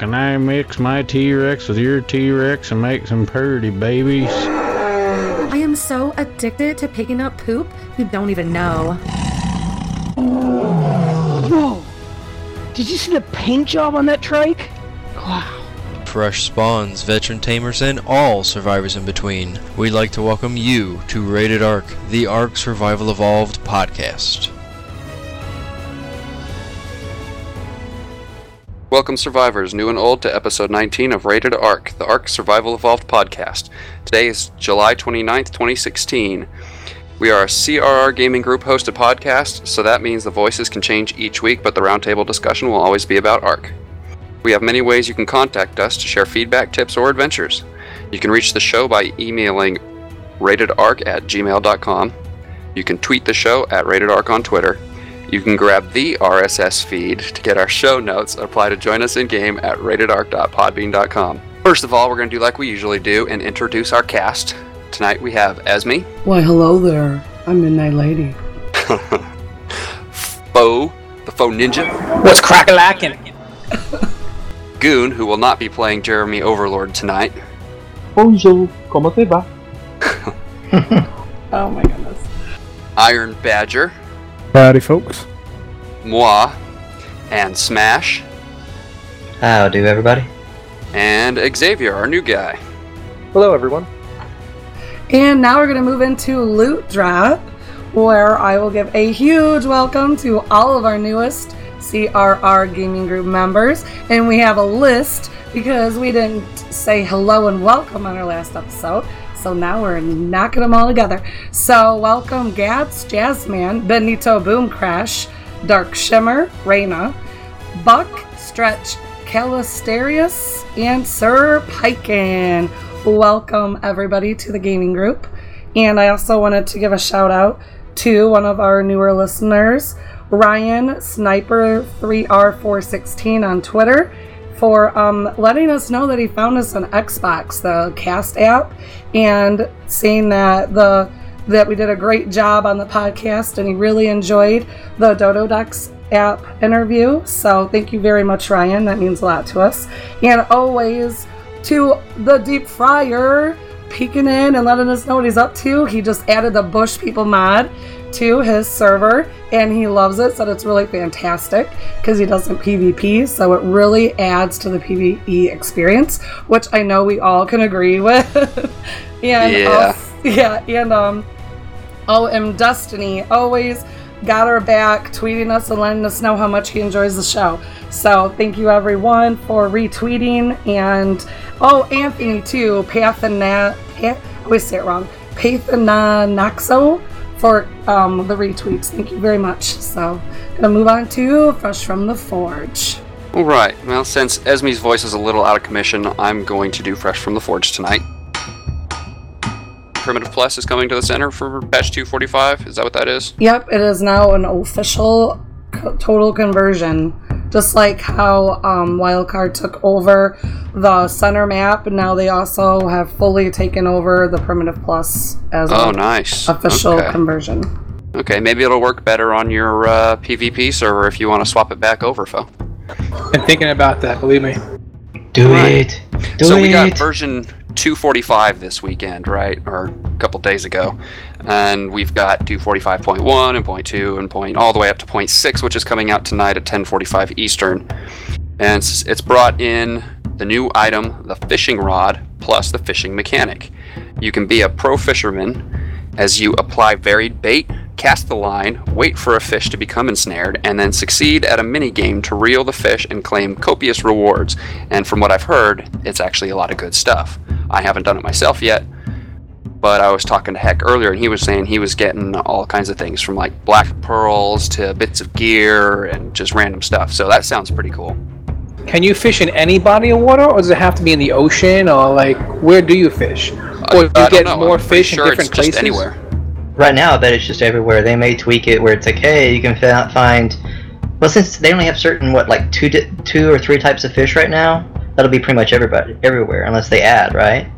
can I mix my T-Rex with your T-Rex and make some purdy babies? I am so addicted to picking up poop you don't even know. Whoa! Did you see the paint job on that trike? Wow. Fresh spawns, veteran tamers, and all survivors in between. We'd like to welcome you to Rated Arc, the Ark Survival Evolved podcast. Welcome, survivors, new and old, to episode 19 of Rated Arc, the Ark Survival Evolved podcast. Today is July 29th, 2016. We are a CRR Gaming Group hosted podcast, so that means the voices can change each week, but the roundtable discussion will always be about Ark. We have many ways you can contact us to share feedback, tips, or adventures. You can reach the show by emailing ratedarc at gmail.com. You can tweet the show at ratedarc on Twitter. You can grab the RSS feed to get our show notes. Apply to join us in game at ratedarc.podbean.com. First of all, we're going to do like we usually do and introduce our cast. Tonight we have Esme, Why, hello there. I'm Midnight Lady. Foe, the Foe Ninja, What's crack-a-lackin'? Goon, who will not be playing Jeremy Overlord tonight, Bonjour, comment te va? Oh my goodness. Iron Badger, Howdy, folks. Moi, and Smash, How do everybody? and Xavier, our new guy. Hello, everyone. And now we're going to move into Loot Drop, where I will give a huge welcome to all of our newest CRR Gaming Group members. And we have a list because we didn't say hello and welcome on our last episode. So now we're knocking them all together. So welcome Gats, Jazzman, Benito Boom Crash, Dark Shimmer, Reyna, Buck, Stretch, Calistarius, and Sir Piken. Welcome everybody to the gaming group. And I also wanted to give a shout out to one of our newer listeners, Ryan Sniper 3R416 on Twitter, for um, letting us know that he found us on Xbox, the Cast app, and saying that the that we did a great job on the podcast and he really enjoyed the Dododex app interview. So thank you very much, Ryan. That means a lot to us. And always to the deep fryer peeking in and letting us know what he's up to. He just added the Bush People mod to his server and he loves it. So it's really fantastic because he doesn't PvP. So it really adds to the PvE experience, which I know we all can agree with. and Yeah. yeah, and um, OM Destiny always got our back, tweeting us and letting us know how much he enjoys the show. So thank you everyone for retweeting and oh Anthony too, Pathana Pa- I always say it wrong. Pathanaxo for um, the retweets. Thank you very much. So gonna move on to Fresh from the Forge. All right. Well, since Esme's voice is a little out of commission, I'm going to do Fresh from the Forge tonight. Primitive Plus is coming to the center for patch 245. Is that what that is? Yep, it is now an official co- total conversion. Just like how um, Wildcard took over the center map, now they also have fully taken over the Primitive Plus as Oh, an nice. official Okay. conversion. Okay, maybe it'll work better on your uh, PvP server if you want to swap it back over, Phil. I'm thinking about that, believe me. Do Right. it. Do so it. we got version 245 this weekend, right? Or a couple days ago. And we've got 245.1 and point .2 and point all the way up to point .6, which is coming out tonight at 1045 Eastern. And it's, it's brought in the new item, the fishing rod, plus the fishing mechanic. You can be a pro fisherman as you apply varied bait, cast the line, wait for a fish to become ensnared, and then succeed at a mini game to reel the fish and claim copious rewards. And from what I've heard, it's actually a lot of good stuff. I haven't done it myself yet, but I was talking to Heck earlier, and he was saying he was getting all kinds of things from like black pearls to bits of gear and just random stuff. So that sounds pretty cool. Can you fish in any body of water, or does it have to be in the ocean, or like where do you fish? Uh, or do you get more I'm fish sure in different places? anywhere. Right now, I bet it's just everywhere. They may tweak it where it's like, hey, you can find. Well, since they only have certain what, like two, di- two or three types of fish right now, that'll be pretty much everybody, everywhere, unless they add, right?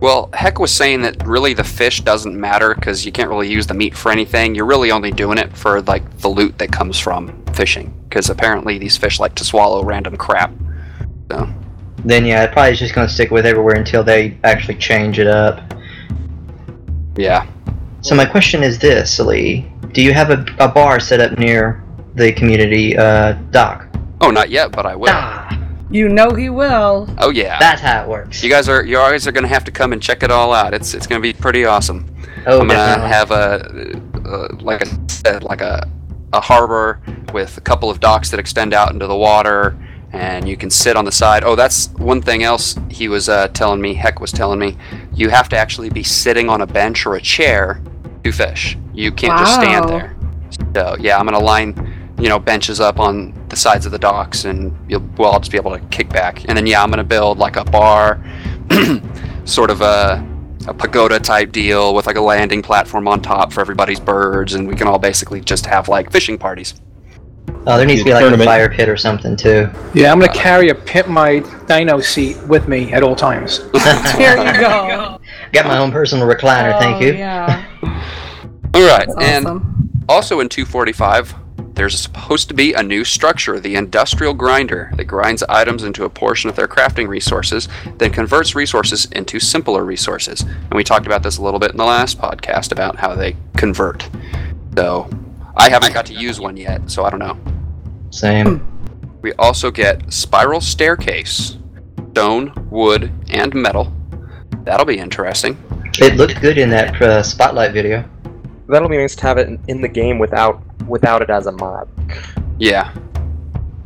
Well, Heck was saying that really the fish doesn't matter because you can't really use the meat for anything. You're really only doing it for like the loot that comes from fishing because apparently these fish like to swallow random crap. So Then yeah, it probably is just gonna stick with everywhere until they actually change it up. yeah, So my question is this, Lee: Do you have a, a bar set up near the community uh, dock? oh not yet, but I will. Ah, You know he will. Oh yeah. that's how it works. you guys are you guys are gonna have to come and check it all out. It's it's gonna be pretty awesome. oh, I'm gonna definitely. have a, uh, like I said, like a, a harbor with a couple of docks that extend out into the water, and you can sit on the side. Oh, that's one thing else he was uh, telling me. Heck was telling me, you have to actually be sitting on a bench or a chair to fish. You can't just stand there. So yeah, I'm gonna line, you know, benches up on the sides of the docks, and you'll well, I'll just be able to kick back. And then yeah, I'm gonna build like a bar, sort of a a pagoda type deal with like a landing platform on top for everybody's birds, and we can all basically just have like fishing parties. Oh, there needs to be like a fire pit or something too. Yeah, I'm gonna carry a pit my dino seat with me at all times. Here you go. Got my own personal recliner, thank Oh, you. Yeah. All right, That's and awesome. also in 245, there's supposed to be a new structure, the industrial grinder, that grinds items into a portion of their crafting resources, then converts resources into simpler resources. And we talked about this a little bit in the last podcast about how they convert. So I haven't got to use one yet, so I don't know. Same. We also get spiral staircase, stone, wood, and metal. That'll be interesting. It looked good in that uh, spotlight video. That'll be nice to have it in, in the game without without it as a mod. Yeah.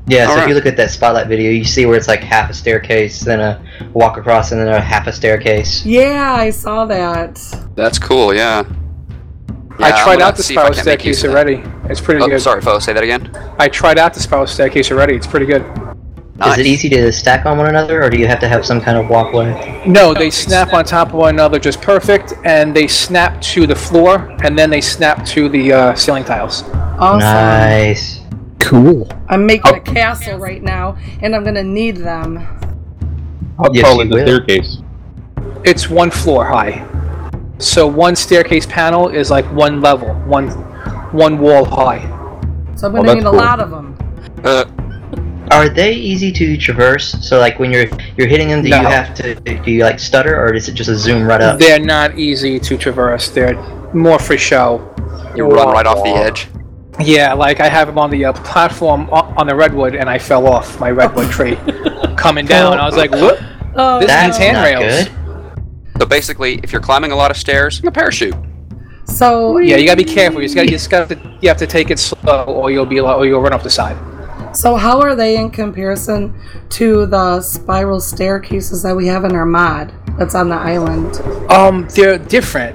Yeah, so if you look at that spotlight video, you see where it's like half a staircase, then a walk across, and then a half a staircase. Yeah, I saw that. That's cool, yeah. I Yeah, I'm tried out the see if spiral can make use staircase already. It's pretty Oh, good. sorry, Fo, say that again. I tried out the spiral staircase already. It's pretty good. Nice. Is it easy to stack on one another, or do you have to have some kind of walkway? No, they snap on top of one another just perfect, and they snap to the floor, and then they snap to the uh, ceiling tiles. Awesome. Nice. Cool. I'm making a castle right now, and I'm gonna need them. How Yes, tall you is the will. staircase? It's one floor high. So one staircase panel is like one level, one one wall high. So I'm Oh, gonna that's need a cool. lot of them. Uh, Are they easy to traverse? So like when you're you're hitting them, do No. you have to do you like stutter, or is it just a zoom right up? They're not easy to traverse. They're more for show. you run right off the edge. Yeah, like I have them on the uh, platform on the redwood, and I fell off my redwood tree, coming down. I was like, "Whoop!" Oh, This That's needs handrails. good. So basically, if you're climbing a lot of stairs, a parachute. so Yeah, you gotta be careful. You just gotta, you just gotta, you have to take it slow, or you'll be, or you'll run off the side. So how are they in comparison to the spiral staircases that we have in our mod that's on the island? Um, they're different.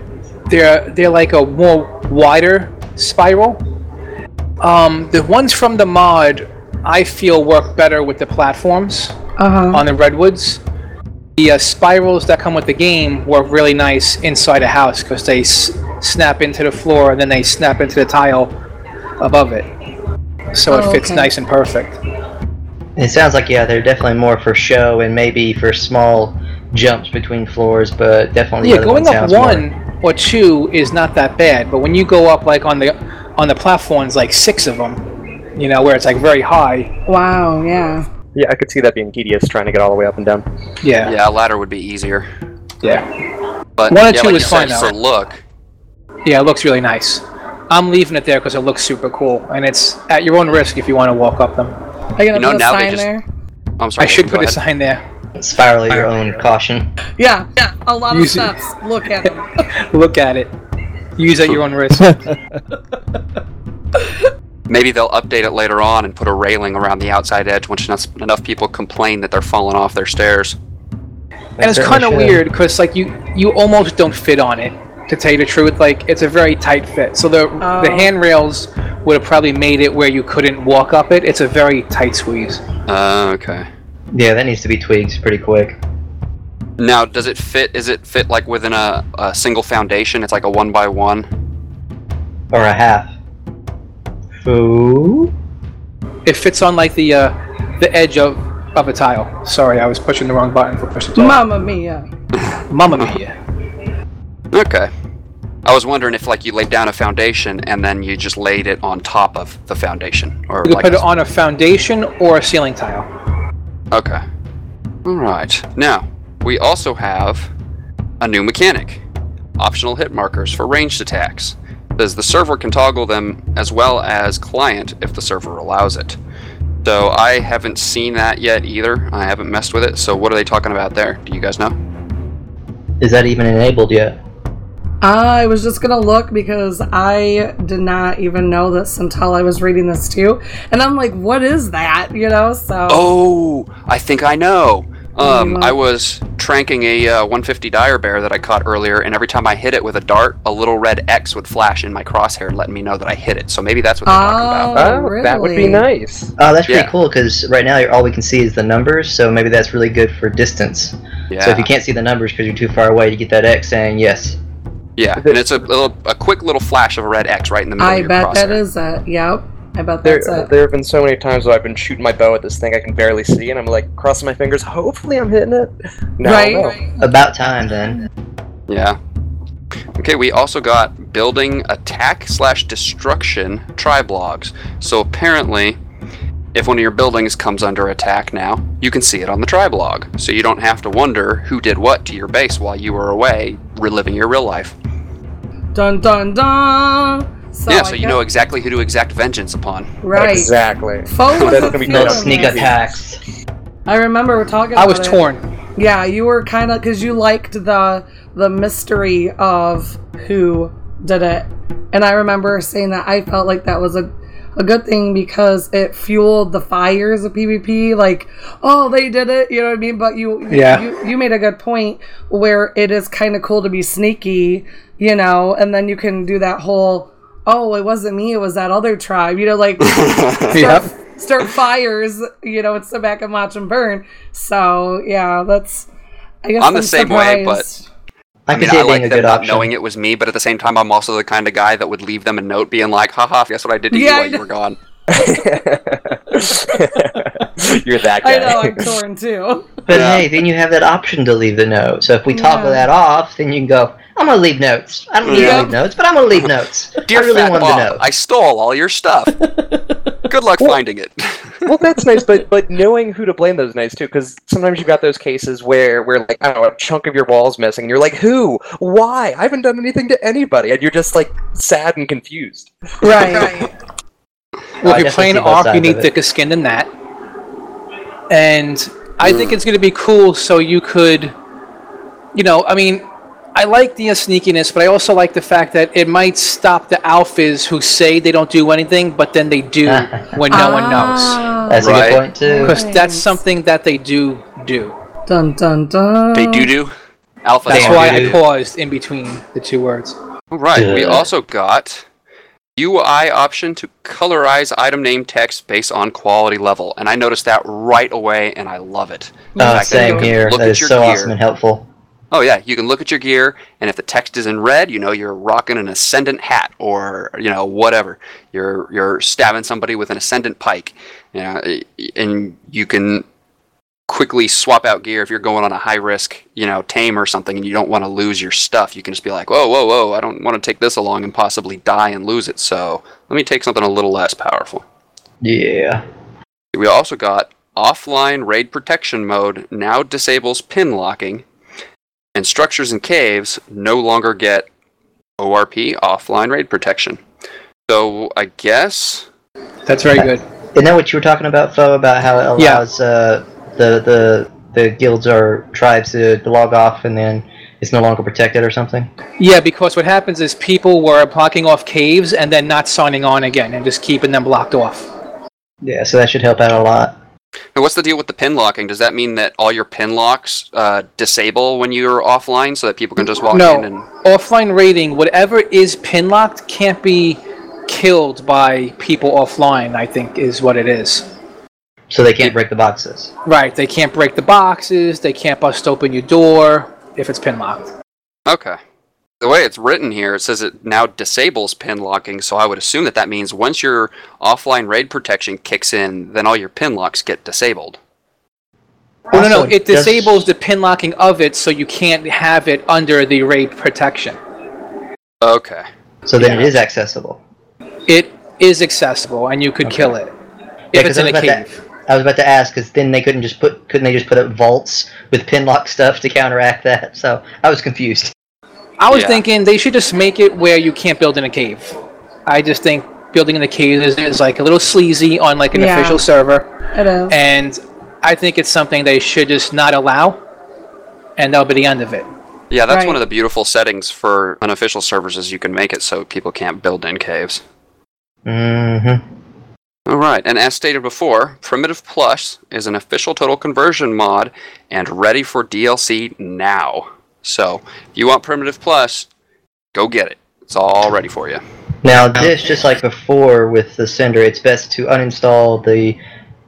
They're they're like a more wider spiral. Um, the ones from the mod, I feel work better with the platforms Uh huh. on the redwoods. The uh, spirals that come with the game work really nice inside a house because they s- snap into the floor and then they snap into the tile above it, so it Oh, fits okay. nice and perfect. It sounds like yeah, they're definitely more for show and maybe for small jumps between floors, but definitely the Yeah, other going one up sounds more- one or two is not that bad, but when you go up like on the on the platforms, like six of them, you know, where it's like very high. Wow. Yeah. Yeah, I could see that being tedious trying to get all the way up and down. Yeah, Yeah, a ladder would be easier. yeah, But One or yeah, two like is you said, fine, though. For look, yeah. It looks really nice. I'm leaving it there because it looks super cool, and it's at your own risk if you want to walk up them. Are you gonna You know, put a now they sign just- there? I'm sorry. I should go put a ahead. sign there. spiral at your own caution. Yeah. Yeah. A lot of Use it. steps. Look at them. Look at it. Use at your own risk. Maybe they'll update it later on and put a railing around the outside edge once enough, enough people complain that they're falling off their stairs. and it's kind of weird because like you you almost don't fit on it to tell you the truth like it's a very tight fit so the the Oh. handrails would have probably made it where you couldn't walk up it it's a very tight squeeze Uh, okay. Yeah, that needs to be tweaked pretty quick. Now, does it fit? Is it fit like within a, a single foundation? It's like a one by one. Or a half. Ooh. it fits on like the uh the edge of of a tile sorry i was pushing the wrong button for push to talk Mamma mia. Mamma mia Okay. I was wondering if like you laid down a foundation and then you just laid it on top of the foundation, or you could like put a- it on a foundation or a ceiling tile Okay. Alright, now, we also have a new mechanic optional hit markers for ranged attacks. Says the server can toggle them as well as client if the server allows it. So I haven't seen that yet either. I haven't messed with it. So what are they talking about there? Do you guys know? Is that even enabled yet? I was just gonna look because I did not even know this until I was reading this too, and I'm like, "What is that?" You know. So. Oh, I think I know. Um. I was tranking a uh, 150 dire bear that I caught earlier, and every time I hit it with a dart, a little red X would flash in my crosshair, letting me know that I hit it. So maybe that's what they're talking about. Oh, Oh, that would be nice. Oh, that's pretty cool because right now all we can see is the numbers, so maybe that's really good for distance. Yeah, So if you can't see the numbers because you're too far away, you get that X saying yes. Yeah, and it's a little, a quick little flash of a red X right in the middle of I your bet crosshair. that is it. Yep. I bet There, that's it. there have been so many times where I've been shooting my bow at this thing I can barely see, and I'm like crossing my fingers. Hopefully, I'm hitting it. No, right. no. About time then. Yeah. Okay, we also got building attack slash destruction triblogs. So apparently, if one of your buildings comes under attack now, you can see it on the triblog. So you don't have to wonder who did what to your base while you were away reliving your real life. Dun dun dun. So yeah, I so you guess- know exactly who to exact vengeance upon. Right. Exactly. Foe was That's a gonna be No sneak feeling. attacks. I remember we're talking. I was it. torn. Yeah, you were kind of because you liked the the mystery of who did it, and I remember saying that I felt like that was a a good thing because it fueled the fires of PvP. Like, oh, they did it, you know what I mean? But you, Yeah. you, you made a good point where it is kind of cool to be sneaky, you know, and then you can do that whole. Oh, it wasn't me. It was that other tribe. You know, like start, Yep. start fires, you know, and sit back and watch them burn. So yeah, that's. I guess I'm the same way, but- surprised. I I can mean, see I like a them not option. knowing it was me, but at the same time, I'm also the kind of guy that would leave them a note being like, haha, guess what I did to Yeah, you I while you know. were gone. You're that guy. I know I'm torn too. But Yeah. hey, then you have that option to leave the note. So if we toggle Yeah. that off, then you can go, I'm gonna leave notes. I don't need Yeah. to leave notes, but I'm gonna leave notes. Dear I really Fat wanted Bob, to know. I stole all your stuff. Good luck finding it. well, that's nice, but but knowing who to blame those nice too, because sometimes you've got those cases where where like I don't know a chunk of your wall's missing, and you're like, who, why? I haven't done anything to anybody, and you're just like sad and confused. Right. I Well, if you're playing off, you need of it. thicker skin than that. And I think mm. it's going to be cool so you could, you know, I mean, I like the sneakiness, but I also like the fact that it might stop the alphas who say they don't do anything, but then they do when no one knows. Ah, That's a Right. good point too. Because that's something that they do do. Dun dun dun. they do do. Alpha. That's They why I do. paused in between the two words. All right. We Yeah. also got UI option to colorize item name text based on quality level, and I noticed that right away, and I love it. The Uh, fact that you same can here. look That at is your so gear- awesome and helpful. Oh yeah, you can look at your gear, and if the text is in red, you know you're rocking an ascendant hat, or you know whatever. You're you're stabbing somebody with an ascendant pike, you know, and you can quickly swap out gear if you're going on a high risk, you know, tame or something, and you don't want to lose your stuff. You can just be like, whoa, whoa, whoa, I don't want to take this along and possibly die and lose it. So let me take something a little less powerful. Yeah. We also got offline raid protection mode now disables pin locking, and structures and caves no longer get ORP offline raid protection. So I guess That's very good. Isn't that what you were talking about, Fo? About how it Yeah. allows uh, the the the guilds or tribes to log off and then it's no longer protected or something? Yeah, because what happens is people were blocking off caves and then not signing on again and just keeping them blocked off. Yeah, so that should help out a lot. Now what's the deal with the pin locking? Does that mean that all your pin locks uh, disable when you're offline, so that people can just walk no, in and offline raiding, whatever is pin locked can't be killed by people offline. I think is what it is. So they can't break the boxes. Right? They can't break the boxes. They can't bust open your door if it's pin locked. Okay. The way it's written here, it says it now disables pin locking, so I would assume that that means once your offline raid protection kicks in, then all your pin locks get disabled. Oh no, no, it disables the pin locking of it, so you can't have it under the raid protection. Okay. So then Yeah. it is accessible. It is accessible, and you could kill it if Yeah, 'cause it's I in a was about cave. to- I was about to ask because then they couldn't just put couldn't they just put up vaults with pin lock stuff to counteract that? So I was confused. I was Yeah. thinking they should just make it where you can't build in a cave. I just think building in a cave is, is like a little sleazy on like an Yeah. official server, It is. and I think it's something they should just not allow, and that'll be the end of it. Yeah, that's Right. one of the beautiful settings for unofficial servers is you can make it so people can't build in caves. Mm-hmm. All right, and as stated before, Primitive Plus is an official total conversion mod and ready for DLC now. So, if you want Primitive Plus, go get it. It's all ready for you. Now this, just like before with the Center, it's best to uninstall the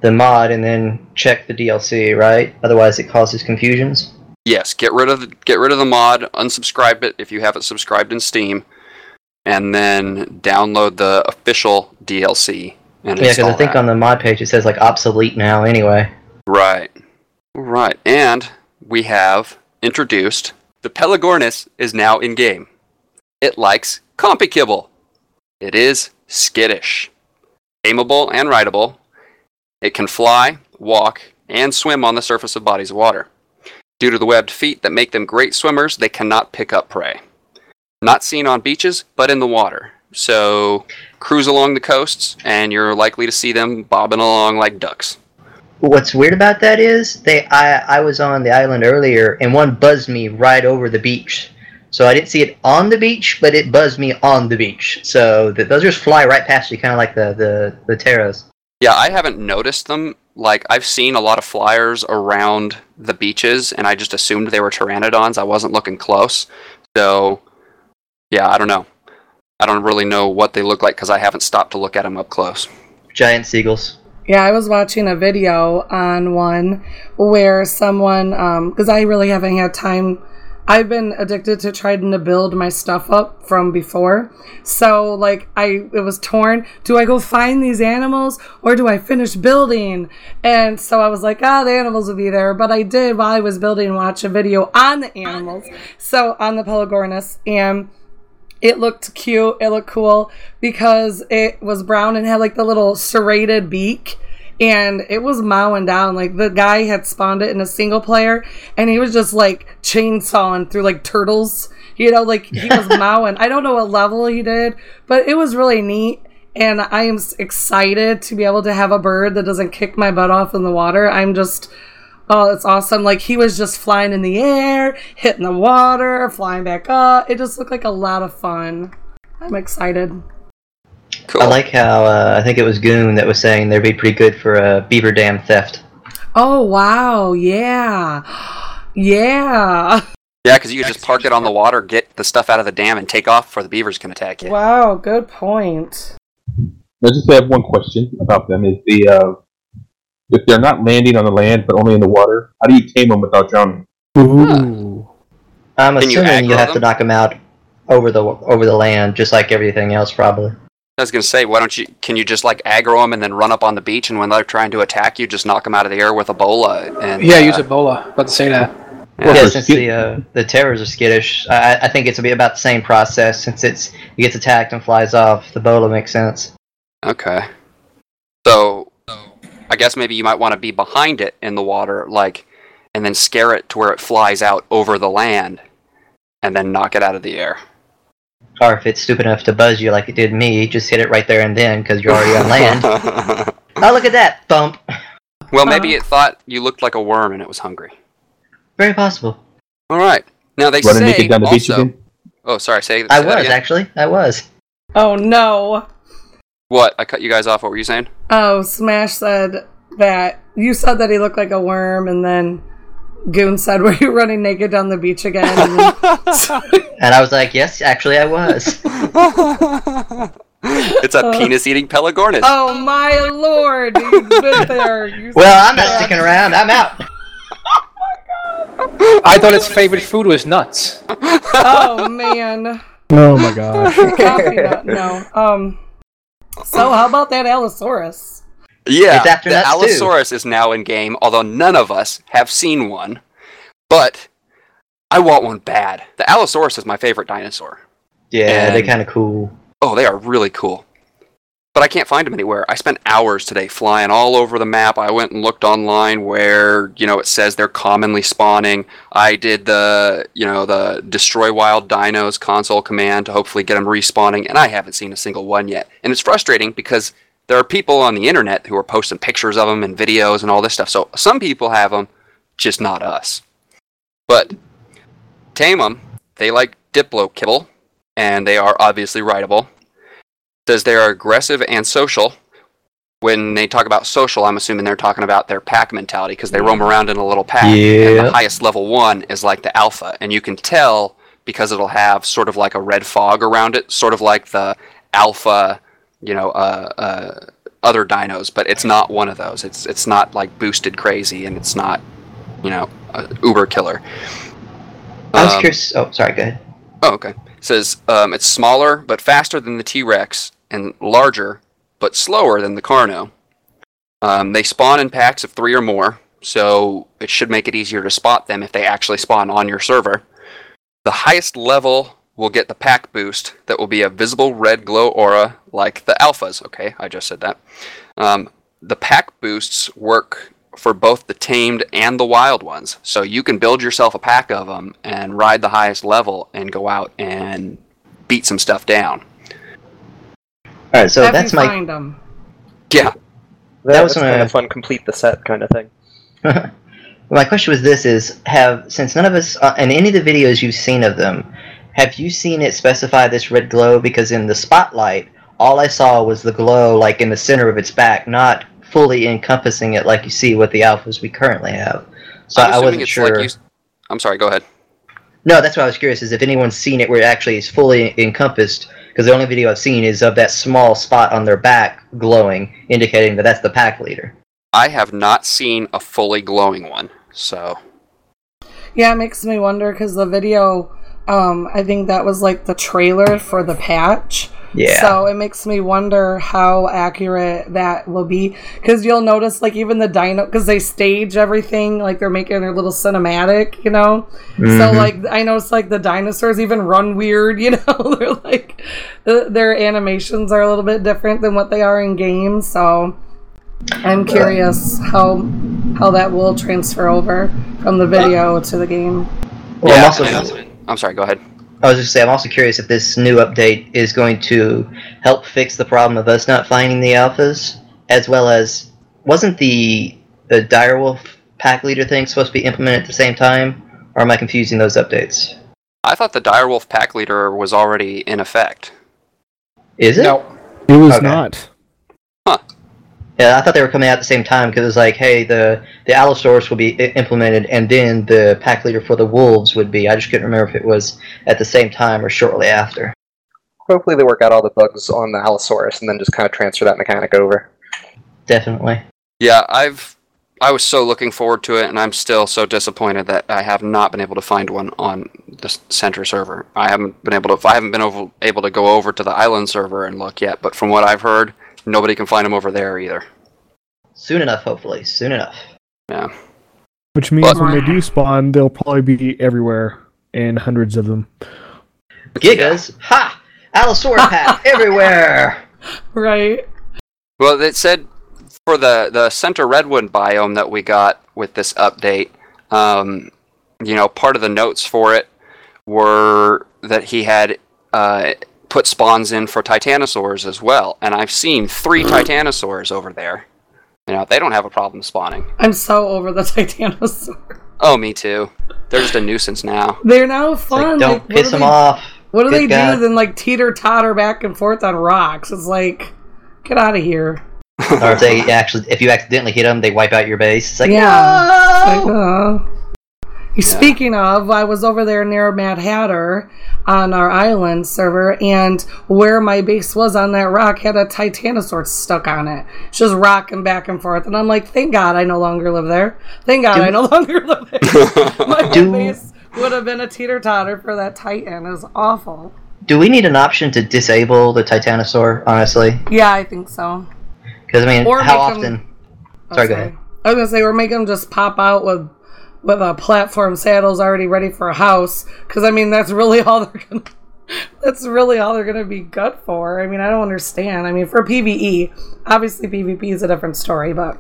the mod and then check the DLC, right? Otherwise, it causes confusions. Yes, get rid of the, get rid of the mod, unsubscribe it if you haven't subscribed in Steam, and then download the official DLC and Yeah, because I think that. on the mod page it says like obsolete now. Anyway. Right. Right. And we have introduced the Pelagornis is now in game. It likes compy kibble. It is skittish. Aimable and rideable. It can fly, walk, and swim on the surface of bodies of water. Due to the webbed feet that make them great swimmers, they cannot pick up prey. Not seen on beaches, but in the water. So cruise along the coasts, and you're likely to see them bobbing along like ducks. What's weird about that is they I I was on the island earlier and one buzzed me right over the beach. So I didn't see it on the beach, but it buzzed me on the beach. So th- those just fly right past you, kind of like the the the terras. Yeah, I haven't noticed them. Like I've seen a lot of flyers around the beaches, and I just assumed they were pteranodons. I wasn't looking close, so yeah, I don't know. I don't really know what they look like because I haven't stopped to look at them up close. Giant seagulls. Yeah, I was watching a video on one where someone, because I really haven't had time. I've been addicted to trying to build my stuff up from before. So, like, I it was torn. Do I go find these animals or do I finish building? And so I was like, ah, the animals will be there. But I did while I was building watch a video on the animals. So on the Pelagornis and it looked cute. It looked cool because it was brown and had like the little serrated beak. And it was mowing down. Like the guy had spawned it in a single player and he was just like chainsawing through like turtles. You know, like he was mowing. I don't know what level he did, but it was really neat. And I am excited to be able to have a bird that doesn't kick my butt off in the water. I'm just Oh, it's awesome. Like he was just flying in the air, hitting the water, flying back up. It just looked like a lot of fun. I'm excited. Cool. I like how uh, I think it was Goon that was saying they'd be pretty good for a beaver dam theft. Oh, wow. Yeah. Yeah. yeah, because you could just park it on the water, get the stuff out of the dam, and take off before the beavers can attack you. Wow. Good point. I just have one question about them: is the uh, if they're not landing on the land but only in the water, how do you tame them without drowning? Ooh. I'm Can you assuming you aggro have to knock them out over the over the land, just like everything else, probably. I was gonna say, why don't you? Can you just like aggro them and then run up on the beach, and when they're trying to attack you, just knock them out of the air with a bola? And Yeah, uh, use a bola. About to say that. Yeah. Yeah, since skit- the uh, the terrors are skittish, I, I think it's be about the same process. Since it's it gets attacked and flies off, the bola makes sense. Okay. So, I guess maybe you might want to be behind it in the water, like, and then scare it to where it flies out over the land, and then knock it out of the air. Or if it's stupid enough to buzz you like it did me, just hit it right there and then because you're already on land. Oh, look at that thump! well, maybe it thought you looked like a worm and it was hungry. Very possible. All right. Now they Running say naked down the beach also. again? Oh, sorry. Say. say I that was again. actually. I was. Oh, no. What? I cut you guys off. What were you saying? Oh, Smash said that you said that he looked like a worm, and then Goon said, Were you running naked down the beach again? And then- And I was like, yes, actually, I was. it's a penis-eating Pelagornis. oh, my lord. You've been there. You Well, I'm not sticking around. I'm out. I thought its favorite food was nuts. Oh, man. Oh my gosh. Coffee nut, no. Um. So how about that Allosaurus? Yeah, It's the nuts, too. Allosaurus is now in game, although none of us have seen one. But I want one bad. The Allosaurus is my favorite dinosaur. Yeah, they're kind of cool. Oh, they are really cool. But I can't find them anywhere. I spent hours today flying all over the map. I went and looked online where you know it says they're commonly spawning. I did the you know the destroy wild dinos console command to hopefully get them respawning, and I haven't seen a single one yet. And it's frustrating because there are people on the internet who are posting pictures of them and videos and all this stuff. So some people have them, just not us. But tame them. They like Diplo kibble, and they are obviously rideable says they are aggressive and social. When they talk about social, I'm assuming they're talking about their pack mentality because they roam around in a little pack. And Yeah. the highest level one is like the alpha, and you can tell because it'll have sort of like a red fog around it, sort of like the alpha, you know, uh, uh, other dinos. But it's not one of those. It's it's not like boosted crazy, and it's not, you know, a uber killer. I was Um, curious. Oh, sorry. Go ahead. Oh, okay. It says um, it's smaller but faster than the T Rex and larger but slower than the Carno. Um, they spawn in packs of three or more, so it should make it easier to spot them if they actually spawn on your server. The highest level will get the pack boost that will be a visible red glow aura like the alphas. Okay, I just said that. Um, the pack boosts work for both the tamed and the wild ones. So you can build yourself a pack of them and ride the highest level and go out and beat some stuff down. All right. So Have that's you my. find them. Yeah. That was was kind my- of fun. Complete the set kind of thing. my question was this: Is have since none of us uh, in any of the videos you've seen of them, have you seen it specify this red glow? Because in the spotlight, all I saw was the glow, like in the center of its back, not fully encompassing it like you see with the alphas we currently have. So I'm I wasn't it's sure. like you. s- I'm sorry. Go ahead. No, that's what I was curious is if anyone's seen it where it actually is fully encompassed. Because the only video I've seen is of that small spot on their back glowing, indicating that that's the pack leader. I have not seen a fully glowing one, so Yeah, it makes me wonder because the video, um, I think that was like the trailer for the patch. Yeah. So it makes me wonder how accurate that will be because you'll notice like even the dino because they stage everything like they're making their little cinematic, you know. So Mhm. like I noticed like the dinosaurs even run weird, you know. they're like their animations are a little bit different than what they are in games. So I'm curious how how that will transfer over from the video to the game. Well, I'm also, I'm sorry. Go ahead. I was just say I'm also curious if this new update is going to help fix the problem of us not finding the alphas, as well as wasn't the the direwolf pack leader thing supposed to be implemented at the same time, or am I confusing those updates? I thought the direwolf pack leader was already in effect. Is it? No. It was Okay. not. Yeah, I thought they were coming out at the same time because it was like, hey, the the Allosaurus will be implemented, and then the pack leader for the wolves would be. I just couldn't remember if it was at the same time or shortly after. Hopefully, they work out all the bugs on the Allosaurus and then just kind of transfer that mechanic over. Definitely. Yeah, I've I was so looking forward to it, and I'm still so disappointed that I have not been able to find one on the center server. I haven't been able to. I haven't been over, able to go over to the island server and look yet. But from what I've heard, nobody can find them over there either. Soon enough, hopefully. Soon enough. Yeah. Which means But- when they do spawn, they'll probably be everywhere and hundreds of them. Gigas, ha! Allosaurus pack everywhere. Right. Well, it said for the the center redwood biome that we got with this update, um, you know, part of the notes for it were that he had uh, put spawns in for titanosaurs as well, and I've seen three titanosaurs over there. You know, they don't have a problem spawning. I'm so over the Titanosaur. Oh, me too. They're just a nuisance now. They're now fun. Like, don't Like, what piss do them they- off. What do Good they God. do than like teeter totter back and forth on rocks? It's like, get out of here. or if they actually, if you accidentally hit them, they wipe out your base. It's like, yeah. It's no! like, uh. Speaking of, I was over there near Mad Hatter on our island server, and where my base was on that rock had a Titanosaur stuck on it, It's just rocking back and forth. And I'm like, thank God I no longer live there. Thank God Do- I no longer live there. my Do- base would have been a teeter totter for that Titan. It was awful. Do we need an option to disable the Titanosaur? Honestly, Yeah, I think so. because I mean, Or how make often? Oh, Sorry, go ahead. I was gonna say we're making them just pop out with with a platform saddles already ready for a house. Because I mean that's really all they're gonna That's really all they're going to be good for. I mean, I don't understand. I mean, for PvE, obviously PvP is a different story, but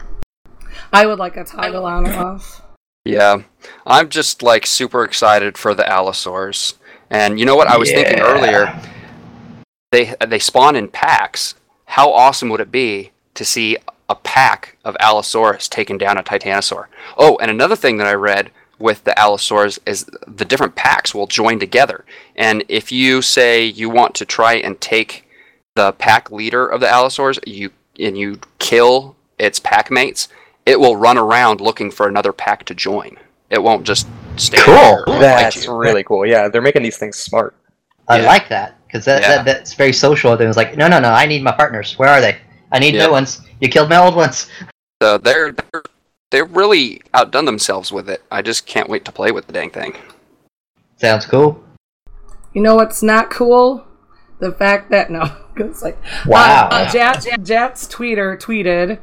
I would like a toggle on or off. Yeah, I'm just like super excited for the Allosaurs. And you know what? I was thinking earlier. They they spawn in packs. How awesome would it be to see a pack of Allosaurus taking down a Titanosaur? Oh, and another thing that I read with the Allosaurs is the different packs will join together. And if you say you want to try and take the pack leader of the Allosaurs, you and you kill its pack mates, it will run around looking for another pack to join. It won't just stay Cool. there and fight That's really cool. Yeah, they're making these things smart. I Yeah. like that because that, Yeah. that that's very social. It was like, no, no, no. I need my partners. Where are they? I need Yeah. new ones. You killed my old ones. So they're they're they're really outdone themselves with it. I just can't wait to play with the dang thing. Sounds cool. You know what's not cool? The fact that no, it's like Wow. Uh, Jat, Jat's tweeter tweeted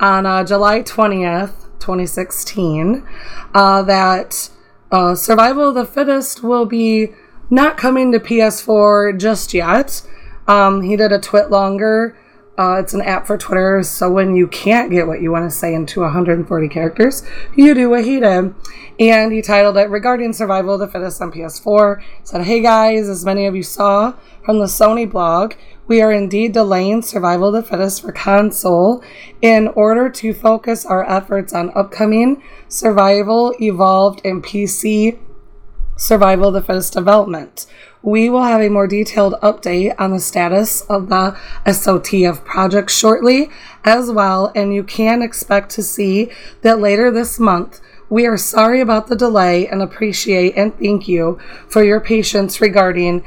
on uh, July twentieth, twenty sixteen, uh, that uh, Survival of the Fittest will be not coming to PS4 just yet. Um, he did a TwitLonger. Uh, it's an app for Twitter, so when you can't get what you want to say into 140 characters, you do what he did. And he titled it Regarding Survival of the Fittest on PS4. Said, Hey guys, as many of you saw from the Sony blog, we are indeed delaying Survival of the Fittest for console in order to focus our efforts on upcoming Survival Evolved and PC Survival of the Fittest development. We will have a more detailed update on the status of the SOTF project shortly as well, and you can expect to see that later this month. We are sorry about the delay and appreciate and thank you for your patience regarding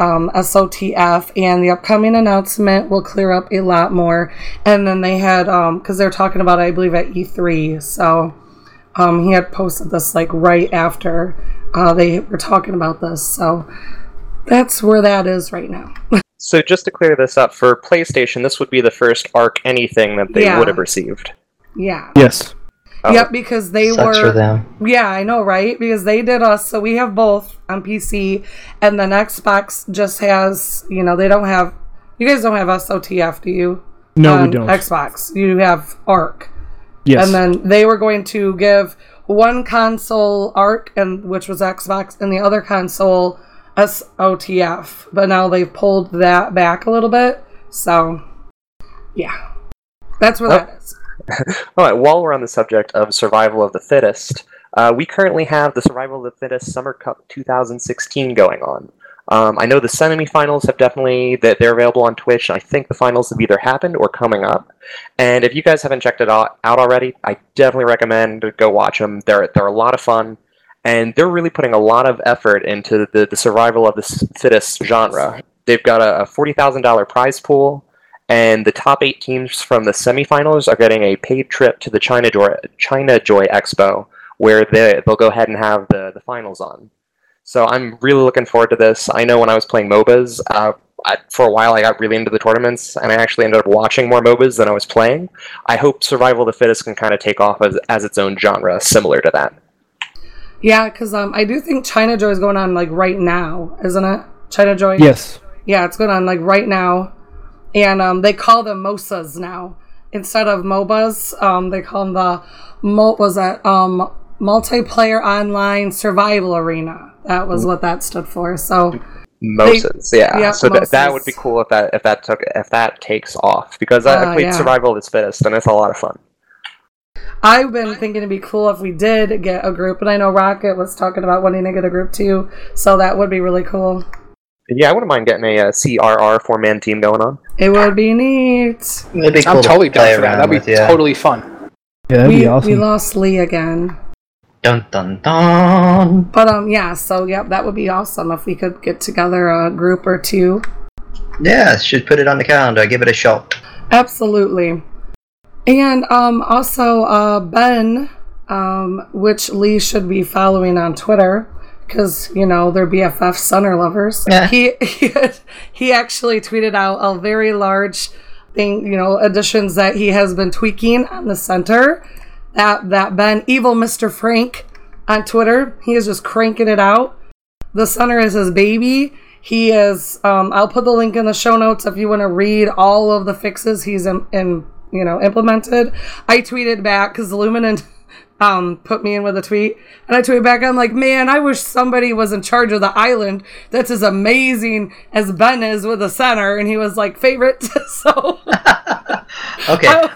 um, SOTF, and the upcoming announcement will clear up a lot more. And then they had, because they're talking about, I believe, at E3, so um, he had posted this like right after uh, they were talking about this. So that's where that is right now. So just to clear this up, for PlayStation, this would be the first Ark anything that they Yeah. would have received. yeah. Yes. Oh. Yep, because they Sucks were. for them. Yeah, I know, right? Because they did us, so we have both on PC, and then Xbox just has, you know, they don't have. You guys don't have SOTF, do you? No, we don't. Xbox, you have Ark, Yes. and then they were going to give one console Ark, and which was Xbox, and the other console SOTF. But now they've pulled that back a little bit, so yeah, that's where Oh. that is. All right, while we're on the subject of survival of the fittest, uh, we currently have the Survival of the Fittest Summer Cup 2016 going on. Um, I know the semifinals have definitely that they're available on Twitch. I think the finals have either happened or coming up. And if you guys haven't checked it out, out already, I definitely recommend go watch them. They're they're a lot of fun, and they're really putting a lot of effort into the, the survival of the fittest genre. They've got a, a forty thousand dollar prize pool, and the top eight teams from the semifinals are getting a paid trip to the China Joy, China Joy Expo, where they, they'll go ahead and have the, the finals on. So I'm really looking forward to this. I know when I was playing MOBAs, uh, I, for a while I got really into the tournaments, and I actually ended up watching more MOBAs than I was playing. I hope Survival of the Fittest can kind of take off as, as its own genre, similar to that. Yeah, because um, I do think China Joy is going on like right now, isn't it? China Joy. Yes. Yeah, it's going on like right now, and um, they call them MOSAs now instead of MOBAs. Um, they call them the Mo- was that um multiplayer online survival arena. That was what that stood for. So Moses, yeah. yeah, so that that would be cool if that if that took if that takes off because I, Uh, I played yeah. Survival of the Fittest and it's a lot of fun. I've been thinking it'd be cool if we did get a group, and I know Rocket was talking about wanting to get a group too. So that would be really cool. Yeah, I wouldn't mind getting a, uh CRR four man team going on. It would be neat. It'd be cool I'm totally play down for that. That'd be with, yeah. totally fun. Yeah, that'd we, be awesome. we lost Lee again. Dun dun dun. But um yeah, so yep, that would be awesome if we could get together a group or two. Yeah, should put it on the calendar. Give it a shot. Absolutely. And um also uh Ben, um, which Lee should be following on Twitter because you know they're BFF Sunner lovers. Yeah. He he, had- he actually tweeted out a very large thing, you know, additions that he has been tweaking on the center. That that Ben Evil Mr. Frank on Twitter, he is just cranking it out. The center is his baby, He is. Um, I'll put the link in the show notes if you want to read all of the fixes he's in, in you know implemented. I tweeted back because Luminant um, put me in with a tweet, and I tweeted back. I'm like, man, I wish somebody was in charge of the island that's as amazing as Ben is with the center. And he was like, favorite. so Okay. I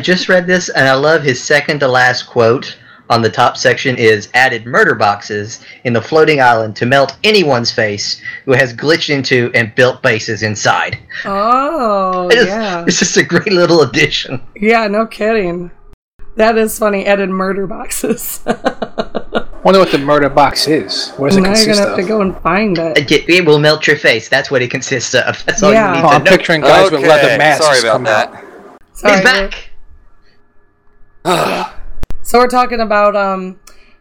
just read this and I love his second to last quote on the top section is added murder boxes in the floating island to melt anyone's face who has glitched into and built bases inside. oh It is- yeah, It's just a great little addition. yeah, no kidding. That is funny. Added murder boxes. Wonder what the murder box is. What does it now you're gonna have of? to go and find it. It, get- it will melt your face. That's what it consists of. That's all Yeah. you need Oh, to I'm know. picturing guys with leather masks. sorry about come out. That. Sorry, He's back. So we're talking about um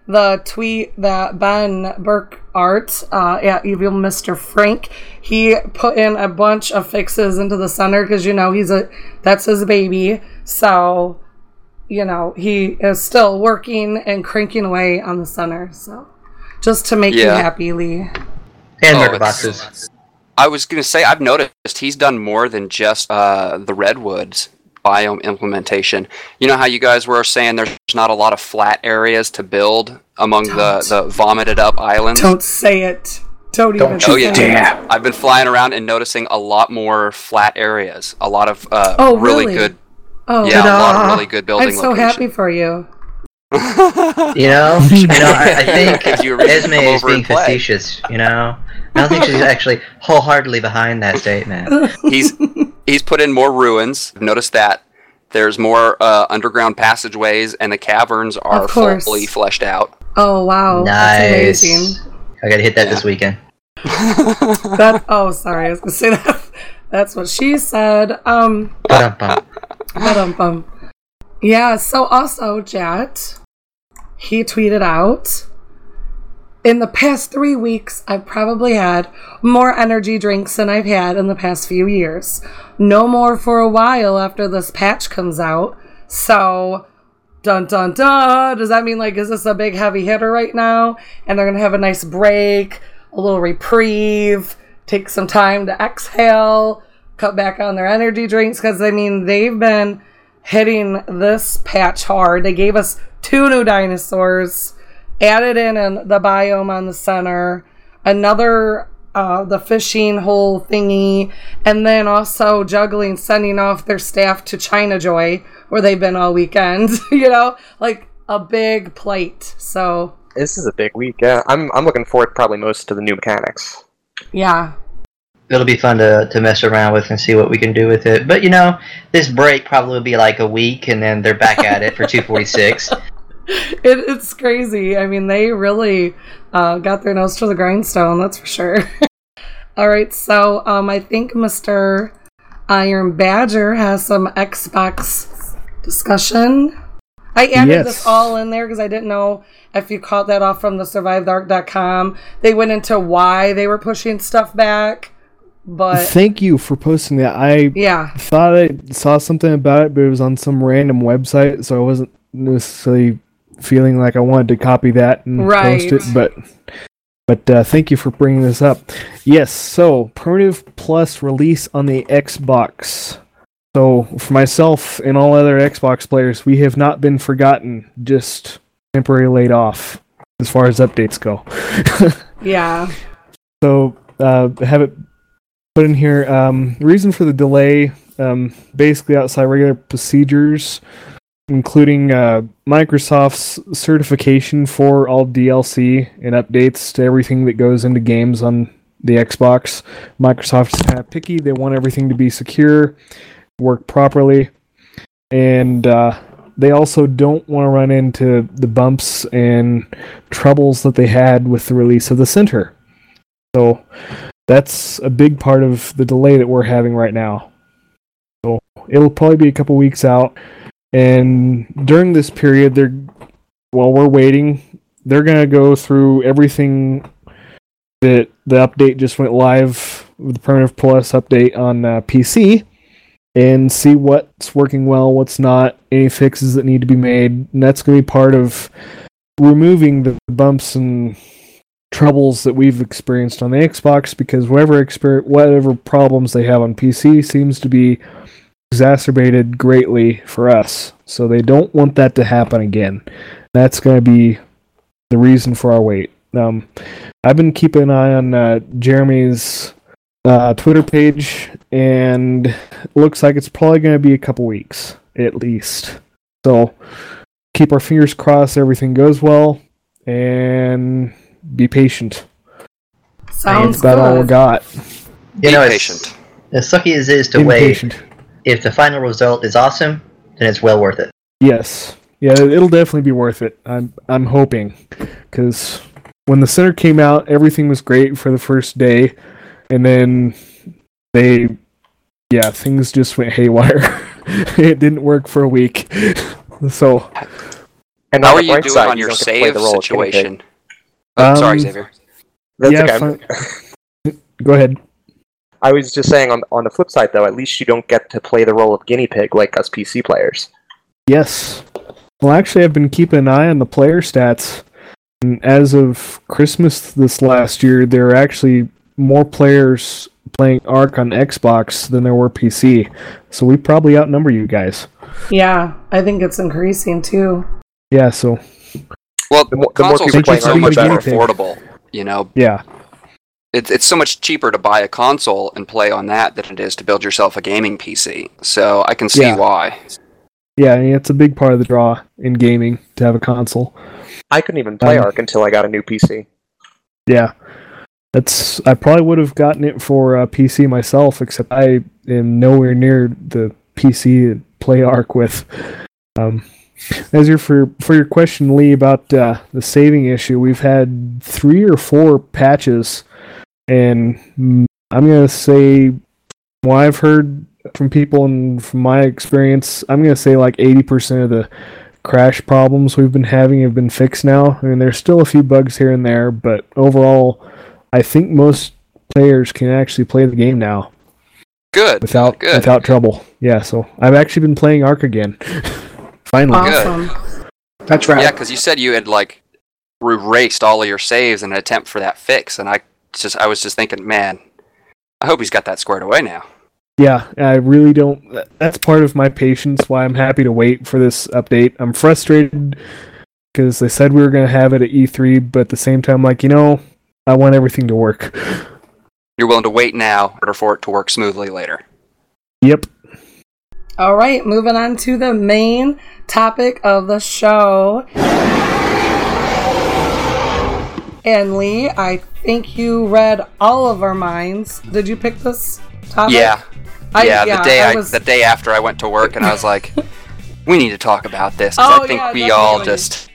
the tweet that Ben Burke Art uh, at Evil Mr. Frank he put in a bunch of fixes into the center because you know he's a that's his baby so you know he is still working and cranking away on the center so just to make you happy Lee And Oh, boxes. I was gonna say I've noticed he's done more than just uh, the redwoods biome implementation. You know how you guys were saying there's not a lot of flat areas to build among the, the vomited up islands. don't say it don't, even Don't Oh say yeah, it. dare. I've been flying around and noticing a lot more flat areas. A lot of uh, Oh, really, really? good, oh yeah, a lot of really good building I'm so locations. happy for you You know, you know. I, I think Gives you a reason to Esme is being facetious. You know, I don't think she's actually wholeheartedly behind that statement. he's he's put in more ruins. I've noticed that there's more uh, underground passageways, and the caverns are fully fleshed out. oh wow nice. that's amazing I gotta hit that Yeah. this weekend. that oh sorry i was gonna say that that's what she said um Ba-dum-bum. ba-dum-bum. yeah so also jet he tweeted out in the past three weeks i've probably had more energy drinks than i've had in the past few years. No more for a while after this patch comes out. So dun dun dun. Does that mean like is this a big heavy hitter right now? And they're gonna have a nice break a little reprieve take some time to exhale cut back on their energy drinks. Because i mean they've been hitting this patch hard they gave us two new dinosaurs added in an, the biome on the center another uh, the fishing hole thingy and then also juggling sending off their staff to ChinaJoy where they've been all weekend you know like a big plate so This is a big week. Yeah, I'm I'm looking forward probably most to the new mechanics. yeah It'll be fun to, to mess around with and see what we can do with it. But you know, this break probably will be like a week, and then they're back at it for 246. it, it's crazy. I mean, they really uh, got their nose to the grindstone. That's for sure. All right, so um, I think Mr. Iron Badger has some Xbox discussion. I added Yes. this all in there because I didn't know if you caught that off from the survivetheark.com. They went into why they were pushing stuff back, but Thank you for posting that. I yeah, thought I saw something about it, but it was on some random website, so I wasn't necessarily feeling like I wanted to copy that and Right. post it. But but uh, thank you for bringing this up. Yes, so Primitive Plus release on the Xbox. So for myself and all other Xbox players, we have not been forgotten. Just temporarily laid off as far as updates go. yeah, So uh, have it put in here. Um, reason for the delay, um, basically outside regular procedures, including uh, Microsoft's certification for all DLC and updates to everything that goes into games on the Xbox. Microsoft's kind of picky; they want everything to be secure, work properly, and uh, they also don't want to run into the bumps and troubles that they had with the release of the Center. So that's a big part of the delay that we're having right now. So it'll probably be a couple weeks out. And during this period, they're while we're waiting, they're gonna go through everything that the update just went live with the Primitive Plus update on uh, PC and see what's working well, what's not, any fixes that need to be made. And that's gonna be part of removing the bumps and troubles that we've experienced on the Xbox because whatever exper- whatever problems they have on PC seems to be exacerbated greatly for us. So they don't want that to happen again. That's going to be the reason for our wait. Um, I've been keeping an eye on uh, Jeremy's uh, Twitter page, and looks like it's probably going to be a couple weeks at least. So keep our fingers crossed everything goes well, and be patient. Sounds That's about all we good. got. You Be know, patient. as sucky as it is to Be wait, patient. if the final result is awesome, then it's well worth it. Yes. Yeah, it'll definitely be worth it. I'm I'm hoping cuz when the center came out, everything was great for the first day and then they yeah, things just went haywire. it didn't work for a week. so, And How on are the you bright doing side, on you your don't get to play save the role of situation? Oh, sorry, Um, Xavier. That's yeah, okay. fine. go ahead. I was just saying on on the flip side though, at least you don't get to play the role of guinea pig like us PC players. Yes. Well, actually, I've been keeping an eye on the player stats. And as of Christmas this last year, there are actually more players playing Ark on Xbox than there were PC. So we probably outnumber you guys. Yeah, I think it's increasing too. Yeah, so Well, The more- the more consoles people are playing so are much more better. affordable. You know, yeah. it's it's so much cheaper to buy a console and play on that than it is to build yourself a gaming PC. So I can see Yeah. why. Yeah, I mean, it's a big part of the draw in gaming to have a console. I couldn't even play Um, Ark until I got a new PC. Yeah. That's I probably would have gotten it for uh, PC myself, except I am nowhere near the PC to play Ark with. Um, as your for for your question, Lee, about uh, the saving issue, we've had three or four patches, and mm, I'm gonna say, what I've heard from people and from my experience, I'm gonna say like 80% of the crash problems we've been having have been fixed now. I mean, there's still a few bugs here and there, but overall, I think most players can actually play the game now Good. without Good. without trouble. Yeah, so I've actually been playing Ark again. Finally. Good. That's right. Yeah, because you said you had like erased all of your saves in an attempt for that fix, and I just I was just thinking, man, I hope he's got that squared away now. Yeah, I really don't. That's part of my patience. Why I'm happy to wait for this update. I'm frustrated because they said we were going to have it at E3, but at the same time, like you know, I want everything to work. You're willing to wait now in order for it to work smoothly later. Yep. All right, moving on to the main topic of the show. And Lee, I think you read all of our minds. Did you pick this topic? Yeah, I, yeah. The day I, was. the day after I went to work, and I was like, we need to talk about this. 'cause Oh, I think yeah, we all just,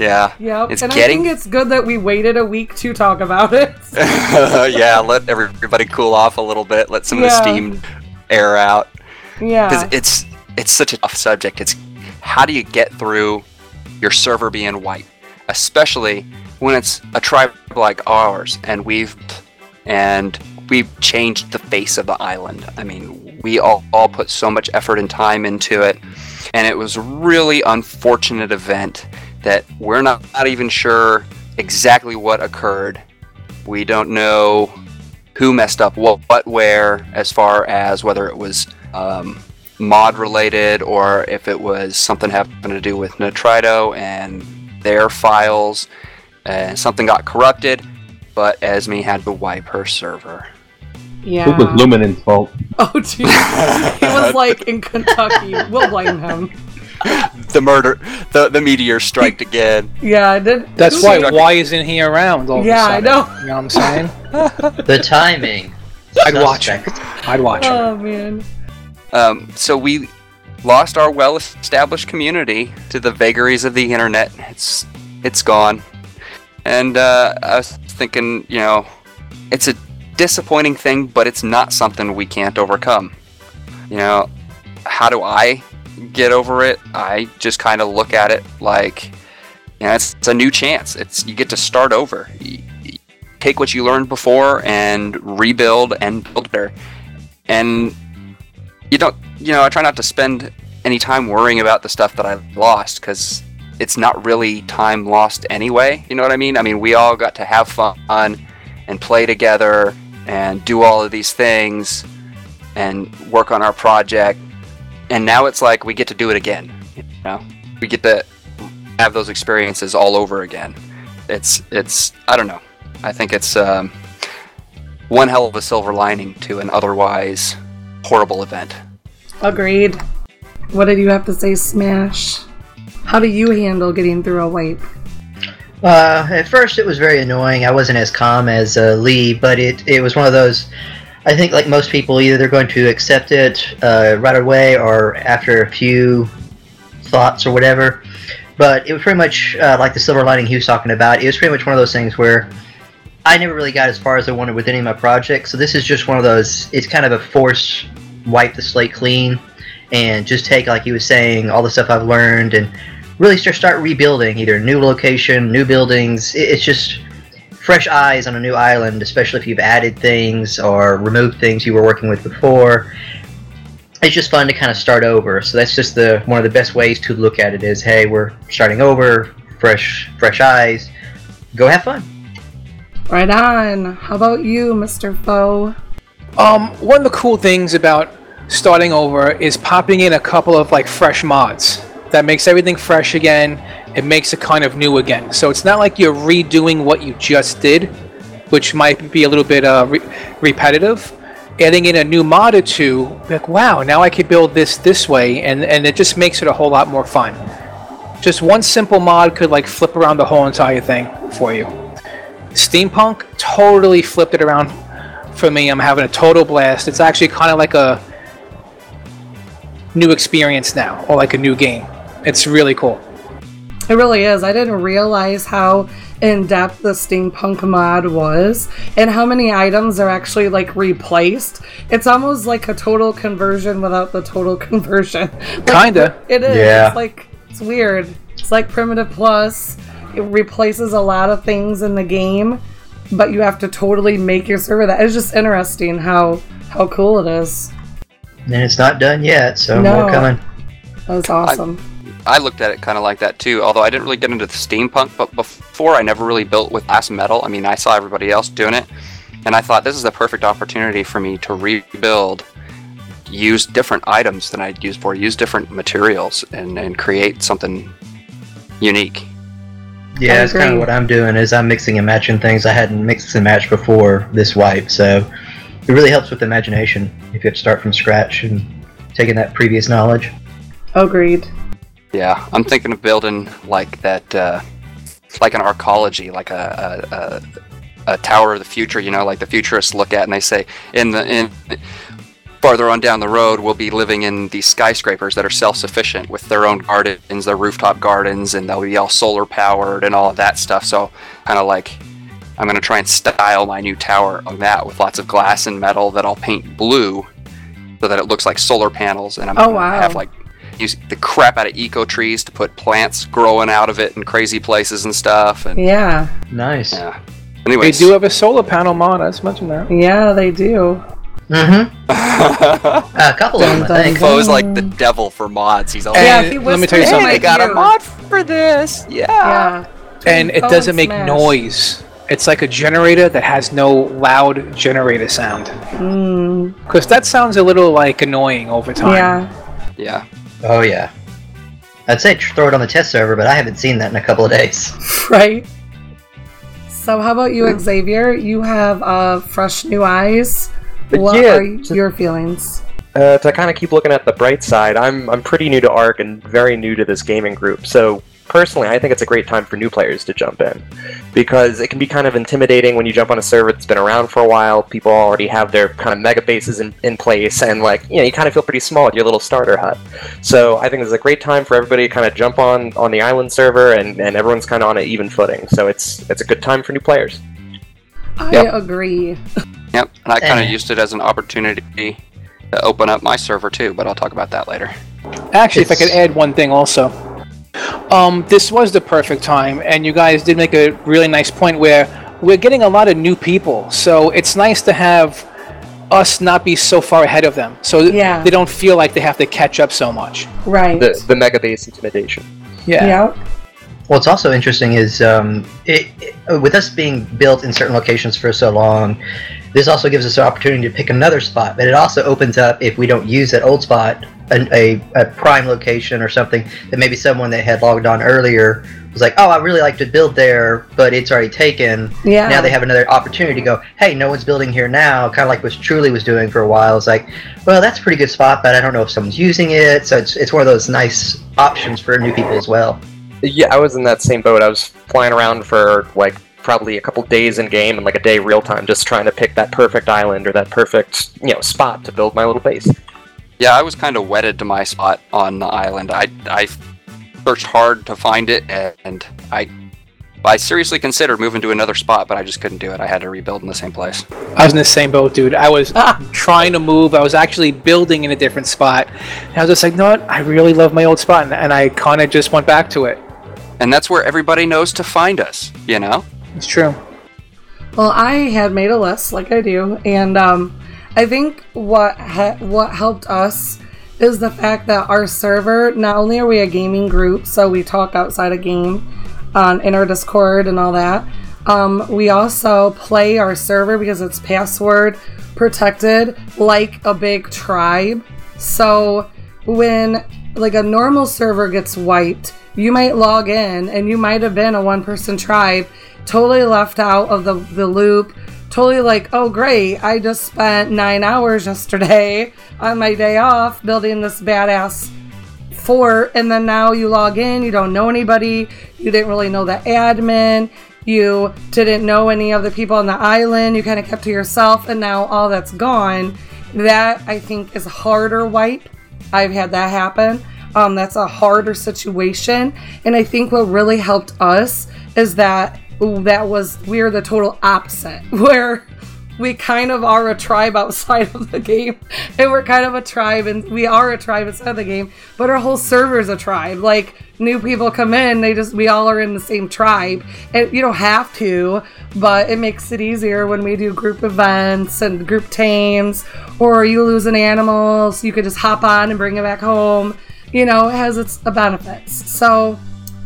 yeah, Yep, it's and getting- I think it's good that we waited a week to talk about it. yeah. Let everybody cool off a little bit. Let some of the steam air out. Because it's it's such a tough subject. It's how do you get through your server being white, especially when it's a tribe like ours, and we've and we've changed the face of the island. I mean, we all, all put so much effort and time into it, and it was a really unfortunate event that we're not, not even sure exactly what occurred. We don't know who messed up what, what where as far as whether it was um, mod related or if it was something having to do with Nitrado and their files and something got corrupted but Esme had to wipe her server. yeah. It was Luminan's fault. Oh, jeez. he was like in Kentucky. We'll blame him. The murder, the, the meteor striked again. Yeah, I did. That's why did- why isn't he around all of Yeah, a I sudden? know. You know what I'm saying? The timing. I'd watch him. Suspect. I'd watch him. Oh man. Um, so we lost our well-established community to the vagaries of the internet. It's it's gone, and uh, I was thinking, you know, it's a disappointing thing, but it's not something we can't overcome. You know, how do I get over it? I just kind of look at it like, you know, it's, it's a new chance. It's you get to start over. You, you take what you learned before and rebuild and build better. And you don't, you know, I try not to spend any time worrying about the stuff that I lost because it's not really time lost anyway. You know what I mean? I mean, we all got to have fun and play together and do all of these things and work on our project. And now it's like we get to do it again. You know, we get to have those experiences all over again. It's it's I don't know. I think it's um, one hell of a silver lining to an otherwise horrible event. Agreed. What did you have to say, Smash? How do you handle getting through a wipe? Uh, at first, it was very annoying. I wasn't as calm as uh, Lee, but it, it was one of those. I think, like most people, either they're going to accept it uh, right away or after a few thoughts or whatever. But it was pretty much uh, like the silver lining he was talking about. It was pretty much one of those things where I never really got as far as I wanted with any of my projects. So this is just one of those. It's kind of a force wipe the slate clean and just take, like he was saying, all the stuff I've learned and really just start rebuilding either new location, new buildings. It's just fresh eyes on a new island, especially if you've added things or removed things you were working with before. It's just fun to kind of start over. So that's just the one of the best ways to look at it is, hey, we're starting over, fresh fresh eyes. Go have fun. Right on. How about you, Mr. Foe? Um, one of the cool things about starting over is popping in a couple of like fresh mods that makes everything fresh again. It makes it kind of new again. So it's not like you're redoing what you just did, which might be a little bit uh, re- repetitive. Adding in a new mod or two, like wow, now I could build this this way, and and it just makes it a whole lot more fun. Just one simple mod could like flip around the whole entire thing for you. Steampunk totally flipped it around for me. I'm having a total blast. It's actually kind of like a new experience now, or like a new game. It's really cool. It really is. I didn't realize how in depth the steampunk mod was and how many items are actually like replaced. It's almost like a total conversion without the total conversion. Like, Kinda. It is. Yeah. It's like it's weird. It's like primitive plus. It replaces a lot of things in the game, but you have to totally make your server that. It's just interesting how how cool it is. And it's not done yet, so No. more coming. That was awesome. I looked at it kind of like that too, although I didn't really get into the steampunk. But before, I never really built with glass metal. I mean, I saw everybody else doing it, and I thought this is the perfect opportunity for me to rebuild, use different items than I'd used before, use different materials, and, and create something unique. Yeah, I that's kind of what I'm doing. Is I'm mixing and matching things I hadn't mixed and matched before this wipe. So it really helps with imagination if you have to start from scratch and taking that previous knowledge. Oh agreed. Yeah, I'm thinking of building like that, uh, like an arcology, like a, a, a, a tower of the future. You know, like the futurists look at and they say, in the in farther on down the road, we'll be living in these skyscrapers that are self-sufficient with their own gardens, their rooftop gardens, and they'll be all solar powered and all of that stuff. So, kind of like. I'm gonna try and style my new tower on that with lots of glass and metal that I'll paint blue, so that it looks like solar panels, and I'm Oh, gonna wow. have like use the crap out of eco trees to put plants growing out of it in crazy places and stuff. And Yeah. Nice. yeah. They do have a solar panel mod. Let's mention that. Yeah, they do. Mm-hmm. A couple of them, I think. dun, Foe's like the devil for mods. He's always Yeah, And he let me tell you something. my they got a mod for this. Yeah. Yeah. and it Phone doesn't make smash. noise. It's like a generator that has no loud generator sound. Mm, Because that sounds a little like annoying over time. yeah. Yeah. Oh yeah. I'd say throw it on the test server, but I haven't seen that in a couple of days. Right. So, how about you, Xavier? You have uh, fresh new eyes. What Yeah, are your feelings? Uh, to kind of keep looking at the bright side, I'm I'm pretty new to Ark and very new to this gaming group. So personally, I think it's a great time for new players to jump in because it can be kind of intimidating when you jump on a server that's been around for a while. People already have their kind of mega bases in, in place, and like you know, you kind of feel pretty small at your little starter hut. So I think it's a great time for everybody to kind of jump on on the island server, and, and everyone's kind of on an even footing. So it's it's a good time for new players. I Yep. agree. Yep. And I kind of used it as an opportunity to open up my server too, but I'll talk about that later. Actually, if I could add one thing also. Um, this was the perfect time, and you guys did make a really nice point where we're getting a lot of new people. So it's nice to have us not be so far ahead of them, so Yeah. they don't feel like they have to catch up so much. Right. The the mega base intimidation. Yeah. Yep. What's also interesting is um, it, it- Uh, with us being built in certain locations for so long, this also gives us an opportunity to pick another spot. But it also opens up if we don't use that old spot, an, a, a prime location or something that maybe someone that had logged on earlier was like, "Oh, I really like to build there, but it's already taken." Yeah. Now they have another opportunity to go, "Hey, no one's building here now." Kind of like what Truly was doing for a while. It's like, well, that's a pretty good spot, but I don't know if someone's using it. So it's it's one of those nice options for new people as well. Yeah, I was in that same boat. I was flying around for like probably a couple days in game and like a day real time, just trying to pick that perfect island or that perfect you know spot to build my little base. Yeah, I was kind of wedded to my spot on the island. I, I searched hard to find it, and I I seriously considered moving to another spot, but I just couldn't do it. I had to rebuild in the same place. I was in the same boat, dude. I was ah. trying to move. I was actually building in a different spot. And I was just like, no, what? I really love my old spot, and, and I kind of just went back to it. And that's where everybody knows to find us, you know? It's true. Well, I had made a list like I do, and um, I think what ha- what helped us is the fact that our server. Not only are we a gaming group, so we talk outside a game on in our Discord and all that. Um, we also play our server because it's password protected, like a big tribe. So when like a normal server gets wiped, you might log in and you might have been a one person tribe, totally left out of the, the loop, totally like, oh great, I just spent nine hours yesterday on my day off building this badass fort, and then now you log in, you don't know anybody, you didn't really know the admin, you didn't know any of the people on the island, you kind of kept to yourself, and now all that's gone. That I think is harder wipe. I've had that happen. Um, that's a harder situation, and I think what really helped us is that that was we're the total opposite, where we kind of are a tribe outside of the game. And we're kind of a tribe and we are a tribe inside of the game but our whole server is a tribe. Like new people come in they just we all are in the same tribe. And you don't have to but it makes it easier when we do group events and group tames or you lose an animal so you could just hop on and bring it back home you know it has its benefits so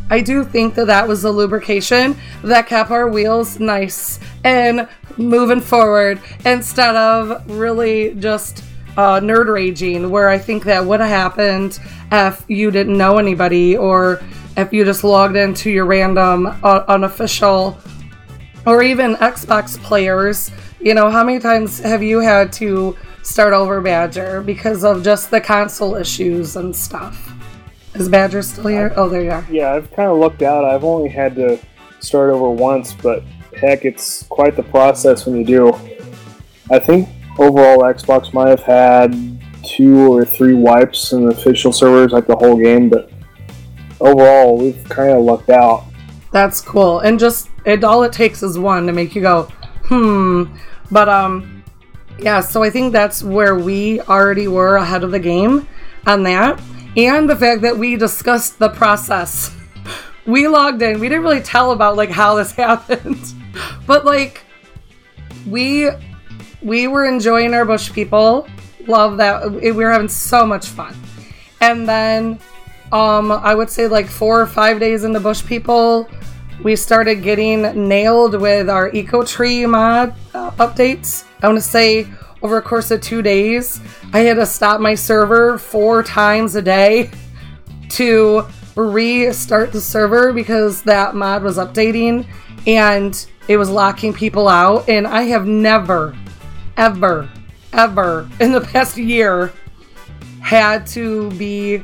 I do think that that was the lubrication that kept our wheels nice and moving forward instead of really just uh, nerd raging, where I think that would have happened if you didn't know anybody or if you just logged into your random uh, unofficial or even Xbox players. You know, how many times have you had to start over Badger because of just the console issues and stuff? Is Badger still here? Oh, there you are. Yeah, I've kind of looked out. I've only had to start over once, but heck, it's quite the process when you do. I think overall Xbox might have had two or three wipes in the official servers, like the whole game, but overall we've kind of lucked out. That's cool. And just it all it takes is one to make you go, hmm. But um yeah, so I think that's where we already were ahead of the game on that. And the fact that we discussed the process. We logged in. We didn't really tell about like how this happened. but like we we were enjoying our bush people. Love that. We were having so much fun. And then um I would say like 4 or 5 days into bush people, we started getting nailed with our eco tree mod uh, updates. I want to say over a course of 2 days, I had to stop my server 4 times a day to restart the server because that mod was updating and it was locking people out and I have never ever ever in the past year had to be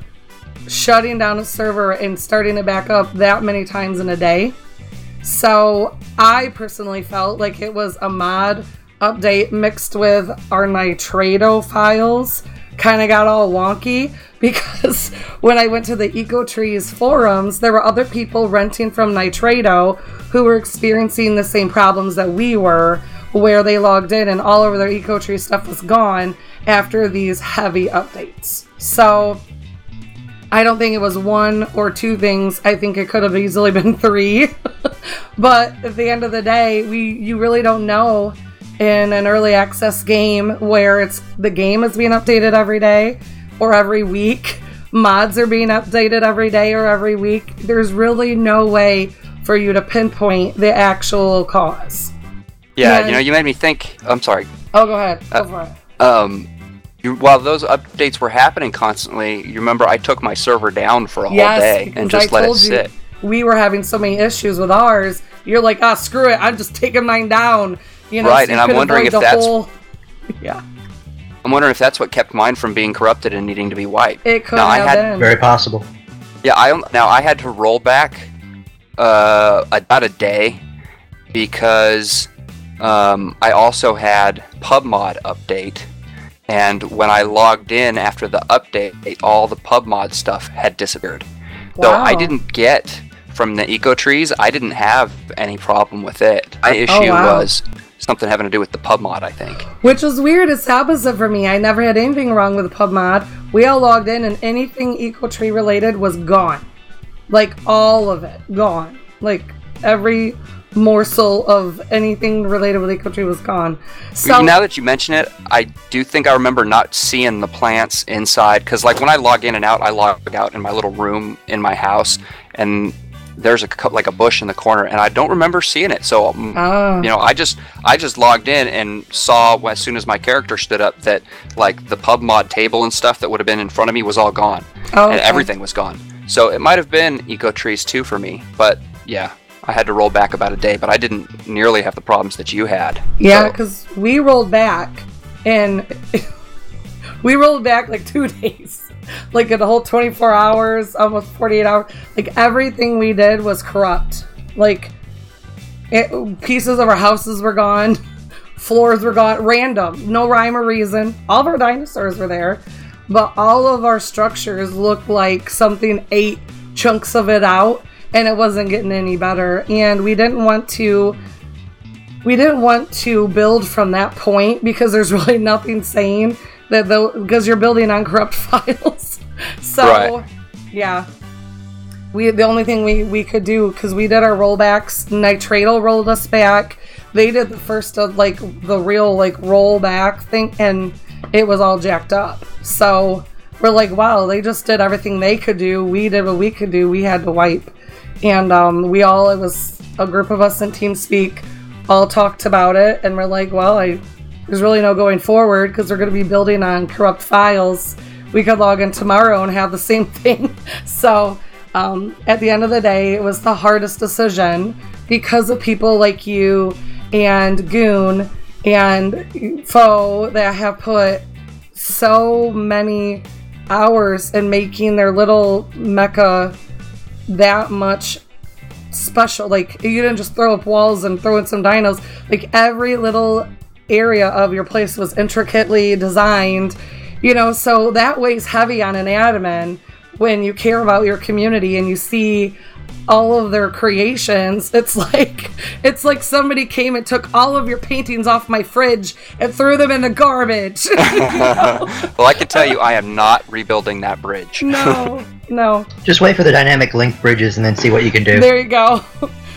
shutting down a server and starting it back up that many times in a day. So I personally felt like it was a mod update mixed with our Nitrado files. Kind of got all wonky because when I went to the EcoTrees forums, there were other people renting from Nitrado who were experiencing the same problems that we were, where they logged in and all of their EcoTree stuff was gone after these heavy updates. So I don't think it was one or two things. I think it could have easily been three. but at the end of the day, we you really don't know in an early access game where it's the game is being updated every day or every week mods are being updated every day or every week. There's really no way for you to pinpoint the actual cause. Yeah, And- you know, you made me think. I'm sorry. Oh, go ahead. Go Uh, for it. Um, you, while those updates were happening constantly, you remember I took my server down for a whole Yes, day and just I let it sit. we were having so many issues with ours. You're like, ah, screw it. I'm just taking mine down. You know, Right, so and I'm wondering if that's- whole- Yeah, I'm wondering if that's what kept mine from being corrupted and needing to be wiped. it could Now, I have had- been. Very possible. Yeah, I on- now I had to roll back uh, about a day because um, I also had PubMod update, and when I logged in after the update, all the PubMod stuff had disappeared. So I didn't get from the eco trees. I didn't have any problem with it. My issue Oh, wow. was something having to do with the PubMod. I think. Which was weird. It's the opposite for me. I never had anything wrong with PubMod. We all logged in, and anything EcoTree related was gone. Like all of it, gone. Like every morsel of anything related with EcoTree was gone. So now that you mention it, I do think I remember not seeing the plants inside because, like, when I log in and out, I log out in my little room in my house, and there's a like a bush in the corner, and I don't remember seeing it. So, um, Ah. you know, I just I just logged in and saw as soon as my character stood up that like the pub mod table and stuff that would have been in front of me was all gone, Oh, and okay. everything was gone. So it might have been eco trees too for me, but yeah. I had to roll back about a day, but I didn't nearly have the problems that you had. Yeah, So- because we rolled back and we rolled back like two days. Like in the whole 24 hours, almost 48 hours. Like everything we did was corrupt. Like it, pieces of our houses were gone, floors were gone, random, no rhyme or reason. All of our dinosaurs were there, but all of our structures looked like something ate chunks of it out and it wasn't getting any better. And we didn't want to we didn't want to build from that point because there's really nothing saying that though because you're building on corrupt files. so Right. yeah. We the only thing we, we could do because we did our rollbacks. Nitrado rolled us back. They did the first of like the real like rollback thing, and it was all jacked up. So we're like, wow, they just did everything they could do. We did what we could do. We had to wipe, and um, we all it was a group of us in TeamSpeak all talked about it, and we're like, well, I there's really no going forward because we're going to be building on corrupt files. We could log in tomorrow and have the same thing. so um, at the end of the day, it was the hardest decision because of people like you and Goon and Foe that have put so many hours in making their little mecha that much special. Like you didn't just throw up walls and throw in some dinos. Like every little area of your place was intricately designed. You know, so that weighs heavy on an admin when you care about your community and you see all of their creations. It's like it's like somebody came and took all of your paintings off my fridge and threw them in the garbage. well, I can tell you, I am not rebuilding that bridge. no, no. Just wait for the dynamic link bridges and then see what you can do. There you go.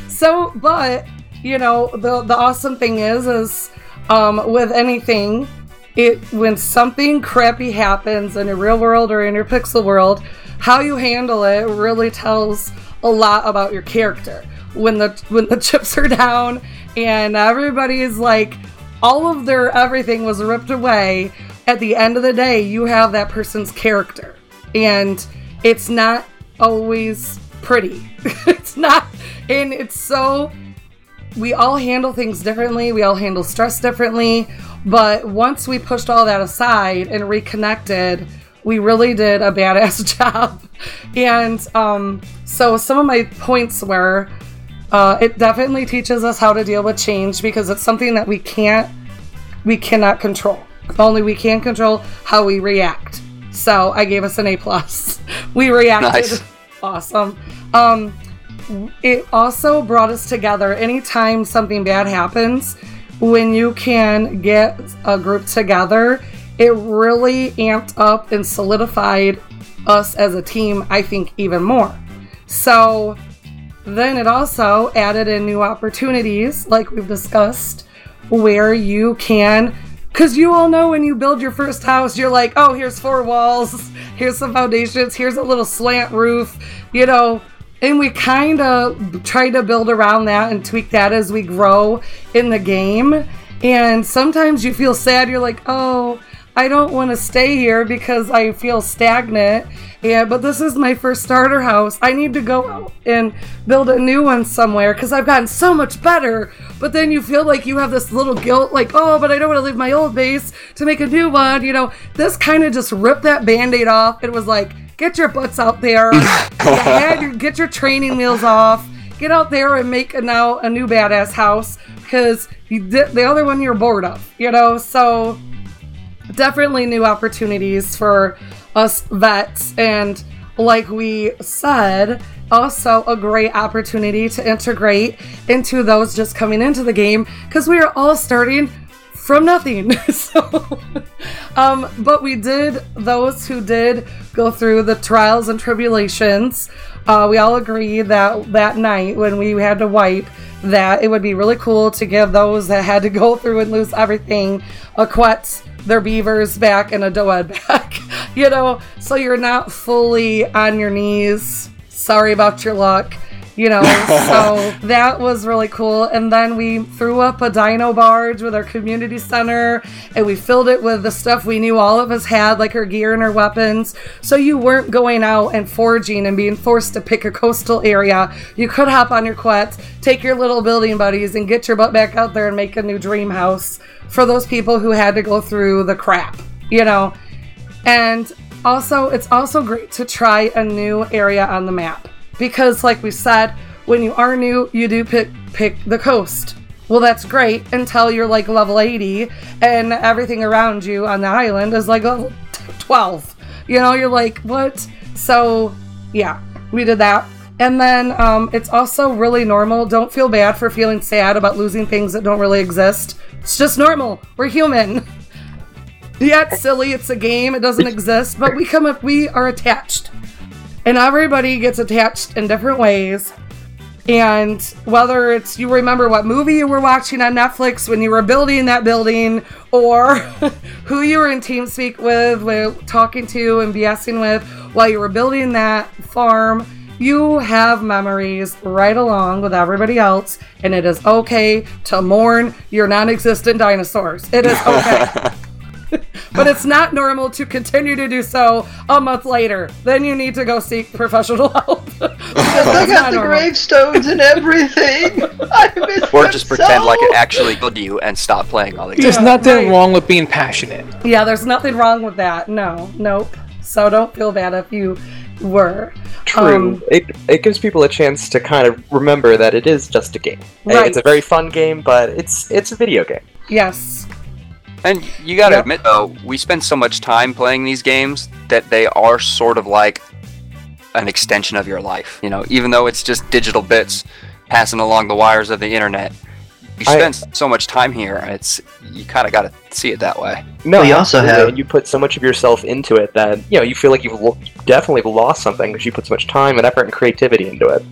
So, but you know, the the awesome thing is, is um, with anything, it when something crappy happens in your real world or in your pixel world, how you handle it really tells a lot about your character. When the when the chips are down and everybody is like, all of their everything was ripped away. At the end of the day, you have that person's character, and it's not always pretty. it's not, and it's so. We all handle things differently. We all handle stress differently. But once we pushed all that aside and reconnected, we really did a badass job. And um, so some of my points were uh, it definitely teaches us how to deal with change because it's something that we can't we cannot control. Only we can control how we react. So I gave us an A plus. We reacted Nice. awesome. Um, it also brought us together. Anytime something bad happens, when you can get a group together, it really amped up and solidified us as a team. I think even more. So then it also added in new opportunities, like we've discussed, where you can Because you all know when you build your first house, you're like, oh, here's four walls, here's some foundations, here's a little slant roof, you know. And we kind of try to build around that and tweak that as we grow in the game. And sometimes you feel sad. You're like, oh, I don't want to stay here because I feel stagnant. Yeah, but this is my first starter house. I need to go out and build a new one somewhere because I've gotten so much better. But then you feel like you have this little guilt, like, oh, but I don't want to leave my old base to make a new one. You know, this kind of just ripped that band aid off. It was like, get your butts out there, get your, get your training wheels off, get out there and make a, now a new badass house because the other one you're bored of, you know? So definitely new opportunities for us vets. And like we said also a great opportunity to integrate into those just coming into the game because we are all starting from nothing. So um but we did those who did go through the trials and tribulations uh, we all agreed that that night when we had to wipe that it would be really cool to give those that had to go through and lose everything a quet their beavers back and a doed back, you know, so you're not fully on your knees. Sorry about your luck, you know. so that was really cool. And then we threw up a dino barge with our community center and we filled it with the stuff we knew all of us had, like our gear and our weapons. So you weren't going out and foraging and being forced to pick a coastal area. You could hop on your quet, take your little building buddies, and get your butt back out there and make a new dream house for those people who had to go through the crap, you know. And also, it's also great to try a new area on the map because, like we said, when you are new, you do pick pick the coast. Well, that's great until you're like level 80 and everything around you on the island is like level 12. You know, you're like, what? So, yeah, we did that. And then um, it's also really normal. Don't feel bad for feeling sad about losing things that don't really exist. It's just normal. We're human. Yeah, it's silly. It's a game. It doesn't exist, but we come up. We are attached, and everybody gets attached in different ways. And whether it's you remember what movie you were watching on Netflix when you were building that building, or who you were in TeamSpeak with, talking to and BSing with while you were building that farm, you have memories right along with everybody else, and it is okay to mourn your non existent dinosaurs. It is okay. but it's not normal to continue to do so a month later. Then you need to go seek professional help. I got the gravestones and everything. I miss Or them just pretend so. like it actually killed you and stop playing all the games. There's time. nothing wrong with being passionate. Yeah, there's nothing wrong with that. No, nope. So don't feel bad if you were. True. Um, it it gives people a chance to kind of remember that it is just a game. Right. It's a very fun game, but it's it's a video game. yes. And you gotta Yep. admit, though, we spend so much time playing these games that they are sort of like an extension of your life. You know, even though it's just digital bits passing along the wires of the internet, you I- spend so much time here. It's you kind of gotta see it that way. No, Well, you also have- and you put so much of yourself into it that you know you feel like you've lo- definitely lost something because you put so much time and effort and creativity into it.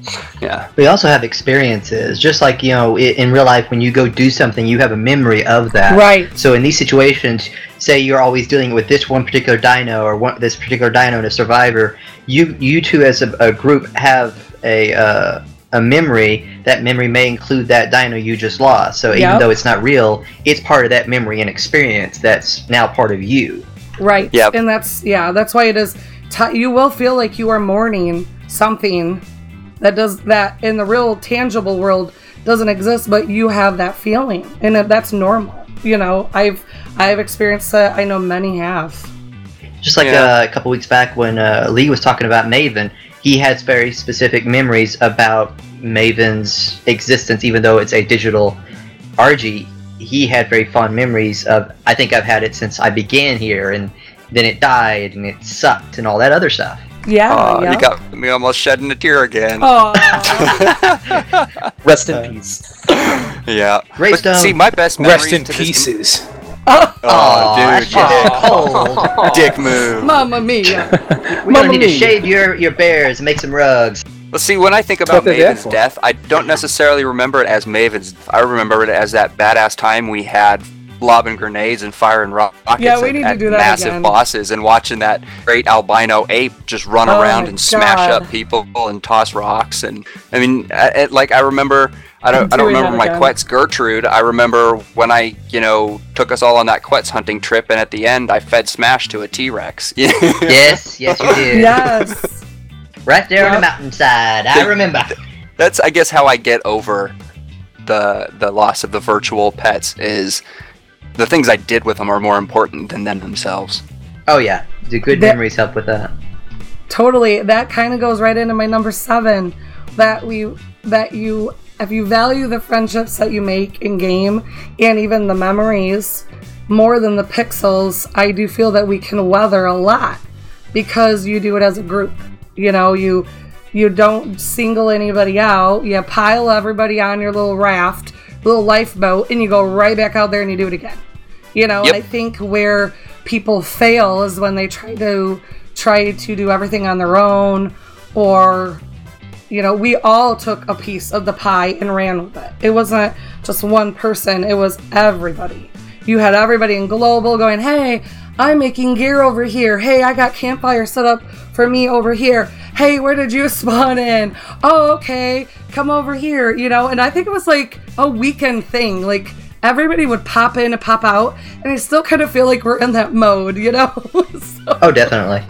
Yeah. We also have experiences, just like you know, in real life, when you go do something, you have a memory of that. Right. So in these situations, say you're always dealing with this one particular dino or one this particular dino and a survivor, you you two as a, a group have a uh, a memory. That memory may include that dino you just lost. So even Yep. though it's not real, it's part of that memory and experience that's now part of you. Right. Yep. And that's yeah, that's why it is t- you will feel like you are mourning something that does that in the real tangible world doesn't exist, but you have that feeling. And that's normal. You know, I've I've experienced that. I know many have. Just like Yeah. uh, a couple weeks back when uh, Lee was talking about Maven, he has very specific memories about Maven's existence, even though it's a digital RG. He had very fond memories of. I think I've had it since I began here, and then it died, and it sucked, and all that other stuff. Yeah. Aw, yeah. You got me almost shedding a tear again. Aw. Rest in peace. Yeah. Gravestone. But see, my best memories Rest in pieces. this- pieces. Oh, dude. shit is cold. Dick move. Mamma mia. We're gonna need to shave your your bears and make some rugs. Well, see, when I think about what Maven's for. death, I don't necessarily remember it as Maven's. I remember it as that badass time we had lobbing grenades and firing rockets Yeah, we at, need to do that massive again. bosses and watching that great albino ape just run Oh around my and smash up people and toss rocks and I mean I, it, like I remember I don't I don't remember my. Quetz Gertrude I remember when I you know took us all on that Quetz hunting trip and at the end I fed Smash to a T-Rex yes, yes, you did. Yes. Right there on the mountainside. I remember. that's I guess how I get over the the loss of the virtual pets is the things I did with them are more important than them themselves. Oh yeah, the good That- memories help with that. Totally. That kind of goes right into my number seven. That we that you if you value the friendships that you make in game and even the memories more than the pixels, I do feel that we can weather a lot because you do it as a group. You know, you you don't single anybody out. You pile everybody on your little raft, little lifeboat, and you go right back out there and you do it again. You know, Yep. I think where people fail is when they try to try to do everything on their own or you know, we all took a piece of the pie and ran with it. It wasn't just one person, it was everybody. You had everybody in global going, "Hey, I'm making gear over here. Hey, I got campfire set up for me over here. Hey, where did you spawn in? Oh, okay. Come over here." You know, and I think it was like a weekend thing. Like everybody would pop in and pop out, and I still kind of feel like we're in that mode, you know? so, Oh, definitely.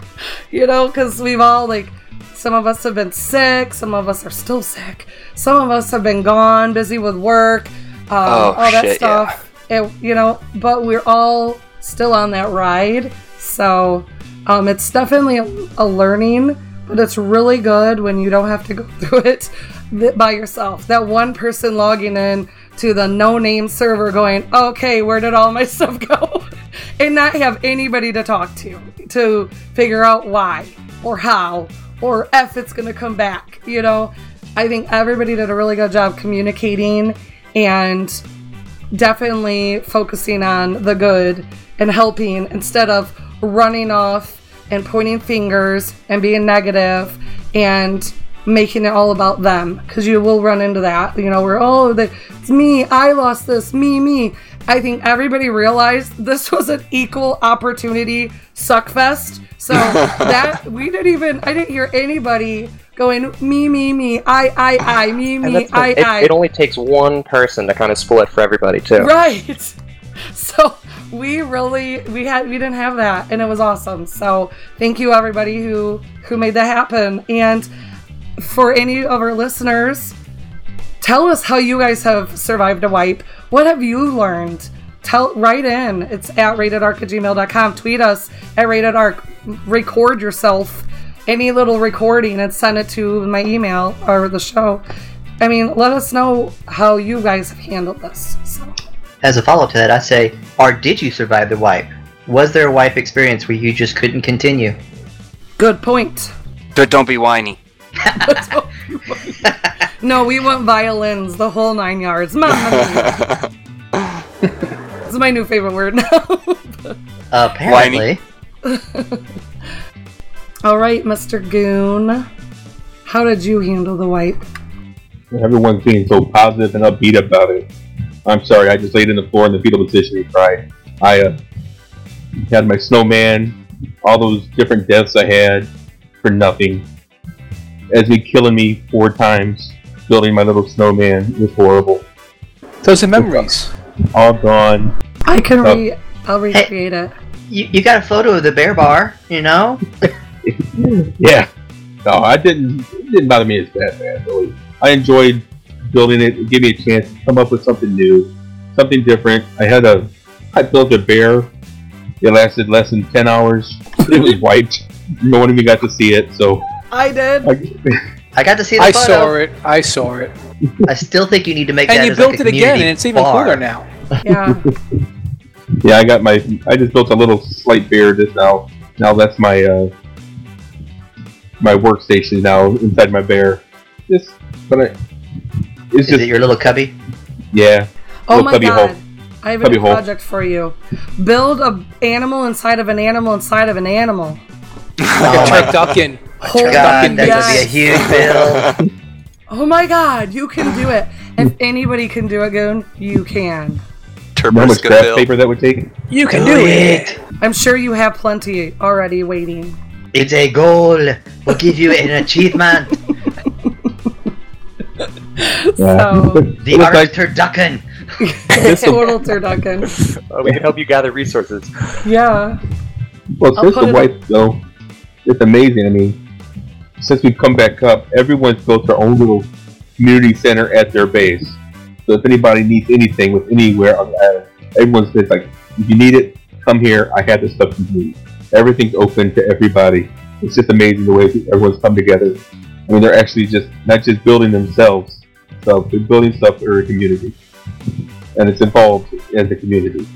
you know, because we've all like, some of us have been sick, some of us are still sick, some of us have been gone, busy with work, um, Oh, all that shit, yeah. stuff. It, you know, but we're all still on that ride, so um, it's definitely a, a learning, but it's really good when you don't have to go through it by yourself. That one person logging in to the no name server going, okay, where did all my stuff go? and not have anybody to talk to to figure out why or how or if it's going to come back. You know, I think everybody did a really good job communicating and definitely focusing on the good and helping instead of running off and pointing fingers and being negative and making it all about them because you will run into that you know where oh the, it's me i lost this me me i think everybody realized this was an equal opportunity suckfest so that we didn't even i didn't hear anybody going me me me i i i me me i it, i it only takes one person to kind of split for everybody too. Right. So we really we had we didn't have that and it was awesome. So thank you everybody who who made that happen. And for any of our listeners, tell us how you guys have survived a wipe. What have you learned? Tell write in. It's at ratedark at gmail.com. Tweet us at ratedark. Record yourself. Any little recording and send it to my email or the show. I mean, let us know how you guys have handled this. So. As a follow-up to that, I say, or did you survive the wipe? Was there a wipe experience where you just couldn't continue? Good point. But don't be whiny. No, we want violins, the whole nine yards. Mamma mia. It's my new favorite word now. Apparently. All right, Mr. Goon. How did you handle the wipe? Everyone's being so positive and upbeat about it. I'm sorry, I just laid in the floor in the fetal position and cried. I uh, had my snowman, all those different deaths I had for nothing. Esme killing me four times, building my little snowman. Was horrible. Those are memories. All gone. I can re. I'll recreate it. You, you got a photo of the bear bar, you know? Yeah. No, I didn't. It didn't bother me as bad, man. really. I enjoyed building it. It gave me a chance to come up with something new, something different. I had a. I built a bear. It lasted less than ten hours. It was wiped. No one even got to see it. So I did. I, I got to see the I photo. saw it. I saw it. I still think you need to make And that you as built like a it again, and it's even bar. cooler now. Yeah. yeah, I got my. I just built a little slight bear just now. Now that's my uh, my workstation now inside my bear. Just, but I, it's Is just it your little cubby? yeah. Oh my cubby god. hole. I have a Cubby new project for you. Build a animal inside of an animal inside of an animal. Like a turducken. Holy God, Turducken that yes. would be a huge build. Oh my god, you can do it. If anybody can do it, Goon, you can. You know how much Tripper's gonna craft build. paper that would take? You can Do do it. it. I'm sure you have plenty already waiting. It's a goal. We'll give you an achievement. So, The It looks Ark like- Turducken. total turducken. Uh, we can help you gather resources. Yeah. Well, I'll since the it white though, it's amazing. I mean, since we've come back up, everyone's built their own little community center at their base. So if anybody needs anything with anywhere on the island, everyone's like, if you need it, come here. I have the stuff you need. Everything's open to everybody. It's just amazing the way everyone's come together. I mean, they're actually just not just building themselves, so they're building stuff for a community, and it's involved as a community.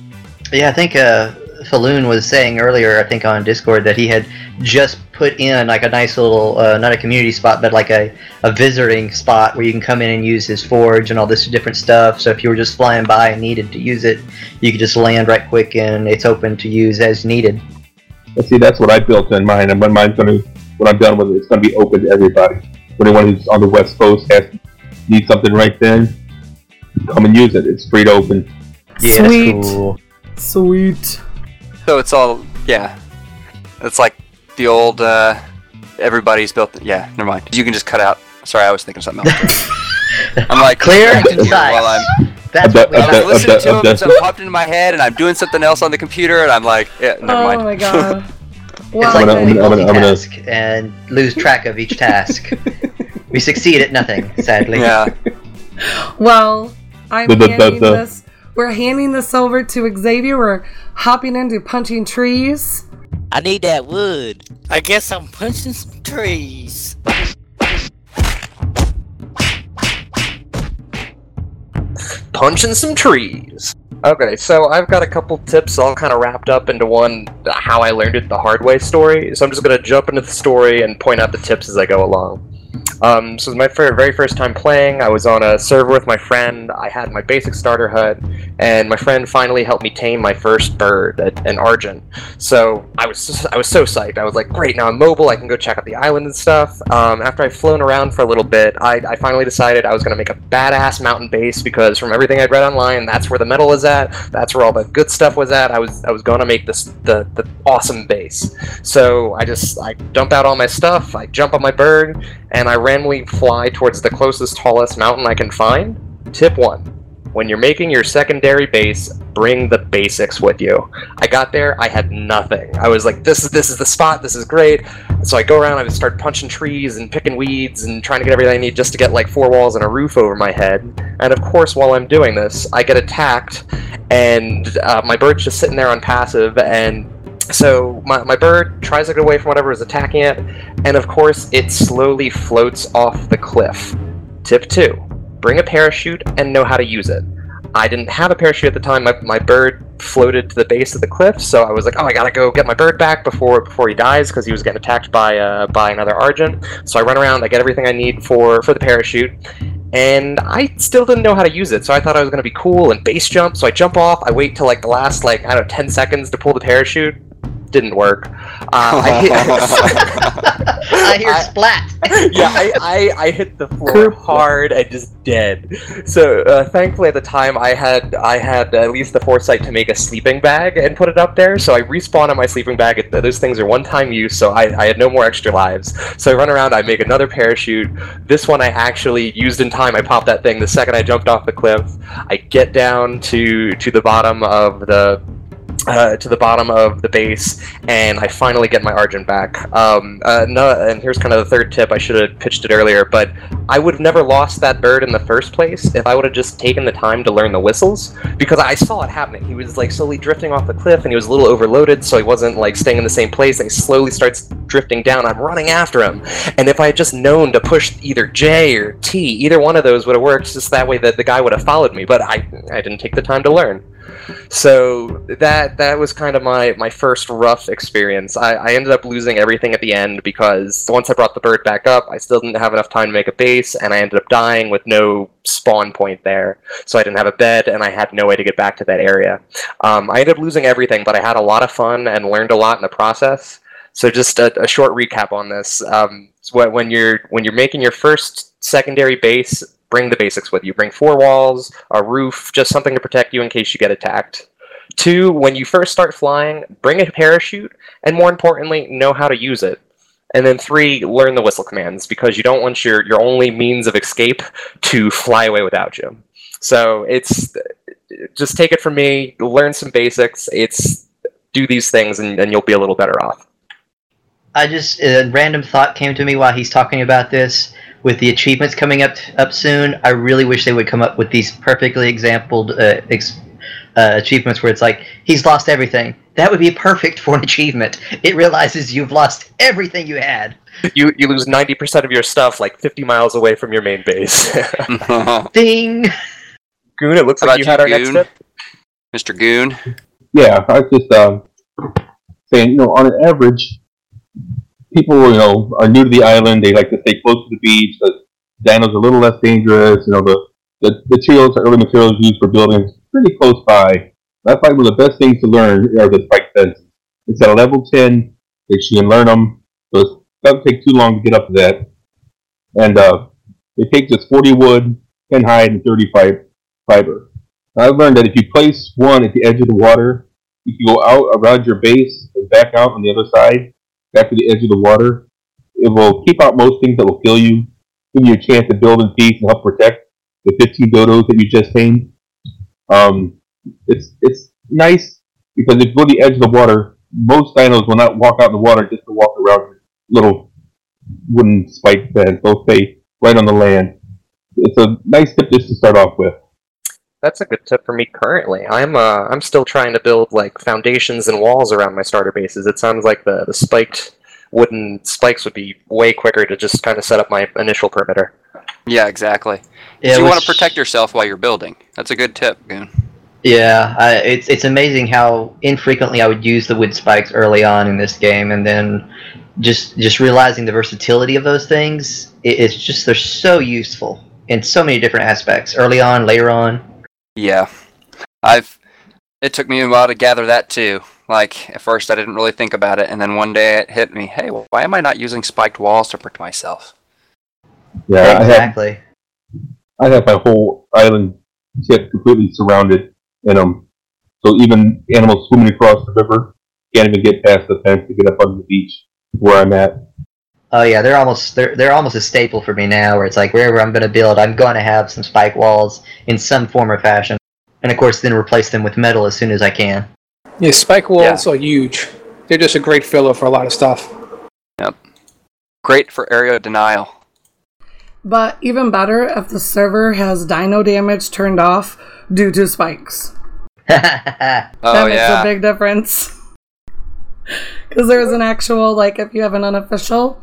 Yeah, I think uh, Falloon was saying earlier, I think on Discord, that he had just put in like a nice little, uh, not a community spot, but like a, a visiting spot where you can come in and use his forge and all this different stuff. So if you were just flying by and needed to use it, you could just land right quick and it's open to use as needed. But see, that's what I built in mine, and when mine's gonna, when I'm done with it, it's gonna be open to everybody. For anyone who's on the West Coast has need something right then, come and use it. It's free to open. Yeah, Sweet. that's cool. Sweet. So it's all yeah. It's like the old uh, everybody's built. Yeah, never mind. You can just cut out. Sorry, I was thinking something else. I'm like Clear and concise. while I'm. That's Of what we I'm of like. listening to of him, the- and popped into my head, and I'm doing something else on the computer, and I'm like, yeah, never oh mind. Oh my god. It's Well, like I'm gonna- when we I'm gonna- I'm gonna- and lose track of each task. we succeed at nothing, sadly. yeah. well, I'm The- the- the- the- this. We're handing this over to Xavier. We're hopping into punching trees. I need that wood. I guess I'm punching some trees. punching some trees. Okay, so I've got a couple tips all kind of wrapped up into one uh, how I learned it the hard way story. So I'm just going to jump into the story and point out the tips as I go along. Um, so was my very first time playing. I was on a server with my friend. I had my basic starter hut, and my friend finally helped me tame my first bird, an argent. So I was I was so psyched. I was like, great, now I'm mobile. I can go check out the island and stuff. Um, after I'd flown around for a little bit, I, I finally decided I was going to make a badass mountain base because from everything I'd read online, that's where the metal was at. That's where all the good stuff was at. I was I was going to make this the the awesome base. So I just I dump out all my stuff. I jump on my bird, and I randomly fly towards the closest tallest mountain I can find. Tip one. When you're making your secondary base, bring the basics with you. I got there, I had nothing. I was like, this is this is the spot, this is great. So I go around, I start punching trees and picking weeds and trying to get everything I need just to get like four walls and a roof over my head. And of course, while I'm doing this, I get attacked, and uh, my bird's just sitting there on passive, and so my, my bird tries to get away from whatever is attacking it, and of course it slowly floats off the cliff. Tip two: bring a parachute and know how to use it. I didn't have a parachute at the time. My, my bird floated to the base of the cliff, so I was like, "Oh, I gotta go get my bird back before before he dies because he was getting attacked by uh, by another Argent." So I run around, I get everything I need for for the parachute, and I still didn't know how to use it. So I thought I was gonna be cool and base jump. So I jump off. I wait till like the last like I don't know ten seconds to pull the parachute. Didn't work. Uh, I, I hear splat. yeah, I, I, I hit the floor hard and just dead. So uh, thankfully at the time I had I had at least the foresight to make a sleeping bag and put it up there. So I respawn on my sleeping bag. It- Those things are one time use, so I, I had no more extra lives. So I run around. I make another parachute. This one I actually used in time. I popped that thing the second I jumped off the cliff. I get down to to the bottom of the uh, to the bottom of the base, and I finally get my Argent back. Um, uh, no, and here's kind of the third tip. I should have pitched it earlier, but I would have never lost that bird in the first place if I would have just taken the time to learn the whistles, because I saw it happening. He was like slowly drifting off the cliff, and he was a little overloaded, so he wasn't like staying in the same place. And he slowly starts drifting down. I'm running after him, and if I had just known to push either J or T, either one of those would have worked. Just that way, that the guy would have followed me. But I, I didn't take the time to learn. So that that was kind of my my first rough experience. I, I ended up losing everything at the end because once I brought the bird back up, I still didn't have enough time to make a base, and I ended up dying with no spawn point there. So I didn't have a bed, and I had no way to get back to that area. Um, I ended up losing everything, but I had a lot of fun and learned a lot in the process. So just a, a short recap on this: um, when you're when you're making your first secondary base, bring the basics with you. Bring four walls, a roof, just something to protect you in case you get attacked. Two, when you first start flying, bring a parachute, and more importantly, know how to use it. And then three, learn the whistle commands because you don't want your, your only means of escape to fly away without you. So it's just take it from me, learn some basics. It's do these things and, and you'll be a little better off. I just a random thought came to me while he's talking about this. With the achievements coming up up soon, I really wish they would come up with these perfectly exampled uh, ex- uh, achievements where it's like he's lost everything. That would be perfect for an achievement. It realizes you've lost everything you had. You you lose ninety percent of your stuff like fifty miles away from your main base. Ding. Goon, it looks How like you had you, our next Goon? tip. Mr. Goon. Yeah, I was just um, saying, you know, on an average, people, you know, are new to the island. They like to stay close to the beach. The dinos a little less dangerous. You know, the, the materials, the early materials used for buildings, pretty close by. That's why one of the best things to learn are the spike fences. It's at a level 10 that you can learn them. So it doesn't take too long to get up to that. And uh, it takes just 40 wood, 10 hide, and 30 fi- fiber. I've learned that if you place one at the edge of the water, you can go out around your base and back out on the other side, back to the edge of the water. It will keep out most things that will kill you, give you a chance to build in peace and help protect the 15 dodos that you just tamed. Um, it's it's nice because if you go to the edge of the water, most dinos will not walk out in the water just to walk around little wooden spike fence. They'll stay right on the land. It's a nice tip just to start off with. That's a good tip for me currently. I'm uh I'm still trying to build like foundations and walls around my starter bases. It sounds like the, the spiked wooden spikes would be way quicker to just kind of set up my initial perimeter. Yeah, exactly. Yeah, so you want to protect yourself while you're building. That's a good tip, Goon. Yeah, I, it's it's amazing how infrequently I would use the wood spikes early on in this game, and then just just realizing the versatility of those things. It, it's just they're so useful in so many different aspects. Early on, later on. Yeah. I've it took me a while to gather that too. Like at first I didn't really think about it and then one day it hit me, hey, why am I not using spiked walls to protect myself? Yeah, I have exactly. I have my whole island tip completely surrounded in them. So even animals swimming across the river can't even get past the fence to get up on the beach where I'm at. Oh yeah, they're almost they're they're almost a staple for me now. Where it's like wherever I'm going to build, I'm going to have some spike walls in some form or fashion, and of course then replace them with metal as soon as I can. Yeah, spike walls are huge. They're just a great filler for a lot of stuff. Yep. Great for area denial. But even better if the server has dino damage turned off due to spikes. Oh that makes yeah. a big difference. Because there's an actual, like, if you have an unofficial,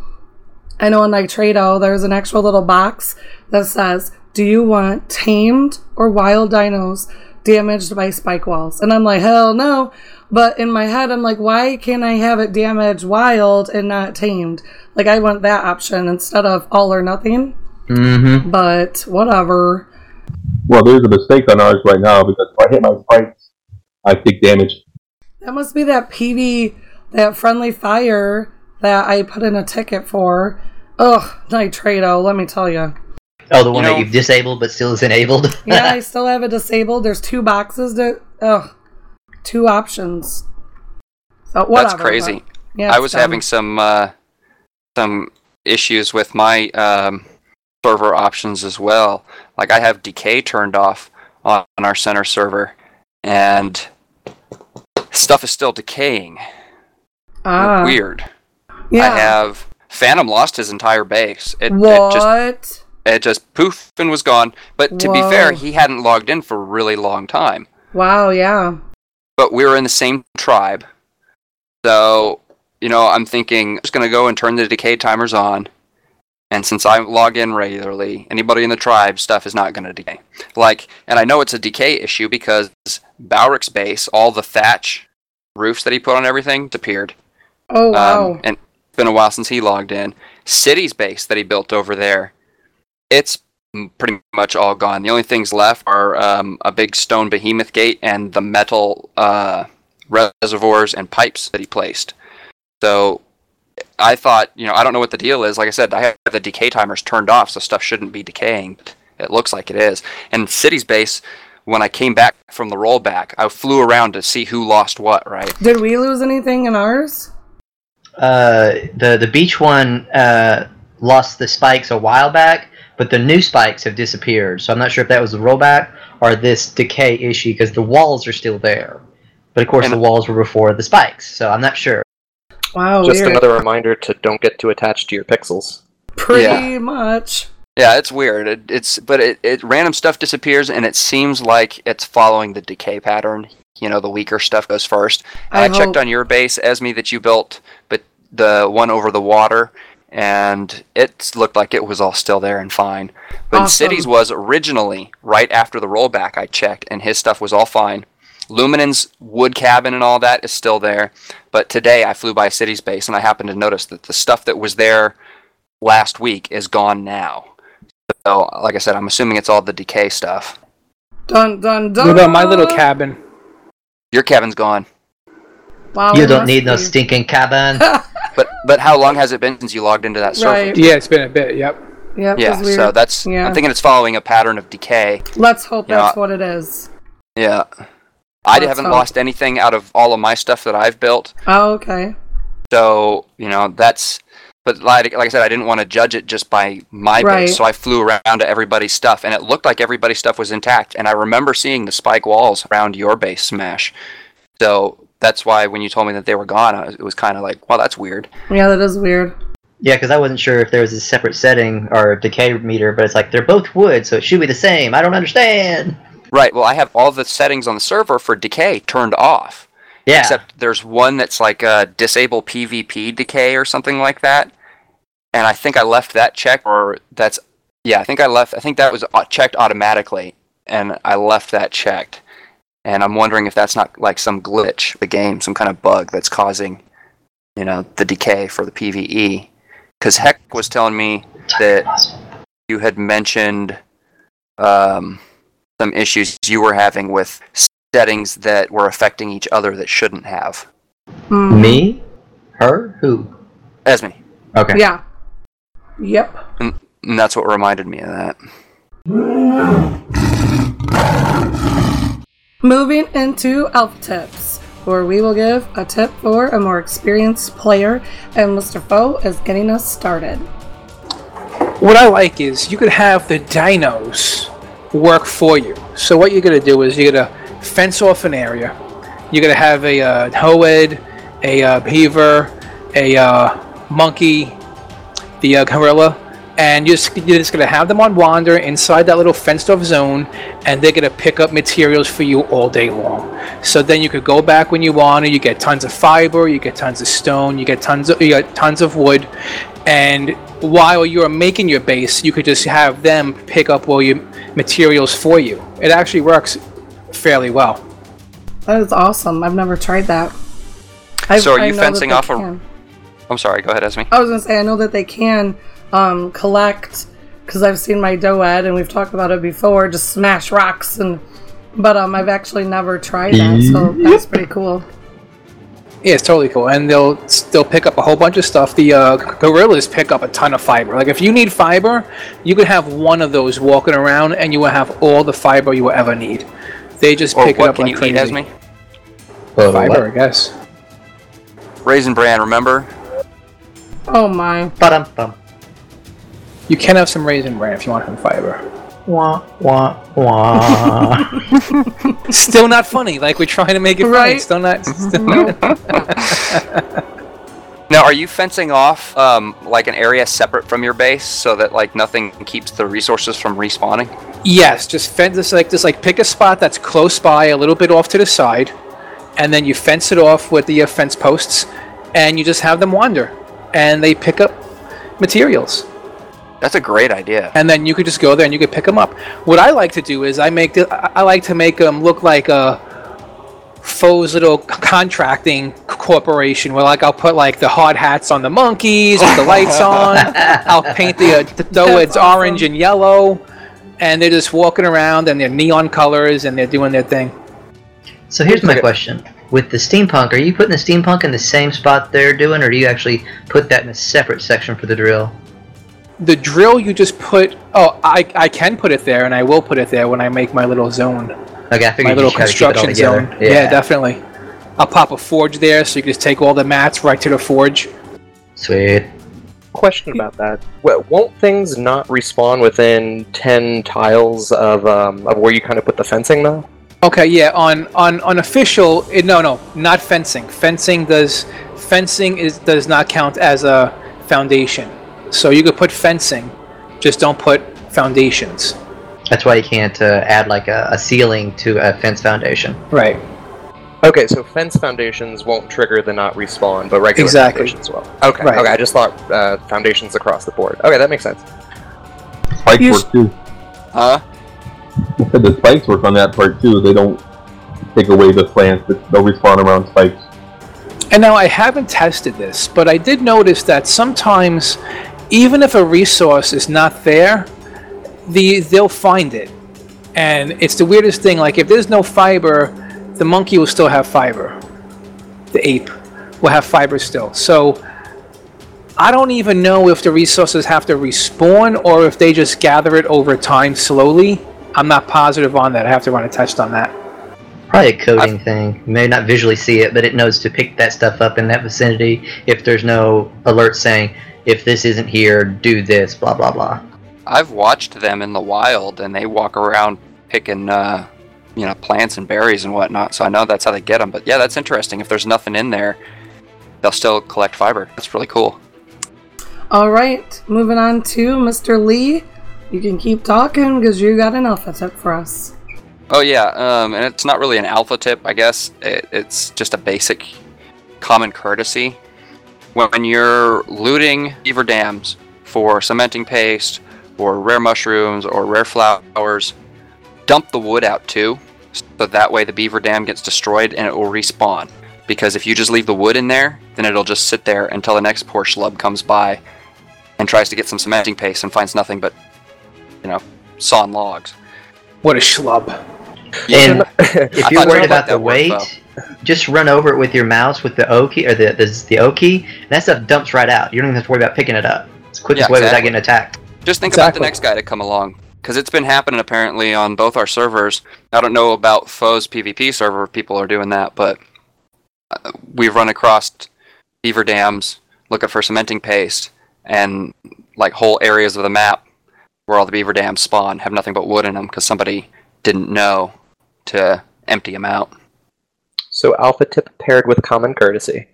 I know on in Nitrado, there's an actual little box that says, Do you want tamed or wild dinos damaged by spike walls? And I'm like, Hell no. But in my head, I'm like, Why can't I have it damaged wild and not tamed? Like, I want that option instead of all or nothing. Mm-hmm. But whatever. Well, there's a mistake on ours right now because if I hit my spikes, I take damage. That must be that PV, that friendly fire that I put in a ticket for. Ugh, Nitrado, let me tell you. Oh, the one You that you've disabled but still is enabled. Yeah, I still have it disabled. There's two boxes to, ugh, two options. So whatever. That's crazy. but- yeah, I was dumb. having some uh, some issues with my um, server options as well. Like I have decay turned off on our center server, and stuff is still decaying. ah, Weird. Yeah. I have Phantom lost his entire base. It, it what? just it just poof and was gone. But to be fair, he hadn't logged in for a really long time. wow, yeah. But we were in the same tribe, so you know I'm thinking I'm just gonna go and turn the decay timers on. And since I log in regularly, anybody in the tribe stuff is not going to decay. Like, and I know it's a decay issue because Bowrick's base, all the thatch roofs that he put on everything, disappeared. Oh, wow. Um, and been a while since he logged in. City's base that he built over there, it's pretty much all gone. The only things left are um, a big stone behemoth gate and the metal uh, reservoirs and pipes that he placed. So I thought, you know, I don't know what the deal is. Like I said, I have the decay timers turned off, so stuff shouldn't be decaying. It looks like it is. And City's base, when I came back from the rollback, I flew around to see who lost what. Right. Did we lose anything in ours? Uh, the the beach one uh, lost the spikes a while back, but the new spikes have disappeared. So I'm not sure if that was the rollback or this decay issue because the walls are still there. But of course, the walls were before the spikes, so I'm not sure. Wow, Just weird. another reminder to don't get too attached to your pixels. Pretty Yeah. much. Yeah, it's weird. It, it's but it, it random stuff disappears, and it seems like it's following the decay pattern. You know, the weaker stuff goes first. I I, checked hope- on your base, Esme, that you built, but the one over the water, and it looked like it was all still there and fine. But Awesome. Cities was originally right after the rollback. I checked, and his stuff was all fine. Luminan's wood cabin and all that is still there. But today I flew by Cities base, and I happened to notice that the stuff that was there last week is gone now. So, like I said, I'm assuming it's all the decay stuff. Dun dun dun. What about my little cabin? Your cabin's gone. Wow, you don't must need no stinking cabin. But but how long has it been since you logged into that server? Right. Yeah, it's been a bit. Yep. Yep, Yeah, so that's yeah. I'm thinking it's following a pattern of decay. Let's hope you that's know, what it is. Yeah. I Let's haven't hope. lost anything out of all of my stuff that I've built. Oh, okay. So, you know, that's but like, like I said, I didn't want to judge it just by my Right. base, so I flew around to everybody's stuff, and it looked like everybody's stuff was intact. And I remember seeing the spike walls around your base smash. So that's why when you told me that they were gone, I was, it was kind of like, well, that's weird. Yeah, that is weird. yeah, because I wasn't sure if there was a separate setting or decay meter, but it's like they're both wood, so it should be the same. I don't understand. Right. Well, I have all the settings on the server for decay turned off. Yeah. Except there's one that's like uh, disable PvP decay or something like that, and I think I left that checked, or that's yeah, I think I left. I think that was checked automatically, and I left that checked. And I'm wondering if that's not like some glitch of the game, some kind of bug that's causing, you know, the decay for the PVE. Because Heck was telling me that you had mentioned um, some issues you were having with settings that were affecting each other that shouldn't have. Mhm. Me? Her? Who? Esme. Okay. Yeah. Yep. And, and that's what reminded me of that. Moving into Alpha tips, where we will give a tip for a more experienced player, and Mr. Foe is getting us started. What I like is you could have the dinos work for you. So what you're gonna do is you're gonna fence off an area. You're gonna have a uh, Doed, a uh, beaver, a uh, monkey, the uh, gorilla, and you're just, you're just gonna have them on wander inside that little fenced off zone, and they're gonna pick up materials for you all day long. So then you could go back when you want, and you get tons of fiber, you get tons of stone, you get tons of you get tons of wood, and while you're making your base, you could just have them pick up all your materials for you. It actually works fairly well. That is awesome. I've never tried that. I, so are you know fencing off a? can. I'm sorry. Go ahead, Esme. I was gonna say I know that they can um, collect because I've seen my Doed and we've talked about it before. Just smash rocks and, but um, I've actually never tried that, so that's pretty cool. Yeah, it's totally cool, and they'll they'll pick up a whole bunch of stuff. The uh, gorillas pick up a ton of fiber. Like if you need fiber, you could have one of those walking around, and you will have all the fiber you will ever need. They just Or pick it what up can like you crazy. eat, Esme? Uh, Fiber, what? I guess. Raisin bran. Remember? Oh my! Ba-dum, bum. You can have some raisin bran if you want some fiber. Wah, wah, wah. Still not funny. Like we're trying to make it funny. Right. Still not. Still not. Now, are you fencing off um, like an area separate from your base so that like nothing keeps the resources from respawning? Yes, just fence this like just like pick a spot that's close by, a little bit off to the side, and then you fence it off with the uh, fence posts, and you just have them wander, and they pick up materials, That's a great idea. and then you could just go there and you could pick them up. What I like to do is I make the, I I like to make them look like a Foe's little contracting corporation where like I'll put like the hard hats on the monkeys with the lights on. I'll paint the uh, the doe That's it's orange and yellow, and they're just walking around and they're neon colors and they're doing their thing. so here's my question. With the steampunk, are you putting the steampunk in the same spot they're doing, or do you actually put that in a separate section for the drill? The drill you just put. Oh, I I can put it there, and I will put it there when I make my little zone. Okay, I figured my you little just keep it all construction together. zone. Yeah. definitely. I'll pop a forge there, so you can just take all the mats right to the forge. Sweet. Question about that. Well, won't things not respawn within 10 tiles of, um, of where you kind of put the fencing, though? Okay, yeah. On on on official, it, no, no, not fencing. Fencing does fencing is does not count as a foundation. So you could put fencing, just don't put foundations. That's why you can't uh, add like a, a ceiling to a fence foundation. Right. Okay, so fence foundations won't trigger the not respawn, but regular Exactly. foundations will. Okay, Right. okay, I just thought uh, foundations across the board. Okay, that makes sense. Spikes You work too. Huh? I said the spikes work on that part too. They don't take away the plants, but they'll respawn around spikes. And now I haven't tested this, but I did notice that sometimes, even if a resource is not there, the they'll find it. And it's the weirdest thing. Like if there's no fiber, the monkey will still have fiber. The ape will have fiber still. So I don't even know if the resources have to respawn or if they just gather it over time slowly. I'm not positive on that. I have to run a test on that. Probably a coding thing. You may not visually see it, but it knows to pick that stuff up in that vicinity if there's no alert saying, if this isn't here, do this, blah, blah, blah. I've watched them in the wild, and they walk around picking, uh, you know, plants and berries and whatnot. So I know that's how they get them. But yeah, that's interesting. If there's nothing in there, they'll still collect fiber. That's really cool. All right, moving on to Mr. Lee. You can keep talking because you got an alpha tip for us. Oh yeah, um, and it's not really an alpha tip, I guess. It, it's just a basic common courtesy. When you're looting beaver dams for cementing paste, or rare mushrooms, or rare flowers, dump the wood out too, so that way the beaver dam gets destroyed and it will respawn. Because if you just leave the wood in there, then it'll just sit there until the next poor schlub comes by and tries to get some cementing paste and finds nothing but, you know, sawn logs. What a schlub. And if you're worried you about the that word, weight, just run over it with your mouse with the O key or the the, the O key. And that stuff dumps right out. You don't even have to worry about picking it up. It's the quickest Yeah, way without exactly. getting attacked. Just think about the next guy to come along. Because it's been happening apparently on both our servers. I don't know about Foe's PvP server, if people are doing that, but uh, we've run across beaver dams looking for cementing paste, and like whole areas of the map where all the beaver dams spawn have nothing but wood in them because somebody didn't know to empty them out. So alpha tip paired with common courtesy.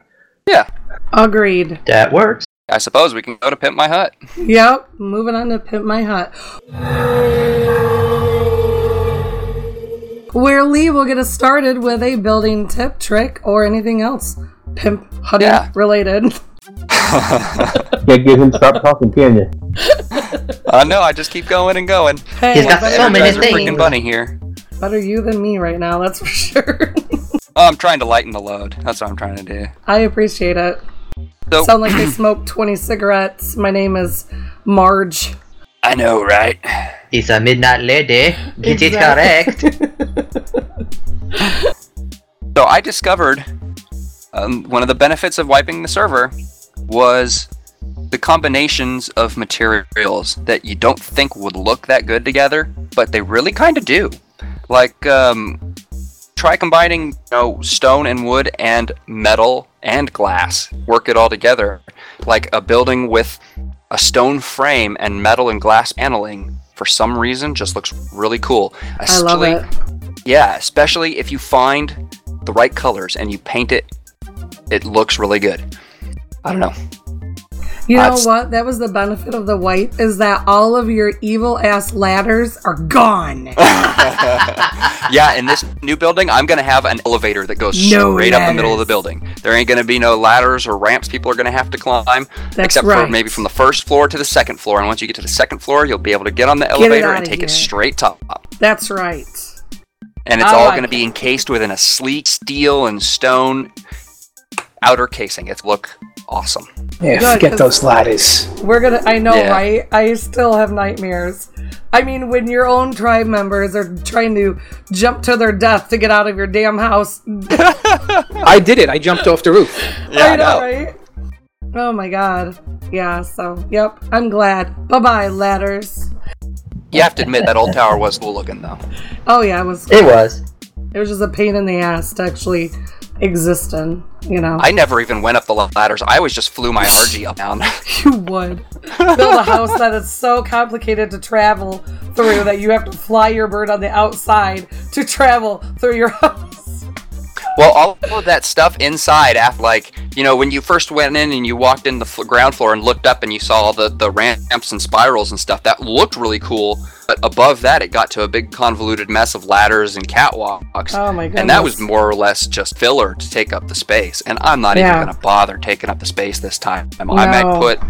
Yeah, Agreed. That works. I suppose we can go to Pimp My Hut. Yep, moving on to Pimp My Hut. Where Lee will get us started with a building tip, trick, or anything else pimp hutting Yeah. related. Can't get him to stop talking, can you? Uh, I know, I just keep going and going. Hey, He's got better, so many Guys are things. freaking bunny here. better you than me right now, that's for sure. Oh, I'm trying to lighten the load. That's what I'm trying to do. I appreciate it. So, Sound like they smoked 20 cigarettes. My name is Marge. I know, right? It's a midnight lady. Get Exactly. it correct. So I discovered um, one of the benefits of wiping the server was the combinations of materials that you don't think would look that good together, but they really kind of do. Like, um, try combining you know, stone and wood and metal and glass. Work it all together. Like a building with a stone frame and metal and glass paneling for some reason just looks really cool. I love Especially- it. yeah, especially if you find the right colors and you paint it, it looks really good. I don't know. You know That's- what? That was the benefit of the white is that all of your evil ass ladders are gone. yeah, in this new building, I'm gonna have an elevator that goes No straight up the middle of the building. There ain't gonna be no ladders or ramps people are gonna have to climb, That's except right. for maybe from the first floor to the second floor. And once you get to the second floor, you'll be able to get on the it elevator and take it straight top. That's right. And it's I all like gonna be encased within a sleek steel and stone outer casing. It's look awesome. Yeah, Good, forget 'cause- those ladders. We're gonna. I know, Yeah. right? I still have nightmares. I mean, when your own tribe members are trying to jump to their death to get out of your damn house. I did it. I jumped off the roof. Yeah, I know, right? Oh my god. Yeah, so, yep, I'm glad. Bye bye, ladders. You have to admit that old tower was cool looking though. Oh, yeah, it was. It was. It was just a pain in the ass to actually exist in, you know? I never even went up the ladders. I always just flew my RG up down. you would. Build a house that is so complicated to travel through that you have to fly your bird on the outside to travel through your house. Well, all of that stuff inside, after like you know, when you first went in and you walked in the f- ground floor and looked up and you saw all the the ramps and spirals and stuff, that looked really cool. But above that, it got to a big convoluted mess of ladders and catwalks. Oh my And that was more or less just filler to take up the space. And I'm not Yeah. even going to bother taking up the space this time. I No. might put,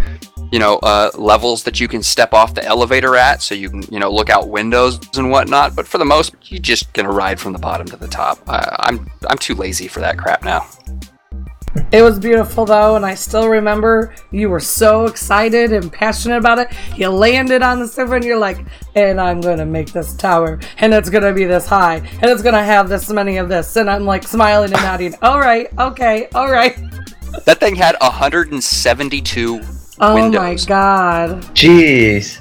you know, uh, levels that you can step off the elevator at, so you can, you know, look out windows and whatnot. But for the most, you're just gonna ride from the bottom to the top. I, I'm I'm too lazy for that crap now. It was beautiful though, and I still remember you were so excited and passionate about it. You landed on the server and you're like, and I'm gonna make this tower, and it's gonna be this high, and it's gonna have this many of this. And I'm like smiling and nodding, all right, okay, all right. That thing had 172 Oh windows. my god. Jeez.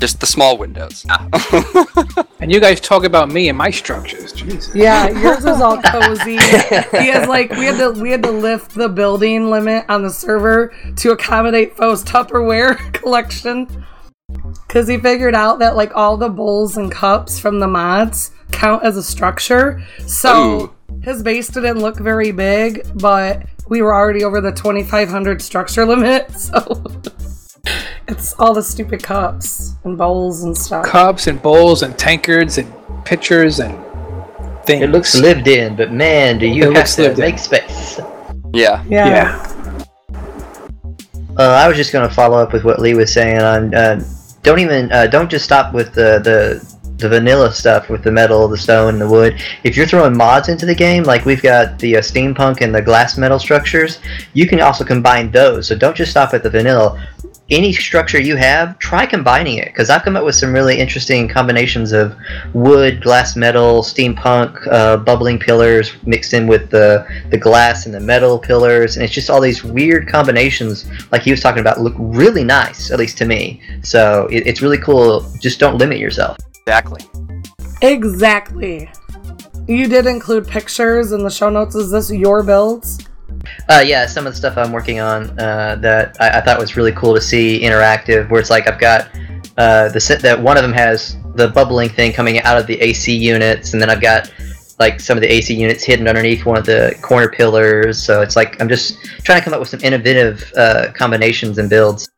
Just the small windows. Ah. And you guys talk about me and my structures. Jeez. Yeah, yours is all cozy. he has like we had to we had to lift the building limit on the server to accommodate Foe's Tupperware collection. Cause he figured out that like all the bowls and cups from the mods count as a structure. So his base didn't look very big, but we were already over the twenty five hundred structure limit, so it's all the stupid cups and bowls and stuff. Cups and bowls and tankards and pitchers and things. It looks lived in, but man, do you It have looks to lived in. make space. Yeah. Yeah. Yeah. Uh, I was just going to follow up with what Lee was saying on. Uh, don't even uh, don't just stop with the, the the vanilla stuff with the metal, the stone, the wood. If you're throwing mods into the game, like we've got the uh, steampunk and the glass metal structures, you can also combine those. So don't just stop at the vanilla. Any structure you have, try combining it because I've come up with some really interesting combinations of wood, glass, metal, steampunk, uh, bubbling pillars mixed in with the the glass and the metal pillars, and it's just all these weird combinations. Like he was talking about, look really nice, at least to me. So it, it's really cool. Just don't limit yourself. Exactly. Exactly. You did include pictures in the show notes. Is this your builds? Uh, yeah, some of the stuff I'm working on uh, that I, I thought was really cool to see interactive, where it's like I've got uh, the set that one of them has the bubbling thing coming out of the AC units, and then I've got like some of the AC units hidden underneath one of the corner pillars. So it's like I'm just trying to come up with some innovative uh, combinations and builds.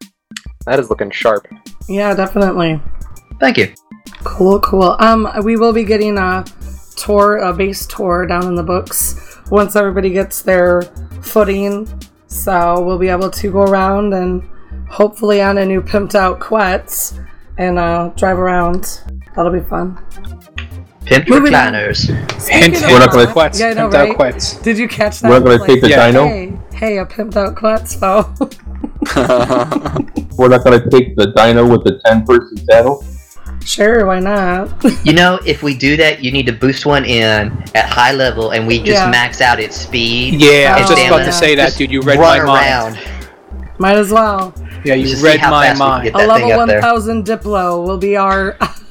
That is looking sharp. Yeah, definitely. Thank you. Cool, cool. Um, we will be getting a tour, a base tour down in the books once everybody gets their footing. So we'll be able to go around and hopefully on a new pimped out Quetz and uh, drive around. That'll be fun. Pimp Moving on. recliners. Hint, We're not gonna- Quetz. Yeah, I know, Pimped out right? Quetz. Did you catch that? We're not gonna Like, take the Yeah. dino. Hey, hey, a pimped out Quetz, foe. We're not gonna take the dino with the ten person saddle. Sure, why not? You know, if we do that, you need to boost one in at high level, and we just Yeah. max out its speed. Yeah, I was just about to say that, Just dude. You read run my mind. around. Might as well. Yeah, you Just read my fast we can mind. get A level thing up there. 1000 Diplo will be our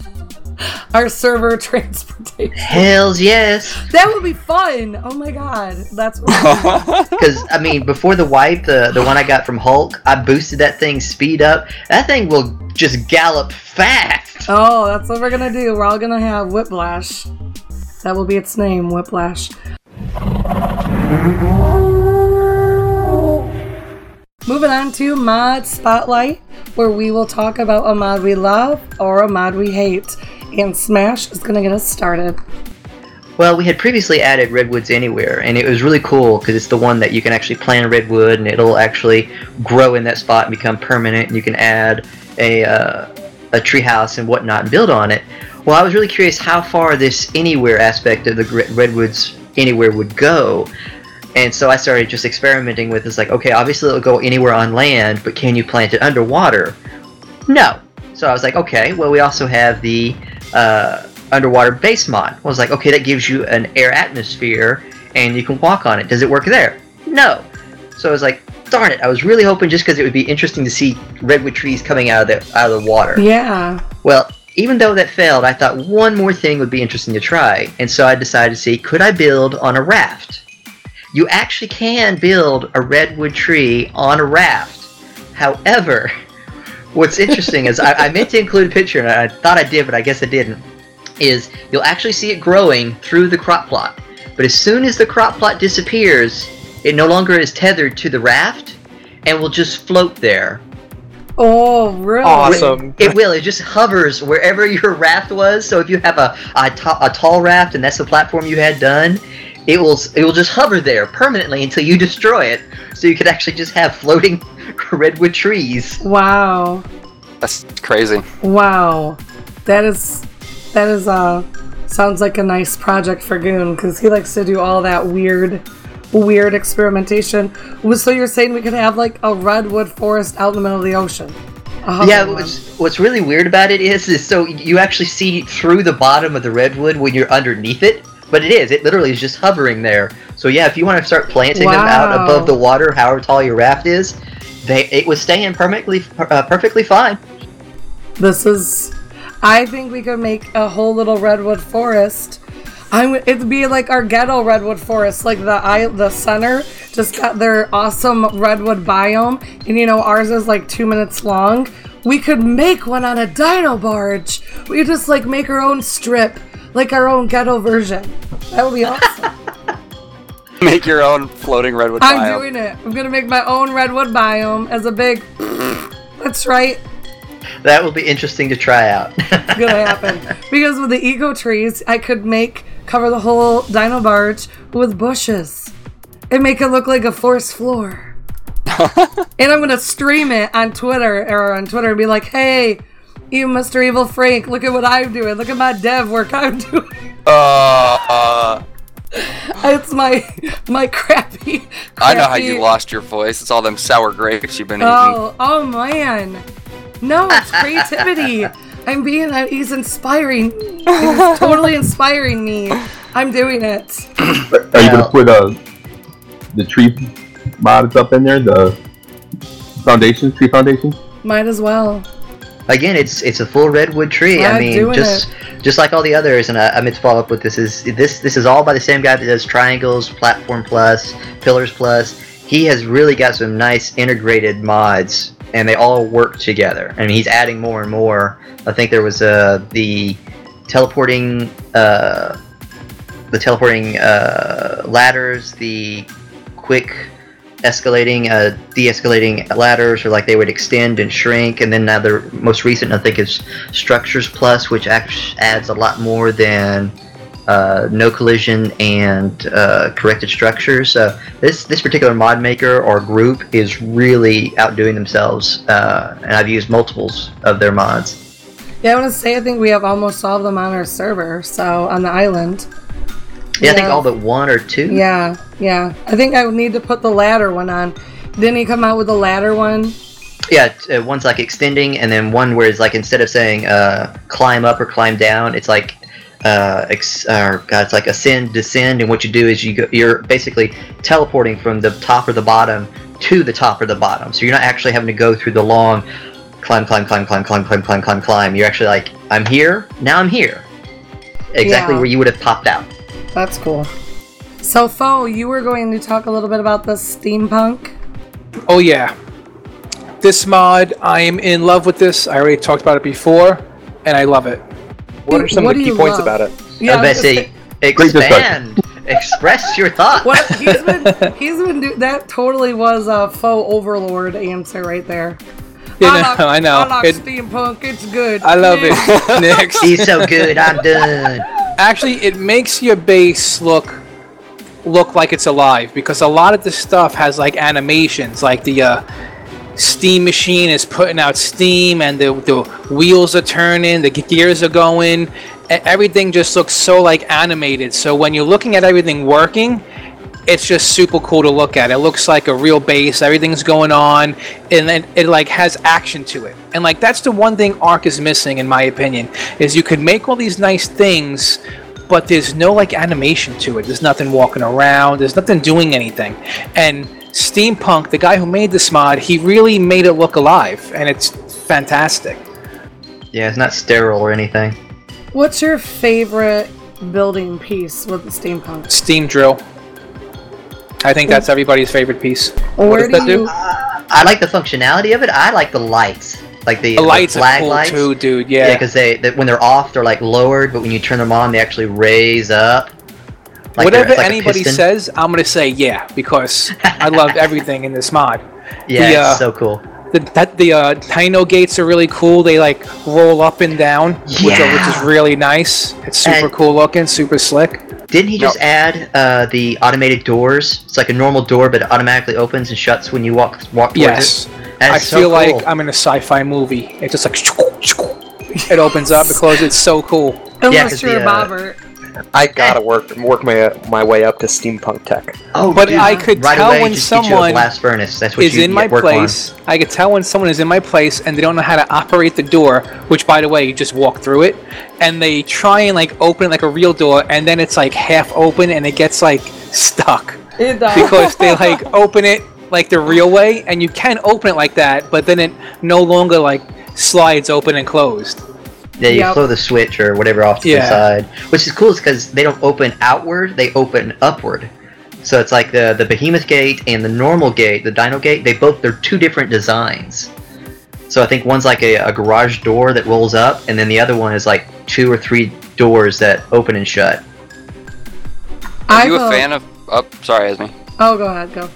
our server transportation. Hells yes. That would be fun. Oh my god. That's Because I mean, before the wipe, the the one I got from Hulk, I boosted that thing speed up. That thing will just gallop fast. Oh, that's what we're gonna do. We're all gonna have Whiplash. That will be its name, Whiplash. Moving on to Mod Spotlight, where we will talk about a mod we love or a mod we hate. And Smash is gonna get us started. Well, we had previously added Redwoods Anywhere, and it was really cool because it's the one that you can actually plant redwood, and it'll actually grow in that spot and become permanent. And you can add a uh, a treehouse and whatnot and build on it. Well, I was really curious how far this Anywhere aspect of the Redwoods Anywhere would go. And so I started just experimenting with it's like, okay, obviously it'll go anywhere on land, but can you plant it underwater? No. So I was like, okay, well, we also have the uh, underwater base mod. I was like, okay, that gives you an air atmosphere and you can walk on it. Does it work there? No. So I was like, darn it, I was really hoping just because it would be interesting to see redwood trees coming out of the out of the water. Yeah. Well, even though that failed, I thought one more thing would be interesting to try, and so I decided to see could I build on a raft. You actually can build a redwood tree on a raft. However, what's interesting is I, I meant to include a picture, and I thought I did, but I guess I didn't. Is you'll actually see it growing through the crop plot, but as soon as the crop plot disappears, it no longer is tethered to the raft, and will just float there. Oh, really? Awesome. It will. It just hovers wherever your raft was. So if you have a a, a tall raft and that's the platform you had done, it will it will just hover there permanently until you destroy it. So you could actually just have floating redwood trees. Wow. That's crazy. Wow. That is that is uh sounds like a nice project for Goon because he likes to do all that weird weird experimentation. So you're saying we could have like a redwood forest out in the middle of the ocean? A Yeah, what's, what's really weird about it is, is so you actually see through the bottom of the redwood when you're underneath it, but it is. It literally is just hovering there. So yeah, if you want to start planting them out above the water, however tall your raft is, they it was staying perfectly uh, perfectly fine. This is. I think we could make a whole little redwood forest. I'm. It'd be like our ghetto redwood forest, like the I the center just got their awesome redwood biome, and you know ours is like two minutes long. We could make one on a dino barge. We could just like make our own strip, like our own ghetto version. That would be awesome. Make your own floating redwood I'm biome. doing it. I'm gonna make my own redwood biome as a big. That's right. That will be interesting to try out. It's gonna happen because with the eco trees, I could make cover the whole dino barge with bushes and make it look like a forest floor. and I'm gonna stream it on Twitter or on Twitter and be like, "Hey, you Mr. Evil Frank, look at what I'm doing. Look at my dev work I'm doing. Uh, uh, It's my my crappy. I know how you lost your voice. It's all them sour grapes you've been eating. Oh, oh man. No, it's creativity. I'm being, uh, he's inspiring. He's totally inspiring me. I'm doing it. Are you gonna put uh, the tree mods up in there? The foundations, tree foundations? Might as well. Again, it's it's a full redwood tree. I mean, just just like all the others, and I, I meant to follow up with this. Is this this is all by the same guy that does Triangles, Platform Plus, Pillars Plus. He has really got some nice integrated mods, and they all work together. I mean, he's adding more and more. I think there was uh, the teleporting uh, the teleporting uh, ladders, the quick escalating, uh, de-escalating ladders, or like they would extend and shrink. And then now the most recent, I think, is Structures Plus, which adds a lot more than uh, no collision and uh, corrected structures. So this this particular mod maker or group is really outdoing themselves, uh, and I've used multiples of their mods. Yeah, I want to say I think we have almost all of them on our server, so on the island. Yeah, I think all but one or two. Yeah, yeah. I think I would need to put the ladder one on. Didn't he come out with the ladder one? Yeah, uh, one's like extending, and then one where it's like instead of saying uh, climb up or climb down, it's like uh, ex- or God, it's like ascend, descend, and what you do is you go, you're basically teleporting from the top or the bottom to the top or the bottom. So you're not actually having to go through the long climb, climb, climb, climb, climb, climb, climb, climb, climb. You're actually like, I'm here, now I'm here, exactly Yeah. where you would have popped out. That's cool. So, Fo, you were going to talk a little bit about the steampunk. Oh yeah. This mod, I am in love with this. I already talked about it before, and I love it. What are some What of the key points love? about it? Yeah, I I bet was say expand, express your thoughts. What he's been he's been do- that totally was a faux overlord answer right there. You I know, like, I know. I like It- steampunk. It's good. I love Yeah. it. Next. He's so good, I'm done. Actually, it makes your base look look like it's alive because a lot of this stuff has like animations, like the uh, steam machine is putting out steam and the, the wheels are turning, the gears are going. Everything just looks so like animated. So when you're looking at everything working, it's just super cool to look at. It looks like a real base. Everything's going on, and then it like has action to it. And like that's the one thing Ark is missing, in my opinion, is you could make all these nice things, but there's no like animation to it. There's nothing walking around. There's nothing doing anything. And Steampunk, the guy who made this mod, he really made it look alive, and it's fantastic. Yeah, it's not sterile or anything. What's your favorite building piece with the steampunk? Steam drill. I think that's everybody's favorite piece. Where what does do that you- do? I like the functionality of it. I like the lights, like the, The lights are flag cool lights. too, dude. Yeah. Yeah, because they, they when they're off, they're like lowered, but when you turn them on, they actually raise up. Like Whatever like anybody says, I'm gonna say yeah because I love everything in this mod. Yeah, the, it's uh, so cool. The that the uh, Dino gates are really cool. They like roll up and down, which, are, which is really nice. It's super And- cool looking, super slick. Didn't he just add uh, the automated doors? It's like a normal door, but it automatically opens and shuts when you walk walk towards Yes, it. That's I so feel cool. like I'm in a sci-fi movie. It's just like it opens up, it closes. It's so cool. Unless you're a Bobbert. I gotta work work my my way up to steampunk tech. Oh, but dude, I could right tell away, when just get you a someone blast furnace. That's what is you in my work on. place. I could tell when someone is in my place and they don't know how to operate the door. Which, by the way, you just walk through it, and they try and like open it like a real door, and then it's like half open and it gets like stuck It because they like open it like the real way, and you can open it like that, but then it no longer like slides open and closed. Yeah, you Yep. throw the switch or whatever off to Yeah. the side, which is cool because they don't open outward; they open upward. So it's like the the behemoth gate and the normal gate, the dino gate. They both they're two different designs. So I think one's like a, a garage door that rolls up, and then the other one is like two or three doors that open and shut. Are you a vote- fan of? Oh, sorry, Esme. Oh, go ahead, go.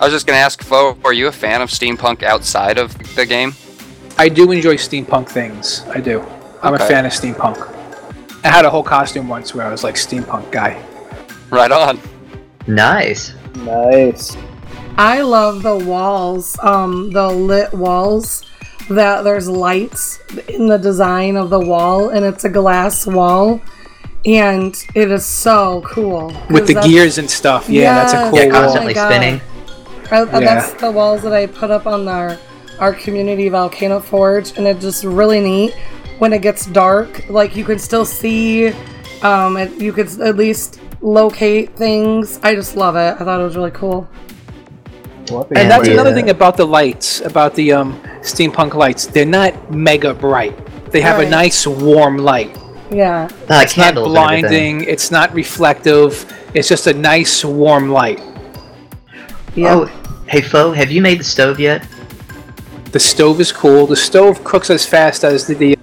I was just gonna ask, Fo, are you a fan of steampunk outside of the game? I do enjoy steampunk things. I do. I'm Okay. a fan of steampunk. I had a whole costume once where I was like steampunk guy. Right on. Nice. Nice. I love the walls, um, the lit walls. That there's lights in the design of the wall, and it's a glass wall, and it is so cool. With the gears and stuff. Yeah, that's a Yes. cool Yeah, Oh wall. constantly God. spinning. Uh, Yeah. That's the walls that I put up on our our community volcano forge, and it's just really neat. When it gets dark, like you can still see, um, it, you could at least locate things. I just love it. I thought it was really cool. And that's Yeah. another thing about the lights, about the um, steampunk lights. They're not mega bright. They have Right. a nice warm light. Yeah. Uh, It's not candles and everything. blinding. It's not reflective. It's just a nice warm light. Yeah. Oh, hey, Fo, have you made the stove yet? The stove is cool. The stove cooks as fast as the the,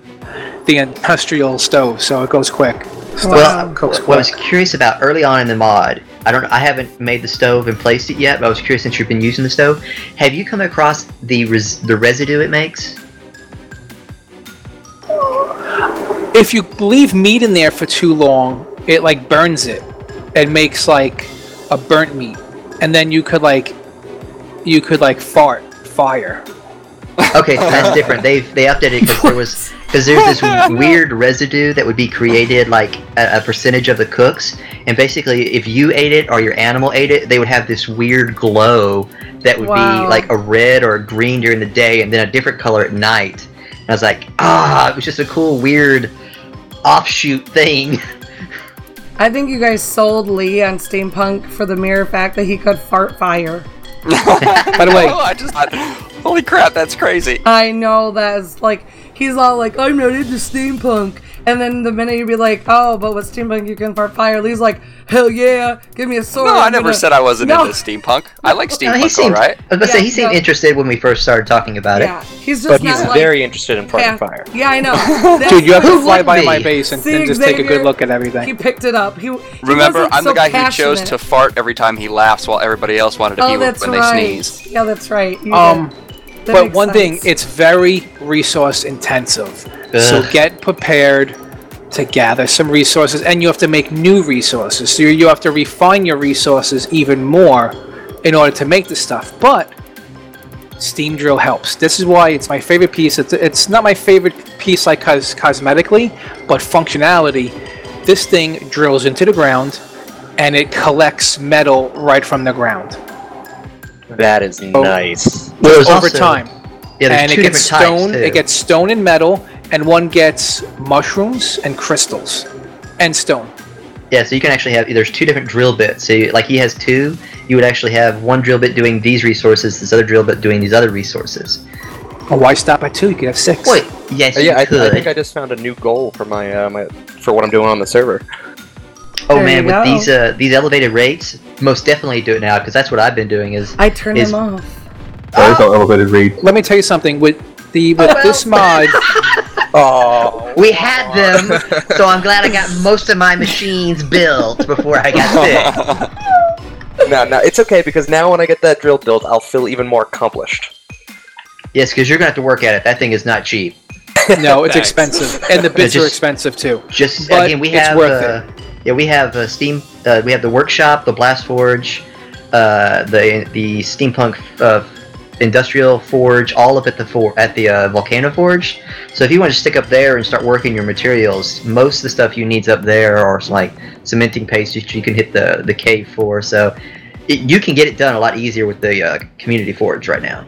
the industrial stove, so it goes quick. Well, cooks what I was curious about early on in the mod, I don't, I haven't made the stove and placed it yet, but I was curious since you've been using the stove. Have you come across the res, the residue it makes? If you leave meat in there for too long, it like burns it. It makes like a burnt meat, and then you could like you could like fart fire. Okay, so that's different. They've they updated it because there was because there's this weird residue that would be created like a, a percentage of the cooks, and basically if you ate it or your animal ate it, they would have this weird glow that would Wow. be like a red or a green during the day, and then a different color at night. And I was like, ah, it was just a cool weird offshoot thing. I think you guys sold Lee on Steampunk for the mere fact that he could fart fire. By the way, Oh, I just thought, holy crap, that's crazy. I know that is like he's all like, I'm not into steampunk. And then the minute you'd be like, oh, but with steampunk you can fart fire, Lee's like, hell yeah, give me a sword. No, I I'm never gonna-" said I wasn't No. into steampunk. I like No, steampunk, he seemed, alright? I was gonna say Yeah, he seemed no. interested when we first started talking about Yeah, it. he's just But not he's like, very interested in farting yeah, fire. Yeah, I know. Dude, you have to fly by be? my base and, See, and just take a good look at everything. He picked it up. He, he Remember, I'm the so guy who chose to fart every time he laughs while everybody else wanted to Oh, be that's when they right. sneeze. Yeah, that's right. You Um, did. That but makes one thing, it's very resource intensive. So get prepared to gather some resources, and you have to make new resources. So you- you have to refine your resources even more in order to make the stuff. But Steam Drill helps. This is why it's my favorite piece. It's, it's not my favorite piece like cos- cosmetically, but functionality. This thing drills into the ground, and it collects metal right from the ground That is nice. There's over also- time. Yeah, there's and two it gets different types stone. too. It gets stone and metal, and one gets mushrooms and crystals, and stone. Yeah, so you can actually have there's two different drill bits. So you, like he has two, you would actually have one drill bit doing these resources, this other drill bit doing these other resources. Oh, why stop at two? You could have six. Wait, yes, Uh, yeah, I, I could. think I just found a new goal for my, uh, my for what I'm doing on the server. Oh There man, with go. these uh, these elevated rates, most definitely do it now because that's what I've been doing. Is I turned is- them off. There's no elevated rate. Let me tell you something. With the with well. this mod, Oh, we had them, so I'm glad I got most of my machines built before I got sick. no, no, it's okay because now when I get that drill built, I'll feel even more accomplished. Yes, because you're gonna have to work at it. That thing is not cheap. no, it's Thanks. expensive, and the bits are expensive too. Just But again, we it's have worth uh, yeah, we have uh, Steam. Uh, we have the workshop, the Blast Forge, uh, the the steampunk uh, industrial forge, all up at the for- at the uh, volcano forge. So if you want to stick up there and start working your materials, most of the stuff you need's up there are some, like cementing paste which you can hit the the cave for. So it, you can get it done a lot easier with the uh, community forge right now.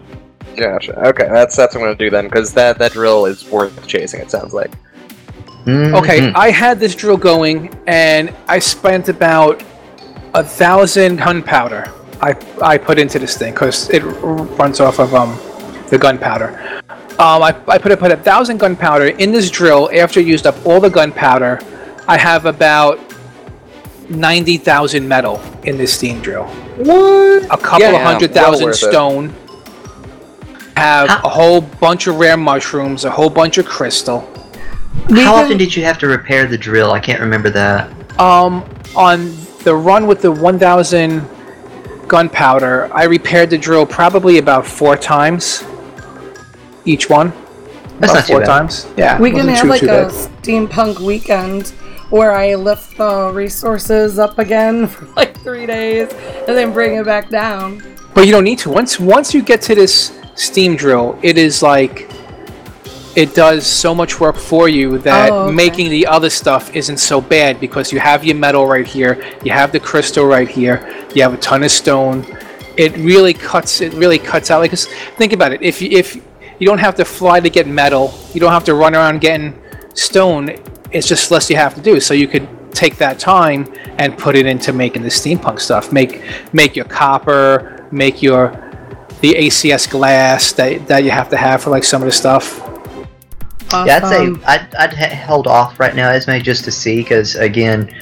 Gotcha. Okay, that's that's what I'm gonna do then, because that that drill is worth chasing. It sounds like. Okay, Mhm. I had this drill going, and I spent about a thousand gunpowder. I I put into this thing because it r- runs off of um the gunpowder. Um, I, I put I put a thousand gunpowder in this drill. After I used up all the gunpowder, I have about ninety thousand metal in this steam drill. What? A couple Yeah, of yeah, hundred well thousand worth it. Stone. Have How- a whole bunch of rare mushrooms, a whole bunch of crystal. We How can- often did you have to repair the drill? I can't remember that. Um, on the run with the 1,000 gunpowder, I repaired the drill probably about four times. Each one. That's about not too four bad. times. Yeah. We can wasn't have too- like too a bad. steampunk weekend where I lift the resources up again for like three days and then bring it back down. But you don't need to. Once once you get to this steam drill, it is like it does so much work for you that Oh, okay. making the other stuff isn't so bad because you have your metal right here, you have the crystal right here, you have a ton of stone. It really cuts. It really cuts out. Like, think about it. If you, if you don't have to fly to get metal, you don't have to run around getting stone. It's just less you have to do. So you could take that time and put it into making the steampunk stuff. Make make your copper, make your the ACS glass that that you have to have for like some of the stuff. Yeah, I'd say I'd, I'd ha- held off right now, Esme, just to see, because again,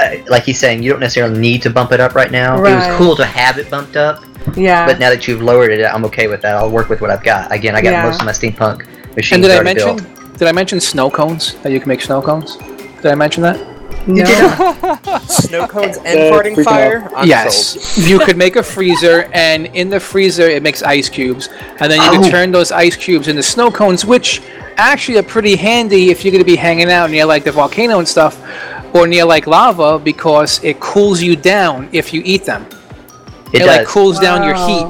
uh, like he's saying, you don't necessarily need to bump it up right now. Right. It was cool to have it bumped up, Yeah. but now that you've lowered it, I'm okay with that. I'll work with what I've got. Again, I got Yeah. most of my steampunk machines And did I already mention built. did I mention snow cones that you can make snow cones? Did I mention that? No. Snow cones and Uh, farting fire. I'm yes. sold. you could make a freezer, and in the freezer it makes ice cubes, and then you Oh. can turn those ice cubes into snow cones, which actually are pretty handy if you're going to be hanging out near like the volcano and stuff, or near like lava, because it cools you down if you eat them. It, It, does. like cools down your heat,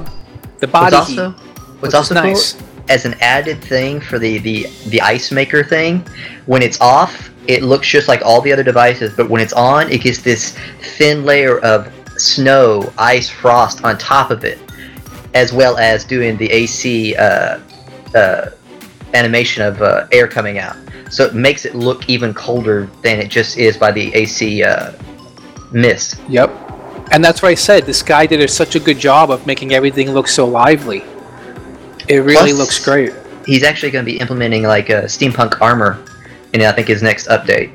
the what's body also heat. what's also nice. cool as an added thing for the the the ice maker thing, when it's off, it looks just like all the other devices, but when it's on, it gets this thin layer of snow, ice, frost on top of it, as well as doing the AC uh, uh, animation of uh, air coming out. So it makes it look even colder than it just is by the AC uh, mist. Yep. And that's what I said. This guy did such a good job of making everything look so lively. It really Plus- looks great. He's actually going to be implementing like a steampunk armor in I think his next update.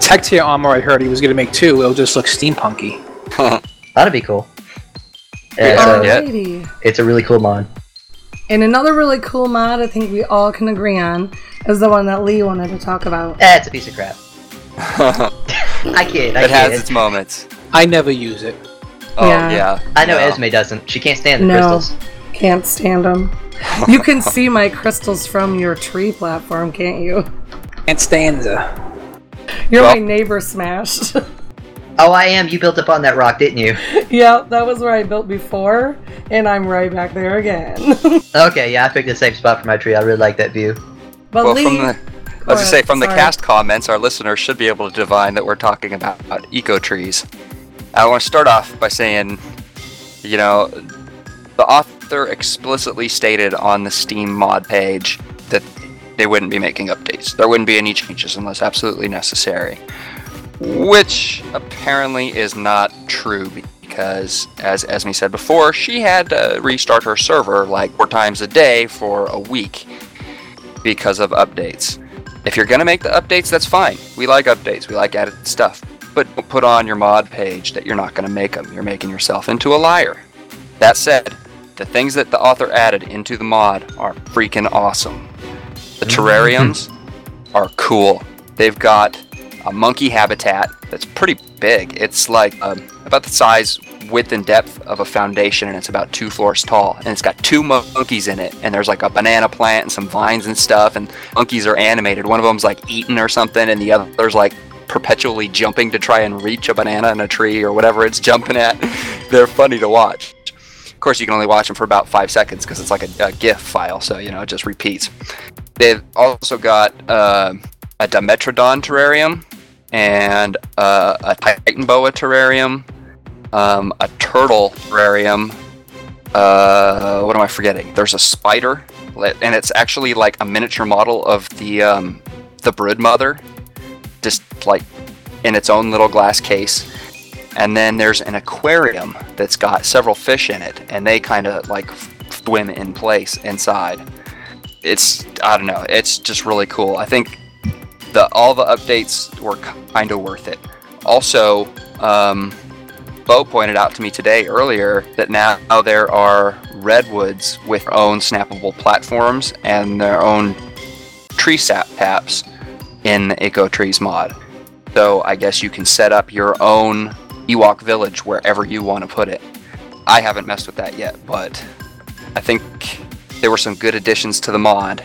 Tech tier armor, I heard he was going to make too. It'll just look steampunky. That'd be cool. Yeah, so Alrighty. it's a really cool mod. And another really cool mod I think we all can agree on is the one that Lee wanted to talk about. Eh, it's a piece of crap. I kid. I it has its moments. I never use it. Oh Yeah. yeah. I know no. Esme doesn't. She can't stand the No. crystals. Can't stand them. You can see my crystals from your tree platform, can't you? And stanza. You're Well- my neighbor smash. Oh, I am. You built up on that rock, didn't you? yeah, that was where I built before, and I'm right back there again. Okay, yeah, I picked the same spot for my tree. I really like that view. but Well, Lee, from the I was Go gonna say ahead, from the sorry. cast comments, our listeners should be able to divine that we're talking about, eco trees. I want to start off by saying, you know, the author explicitly stated on the Steam mod page that they wouldn't be making updates. There wouldn't be any changes unless absolutely necessary. which apparently is not true because, as Esme said before, she had to restart her server like four times a day for a week because of updates. If you're gonna make the updates, that's fine. We like updates. We like added stuff. But put on your mod page that you're not gonna make them. You're making yourself into a liar. That said, the things that the author added into the mod are freaking awesome. The terrariums are cool. They've got a monkey habitat that's pretty big. It's like um, about the size, width, and depth of a foundation, and it's about two floors tall. And it's got two monkeys in it, and there's like a banana plant and some vines and stuff. And monkeys are animated. One of them's like eating or something, and the other's like perpetually jumping to try and reach a banana in a tree or whatever it's jumping at. They're funny to watch. Course, you can only watch them for about five seconds because it's like a, a GIF file, so you know it just repeats. They've also got uh, a Dimetrodon terrarium and uh, a Titanoboa terrarium, um, a turtle terrarium. Uh, what am I forgetting? There's a spider, and it's actually like a miniature model of the um, the brood mother, just like in its own little glass case. And then there's an aquarium that's got several fish in it, and they kind of like swim in place inside. It's I don't know, it's just really cool. I think the all the updates were kind of worth it. Also, um, Bo pointed out to me today earlier that now there are redwoods with their own snappable platforms and their own tree sap taps in the Eco Trees mod. So I guess you can set up your own Ewok village wherever you want to put it. I haven't messed with that yet, but I think there were some good additions to the mod,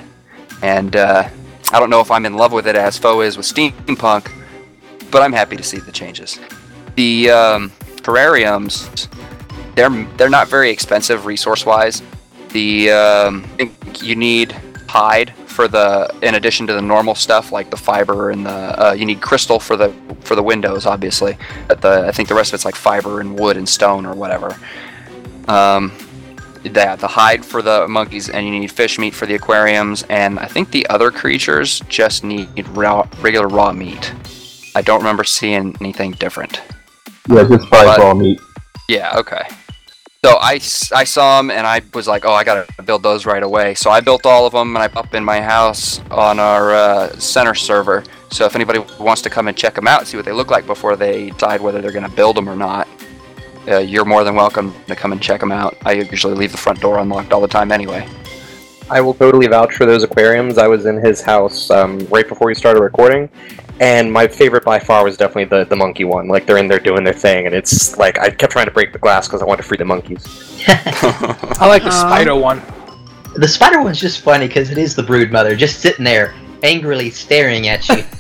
and uh, I don't know if I'm in love with it as Fo is with steampunk, but I'm happy to see the changes. The um, terrariums, they're they're not very expensive resource-wise. The um, I think you need hide for the in addition to the normal stuff like the fiber and the uh, you need crystal for the for the windows obviously. But the I think the rest of it's like fiber and wood and stone or whatever. Um, that the hide for the monkeys and you need fish meat for the aquariums and i think the other creatures just need raw, regular raw meat i don't remember seeing anything different Yeah, just raw meat. yeah okay so I, I saw them and i was like oh i gotta build those right away. So i built all of them and i up in my house on our uh, center server. So if anybody wants to come and check them out and see what they look like before they decide whether they're to build them or not uh, you're more than welcome to come and check them out. I usually leave the front door unlocked all the time anyway. I will totally vouch for those aquariums. I was in his house um, right before we started recording, and my favorite by far was definitely the, the monkey one. Like they're in there doing their thing, and it's like I kept trying to break the glass because I wanted to free the monkeys. I like the Aw. spider one. The spider one's just funny because it is the brood mother just sitting there angrily staring at you.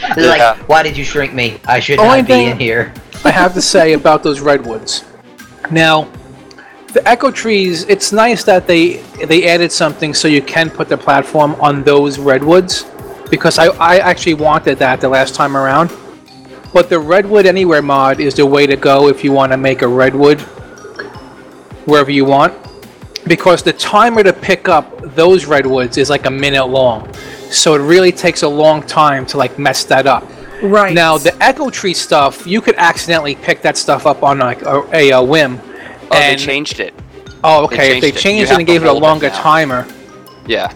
Yeah. like, why did you shrink me? I should Only not be in here. I have to say about those redwoods. Now, the eco trees. It's nice that they they added something so you can put the platform on those redwoods, because I I actually wanted that the last time around. But the redwood anywhere mod is the way to go if you want to make a redwood wherever you want, because the timer to pick up those redwoods is like a minute long, so it really takes a long time to like mess that up. Right. Now the eco tree stuff, you could accidentally pick that stuff up on like a, a, uh whim. oh they changed it Oh, okay. If they changed it have and gave it a hold it longer timer. yeah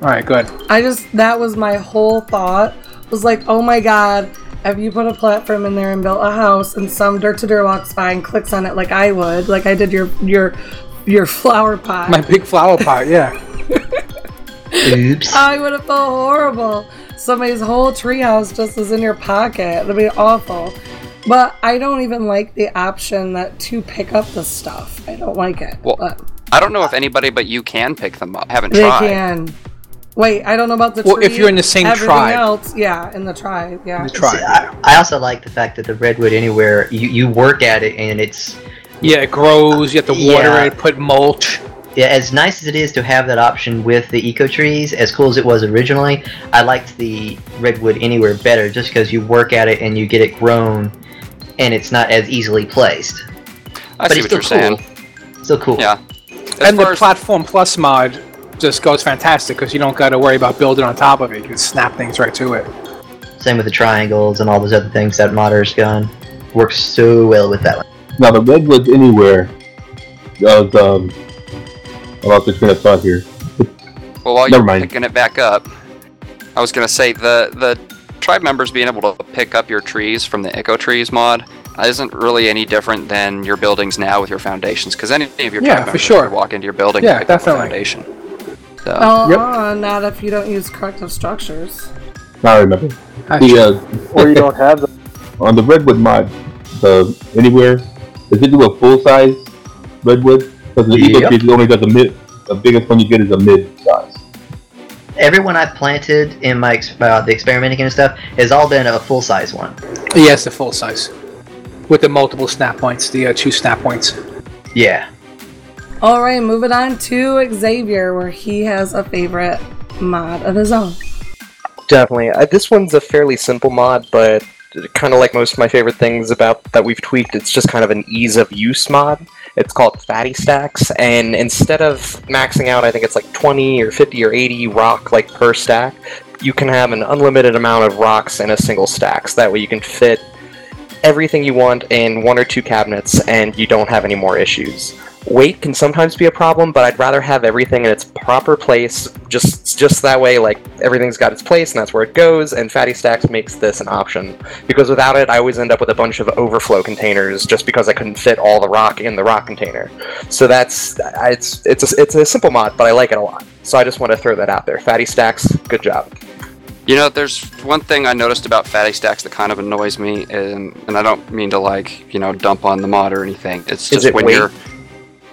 All right, good. I just that was my whole thought was like, oh my god, if you put a platform in there and built a house and some dirt to dirt walks by and clicks on it like I would, like I did your your your flower pot, My big flower pot, yeah. Oops. I would have felt horrible. Somebody's whole treehouse just is in your pocket. It'd be awful. But I don't even like the option that to pick up the stuff. I don't like it. Well, but I don't know if anybody but you can pick them up. I haven't they tried. can. Wait, I don't know about the tree. Well, if you're in the same Everything tribe. else, yeah, in the tribe, yeah. The tribe. See, I, I also like the fact that the redwood anywhere you, you work at it and it's Yeah, it grows. You have to water Yeah. it, put mulch. yeah, as nice as it is to have that option with the eco trees, as cool as it was originally, I liked the redwood anywhere better just because you work at it and you get it grown and it's not as easily placed. I but see it's what still you're cool. saying. Still cool. Yeah. As and the as- platform plus mod just goes fantastic because you don't got to worry about building on top of it. You can snap things right to it. Same with the triangles and all those other things that Modder's gun works so well with that one. Now the Redwoods Anywhere was um I lost the train of thought here. Well, while Never you're mind. picking it back up, I was gonna say the the tribe members being able to pick up your trees from the Eco Trees mod isn't really any different than your buildings now with your foundations. Because any of your Yeah, tribe for members sure. could walk into your building Yeah, and pick up a definitely. foundation. So Uh, uh, not if you don't use corrective structures. Now I remember. That's The uh, Or you don't have them. on the Redwood mod, the Anywhere, does it do a full size Redwood? Because the Eco Yep. Trees only does a mid. The biggest one you get is a mid size. Everyone I've planted in my uh, the experimenting and stuff has all been a full size one. Yes, the full size. With the multiple snap points, the uh, two snap points. Yeah. All right, moving on to Xavier, where he has a favorite mod of his own. Definitely. Uh, this one's a fairly simple mod, but kind of like most of my favorite things about that we've tweaked, it's just kind of an ease of use mod. It's called Fatty Stacks, and instead of maxing out, I think it's like 20 or 50 or 80 rock like per stack, you can have an unlimited amount of rocks in a single stack. So that way you can fit everything you want in one or two cabinets, and you don't have any more issues. Weight can sometimes be a problem, but I'd rather have everything in its proper place. Just just that way, like everything's got its place, and that's where it goes. And Fatty Stacks makes this an option because without it, I always end up with a bunch of overflow containers just because I couldn't fit all the rock in the rock container. So that's it's it's a, it's a simple mod, but I like it a lot. So I just want to throw that out there. Fatty Stacks, good job. You know, there's one thing I noticed about fatty stacks that kind of annoys me, and, and I don't mean to like, you know, dump on the mod or anything. It's just it when weight? you're,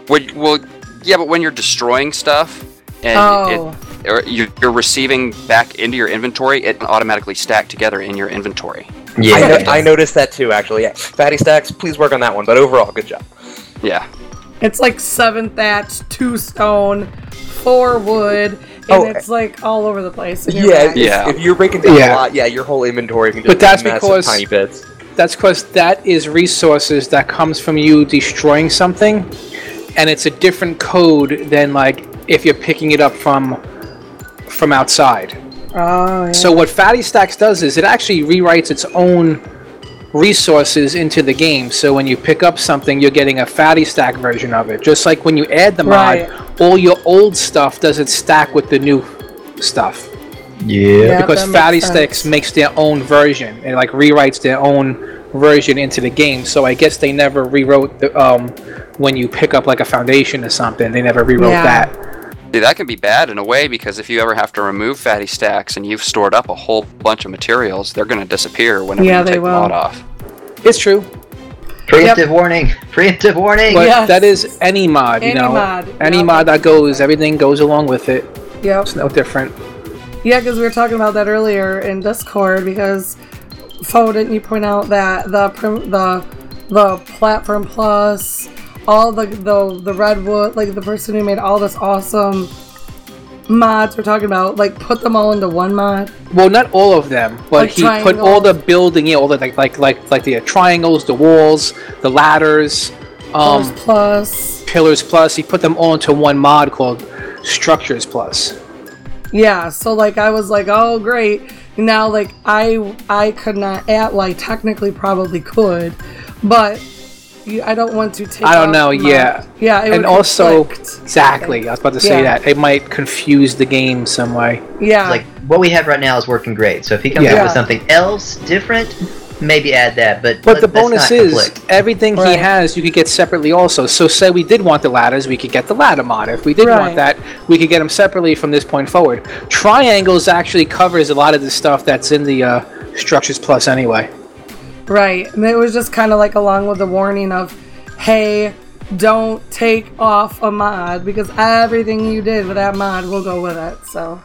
when, well, yeah, but when you're destroying stuff and Oh. it, or you- you're receiving back into your inventory, it automatically stack together in your inventory. I, Yeah. no- I noticed that too, actually. Yeah, Fatty Stacks, please work on that one. But overall, good job. Yeah, It's like seven thatch, two stone, four wood, and Oh, it's like all over the place. and you're Yeah, back. if, Yeah. if you're breaking down Yeah. a lot, yeah, your whole inventory can just But that's be massive because- tiny bits. That's because that is resources that comes from you destroying something, and it's a different code than like if you're picking it up from from outside. Oh, yeah. So what Fatty Stacks does is it actually rewrites its own resources into the game. So when you pick up something, you're getting a Fatty Stack version of it. Just like when you add the mod, Right. all your old stuff doesn't stack with the new stuff Yeah. Yeah, because that makes Fatty sense. Stacks makes their own version and like rewrites their own version into the game. So I guess they never rewrote the um when you pick up like a foundation or something. They never rewrote Yeah. that. See, that can be bad in a way because if you ever have to remove fatty stacks and you've stored up a whole bunch of materials, they're going to disappear whenever Yeah, you they take the will. mod off. It's true, Preemptive warning. Preemptive warning. but Yes. that is any mod. You Any know, mod, any yep. mod that goes, everything goes along with it. Yeah. It's no different. Yeah, because we were talking about that earlier in Discord. Because Fo, didn't you point out that the prim- the the platform plus all the the the redwood, like the person who made all this awesome mods we're talking about, like put them all into one mod. Well, not all of them, but Like he put all the building, yeah, all the like like like like the triangles, the walls, the ladders, um, Plus plus. pillars plus. He put them all into one mod called Structures Plus. Yeah, so like I was like, oh great. Now like I I could not add well I technically probably could, but I don't want to take. I don't know, my- yeah. yeah, it and also, conflict. exactly, I was about to say Yeah. that it might confuse the game some way. Yeah, Like what we have right now is working great. So if he comes Yeah. up with something else different, maybe add that. But But let- the bonus is conflict. everything he has you could get separately also. So say we did want the ladders, we could get the ladder mod. If we did Right. want that, we could get them separately from this point forward. Triangles actually covers a lot of the stuff that's in the uh, Structures Plus anyway. Right. And it was just kind of like along with the warning of, hey, don't take off a mod because everything you did with that mod will go with it. So,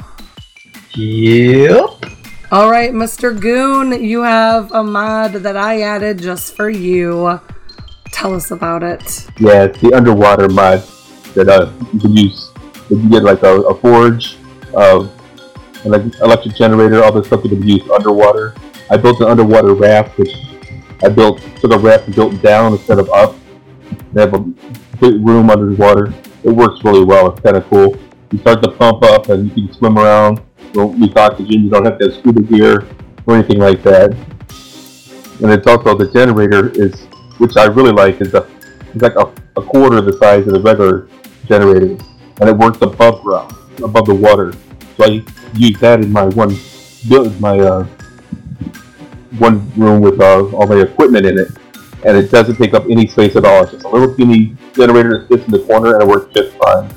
Yep. all right, Mr. Goon, you have a mod that I added just for you. Tell us about it. Yeah, it's the underwater mod that uh, you can use. You can get like a, a forge, uh, an electric generator, all this stuff that can be used underwater. I built an underwater raft, which I built took a raft and built down instead of up. They have a big room under the water. It works really well. It's kind of cool. You start to pump up and you can swim around. You don't use oxygen. You don't have to have scuba gear. or anything like that. And it's also the generator is, which I really like, is a it's like a, a quarter the size of the regular generator, and it works above ground, above the water. So I use that in my one build, my uh, one room with uh, all my equipment in it, and it doesn't take up any space at all. It's just a little teeny generator that sits in the corner, and it works just fine.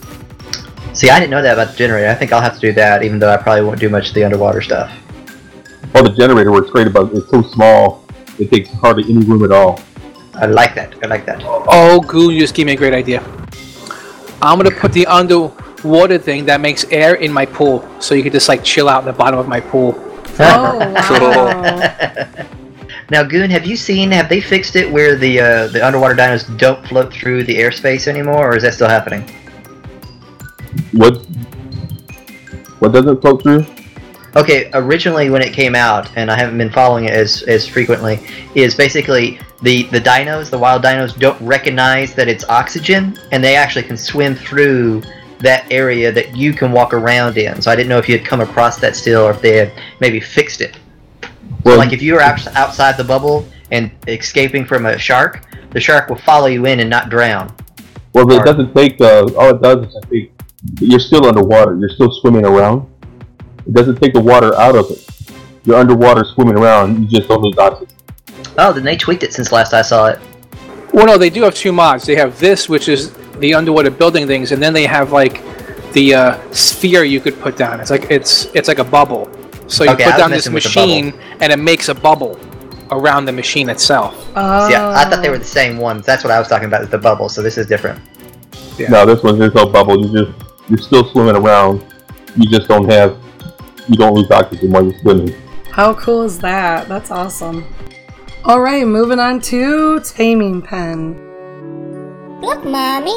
See, I didn't know that about the generator. I think I'll have to do that, even though I probably won't do much of the underwater stuff. Well, the generator works great, but it's so small, it takes hardly any room at all. I like that. I like that. Oh, Goo, you just gave me a great idea. I'm gonna put the underwater thing that makes air in my pool, so you can just like chill out in the bottom of my pool. Oh, wow. Now, Goon, have you seen? Have they fixed it where the uh, the underwater dinos don't float through the airspace anymore, or is that still happening? What? What doesn't float through? Okay, originally when it came out, and I haven't been following it as, as frequently, is basically the, the dinos, the wild dinos, don't recognize that it's oxygen, and they actually can swim through that area that you can walk around in. So I didn't know if you had come across that still, or if they had maybe fixed it. Well, like if you were outside the bubble and escaping from a shark, the shark will follow you in and not drown. Well, it doesn't take. Uh, all it does is I think you're still underwater. You're still swimming around. It doesn't take the water out of it. You're underwater swimming around. You just don't lose oxygen. Oh, then they tweaked it since last I saw it. Well, no, they do have two mods. They have this, which is the underwater building things, and then they have like the uh, sphere you could put down. It's like it's it's like a bubble. So you Okay, put down this messing with the bubble. machine, and it makes a bubble around the machine itself. Oh. Yeah, I thought they were the same ones. That's what I was talking about with the bubble. So this is different. Yeah. No, this one there's no bubble. You just you're still swimming around. You just don't have. You don't lose oxygen while you're swimming. How cool is that? That's awesome. All right, moving on to Taming Pen. Look, Mommy.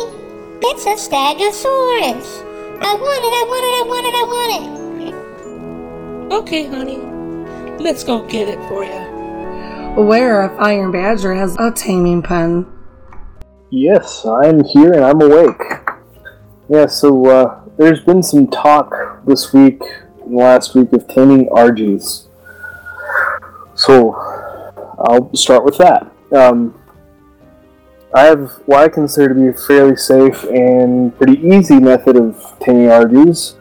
It's a Stegosaurus. I want it, I want it, I want it, I want it. Okay, honey. Let's go get it for you. Aware if Iron Badger has a Taming Pen. Yes, I'm here and I'm awake. Yeah, so uh, there's been some talk this week and last week of taming Argies. So I'll start with that. Um, I have what I consider to be a fairly safe and pretty easy method of taming Argies.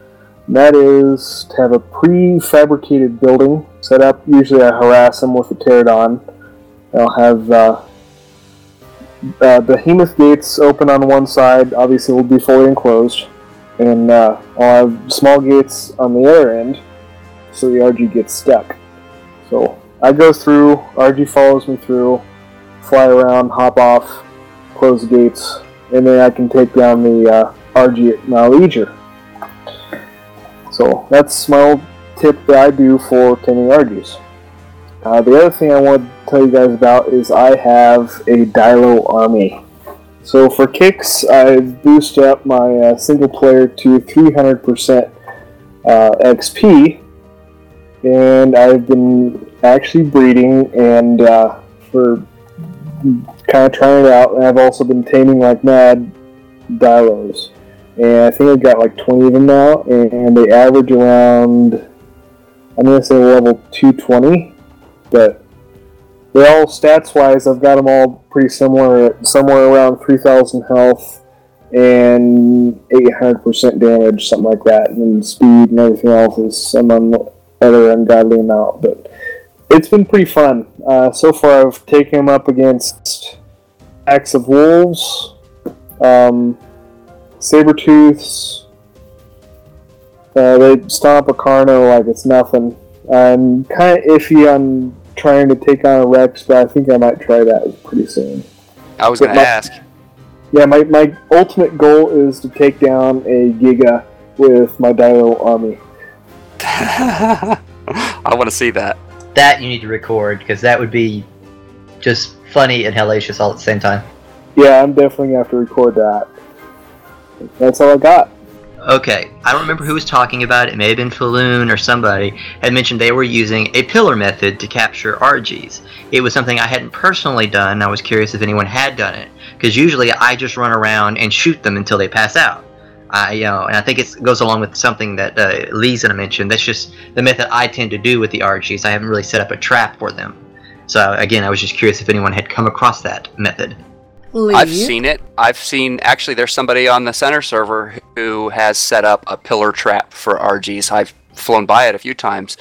That is to have a prefabricated building set up. Usually I harass them with a pterodon. I'll have uh, uh, behemoth gates open on one side obviously it'll be fully enclosed and uh, I'll have small gates on the other end so the Argy gets stuck so I go through Argy follows me through fly around hop off close the gates and then I can take down the uh, Argy at so that's my old tip that I do for taming Argies uh, the other thing I want to tell you guys about is I have a Dilo army. So for kicks, I've boosted up my uh, single player to 300% uh, XP, and I've been actually breeding and uh, for kind of trying it out. And I've also been taming like mad Dilos, and I think I've got like 20 of them now, and they average around I'm gonna say level 220 but they're all stats wise. I've got them all pretty similar, somewhere around 3,000 health and 800% damage, something like that. And speed and everything else is some other ungodly amount. But it's been pretty fun. Uh, so far, I've taken them up against packs of wolves, um, saber tooths. Uh, they stomp a Carno like it's nothing. I'm kind of iffy on trying to take on a Rex, but I think I might try that pretty soon. I was going to ask. Yeah, my, my ultimate goal is to take down a Giga with my Dilo army. I want to see that. That you need to record because that would be just funny and hellacious all at the same time. Yeah, I'm definitely gonna have to record that. That's all I got. Okay, I don't remember who was talking about it. It may have been Falloon or somebody had mentioned they were using a pillar method to capture Argies. It was something I hadn't personally done. I was curious if anyone had done it because usually I just run around and shoot them until they pass out. I, you know, and I think it goes along with something that uh, Lee's gonna mention. That's just the method I tend to do with the Argies. I haven't really set up a trap for them. So again, I was just curious if anyone had come across that method. I've seen it. I've seen actually there's somebody on the center server who has set up a pillar trap for Argies. I've flown by it a few times.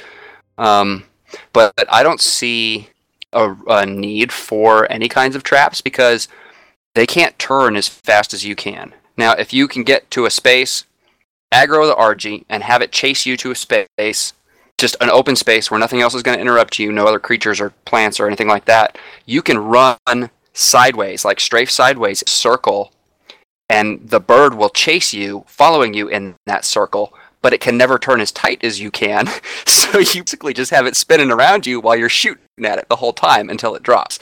Um, but I don't see a, a need for any kinds of traps because they can't turn as fast as you can. Now, if you can get to a space, aggro the Argy, and have it chase you to a space, just an open space where nothing else is going to interrupt you, no other creatures or plants or anything like that, you can run sideways, like strafe sideways, circle, and the bird will chase you, following you in that circle, but it can never turn as tight as you can. So you basically just have it spinning around you while you're shooting at it the whole time until it drops.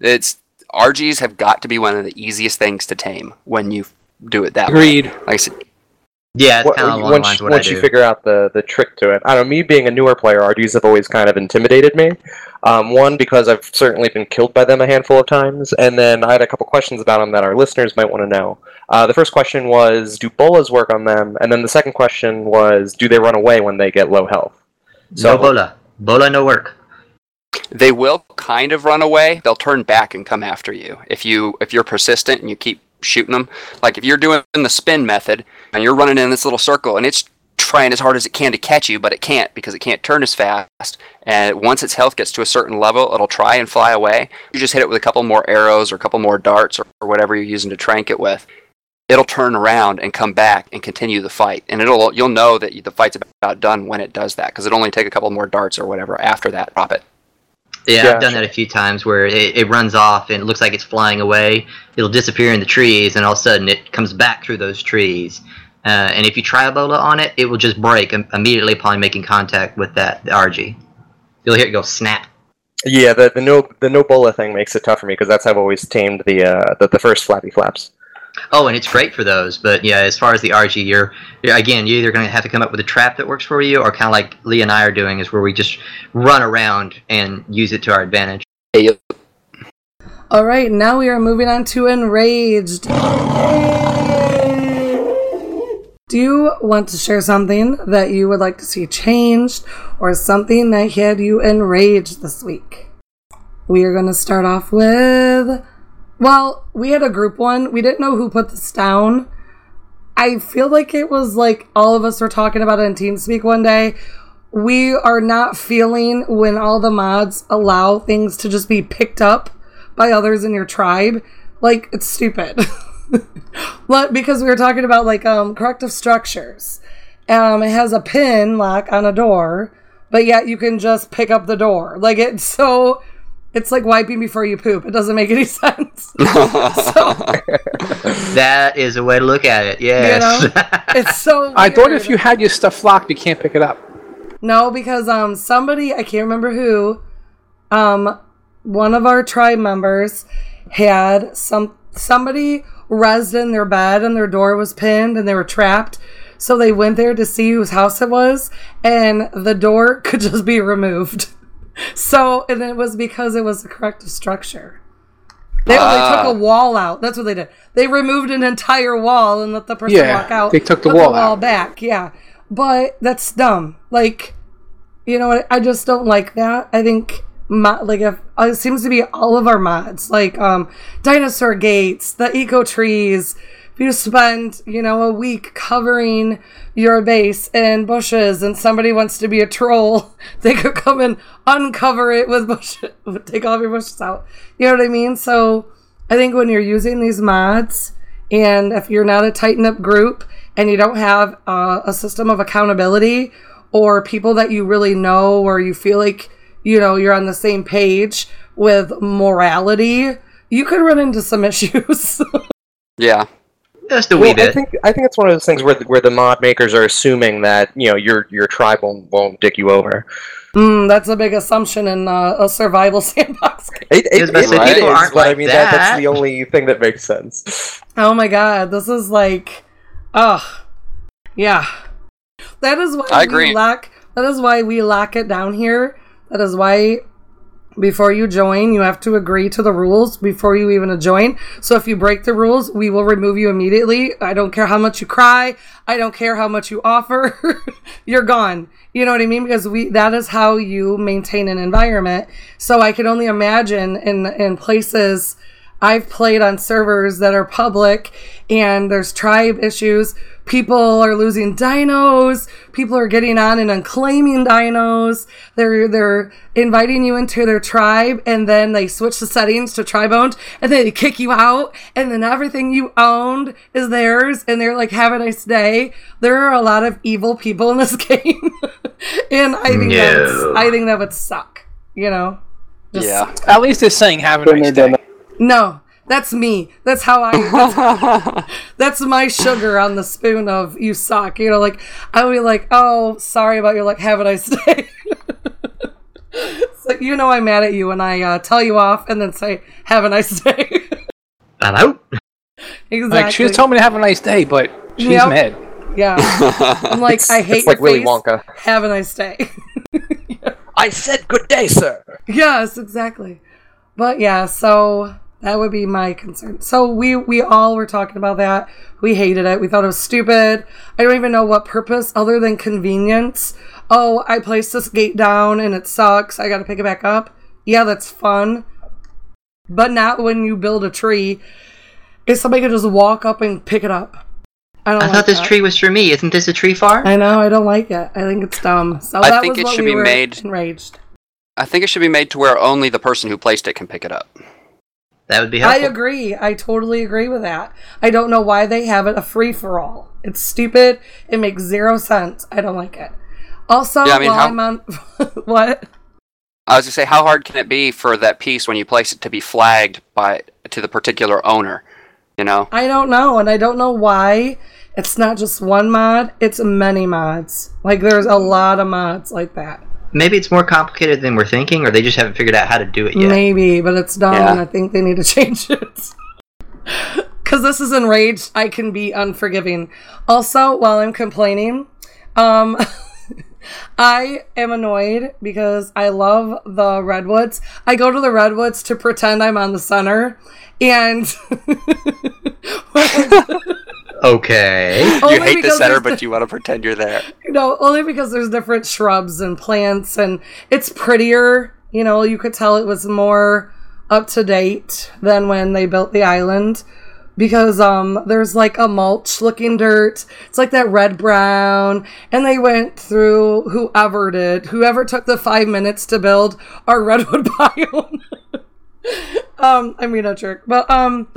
It's Argies have got to be one of the easiest things to tame when you do it that Agreed. way. Like I said, Yeah, it's What- kind of along the once lines of what once I you do. figure out the, the trick to it, I don't know. Me being a newer player, Argies have always kind of intimidated me. Um, one because I've certainly been killed by them a handful of times, and then I had a couple questions about them that our listeners might want to know. Uh, the first question was, do bolas work on them? And then the second question was, do they run away when they get low health? no bola, bola no work. they will kind of run away. They'll turn back and come after you if you if you're persistent and you keep shooting them. Like if you're doing the spin method and you're running in this little circle and it's trying as hard as it can to catch you, but it can't because it can't turn as fast. And once its health gets to a certain level, it'll try and fly away. You just hit it with a couple more arrows or a couple more darts or, or whatever you're using to trank it with. It'll turn around and come back and continue the fight, and it'll you'll know that the fight's about done when it does that because it'll only take a couple more darts or whatever after that. Drop it. Yeah, Yeah, I've done that a few times where it, it runs off and it looks like it's flying away. It'll disappear in the trees, and all of a sudden it comes back through those trees. Uh, and if you try a bola on it, it will just break immediately upon making contact with that the Argy. You'll hear it go snap. Yeah, the the no the no bola thing makes it tough for me because that's how I've always tamed the uh, the, the first flappy flaps. Oh, and it's great for those. But yeah, as far as the Argy, you're, you're again, you're either going to have to come up with a trap that works for you, or kind of like Lee and I are doing, is where we just run around and use it to our advantage. All right, now we are moving on to enraged. Do you want to share something that you would like to see changed or something that had you enraged this week? We are going to start off with. Well, we had a group one. We didn't know who put this down. I feel like it was like all of us were talking about it in TeamSpeak one day. We are not feeling when all the mods allow things to just be picked up by others in your tribe. Like, it's stupid. Because we were talking about like um corrective structures. Um it has a pin lock on a door, but yet you can just pick up the door. Like it's so it's like wiping before you poop. It doesn't make any sense. That is a way to look at it. Yes. You know? It's so I thought if you had your stuff locked, you can't pick it up. No, because um somebody I can't remember who, um one of our tribe members had some somebody rezzed in their bed and their door was pinned and they were trapped. So they went there to see whose house it was and the door could just be removed. So and it was because it was the corrective structure. They, Ah. they took a wall out. That's what they did. They removed an entire wall and let the person Yeah, walk out. they took the wall the wall out. back. Yeah, but that's dumb. Like, you know what? I just don't like that. I think mo- like if uh, it seems to be all of our mods, like um, dinosaur gates, the eco trees. If you spend you know a week covering your base in bushes, and somebody wants to be a troll, they could come and uncover it with bushes, take all your bushes out. You know what I mean? So I think when you're using these mods, and if you're not a tighten up group and you don't have a system of accountability or people that you really know or you feel like you know you're on the same page with morality, you could run into some issues. Yeah. Just a Well, I think I think it's one of those things where the, where the mod makers are assuming that you know your your tribe won't, won't dick you over. mm, that's a big assumption in uh, a survival sandbox game. It, it, Yes, it some is, people aren't but I like mean that. that's the only thing that makes sense. Oh my god, this is like, ugh, yeah. That is why I agree. we lock. That is why we lock it down here. That is why before you join, you have to agree to the rules before you even join. So if you break the rules, we will remove you immediately. I don't care how much you cry. I don't care how much you offer. You're gone. You know what I mean? Because we that is how you maintain an environment. So I can only imagine in in places I've played on servers that are public and there's tribe issues. People are losing dinos. People are getting on and unclaiming dinos. They're they're inviting you into their tribe and then they switch the settings to tribe owned and then they kick you out and then everything you owned is theirs and they're like have a nice day. There are a lot of evil people in this game. and I think that's I think that would suck, you know. Just- yeah. At least it's saying have a nice day. No, that's me. That's how I. That's, that's my sugar on the spoon of you suck. You know, like I'll be like, oh, sorry about your like, have a nice day. it's like you know I'm mad at you when I uh, tell you off and then say have a nice day. Hello. exactly. Like she was telling me to have a nice day, but she's Yep. mad. Yeah. I'm like, It's- I hate it's like your Willy face. Wonka. Have a nice day. I said good day, sir. yes, exactly. But yeah, so that would be my concern. So we we all were talking about that. We hated it. We thought it was stupid. I don't even know what purpose other than convenience. Oh, I placed this gate down and it sucks. I got to pick it back up. Yeah, that's fun. But not when you build a tree. If somebody could just walk up and pick it up. I don't I like thought this that. tree was for me. Isn't this a tree farm? I know. I don't like it. I think it's dumb. So I that think was it what should we be were made- enraged. I think it should be made to where only the person who placed it can pick it up. That would be I agree. I totally agree with that. I don't know why they have it a free for all. It's stupid. It makes zero sense. I don't like it. Also, Yeah, I mean, while how- I'm on what? I was gonna say, how hard can it be for that piece when you place it to be flagged by to the particular owner? You know, I don't know, and I don't know why. It's not just one mod; it's many mods. Like there's a lot of mods like that. Maybe it's more complicated than we're thinking, or they just haven't figured out how to do it yet. Maybe, but it's dumb, Yeah. and I think they need to change it. Because this is enraged, I can be unforgiving. Also, while I'm complaining, um, I am annoyed because I love the redwoods. I go to the redwoods to pretend I'm on the center, and Okay. You hate the center, but you want to pretend you're there. No, only because there's different shrubs and plants, and it's prettier. You know, you could tell it was more up to date than when they built the island because um there's like a mulch looking dirt it's like that red brown and they went through whoever did whoever took the five minutes to build our redwood biome um i mean a jerk but um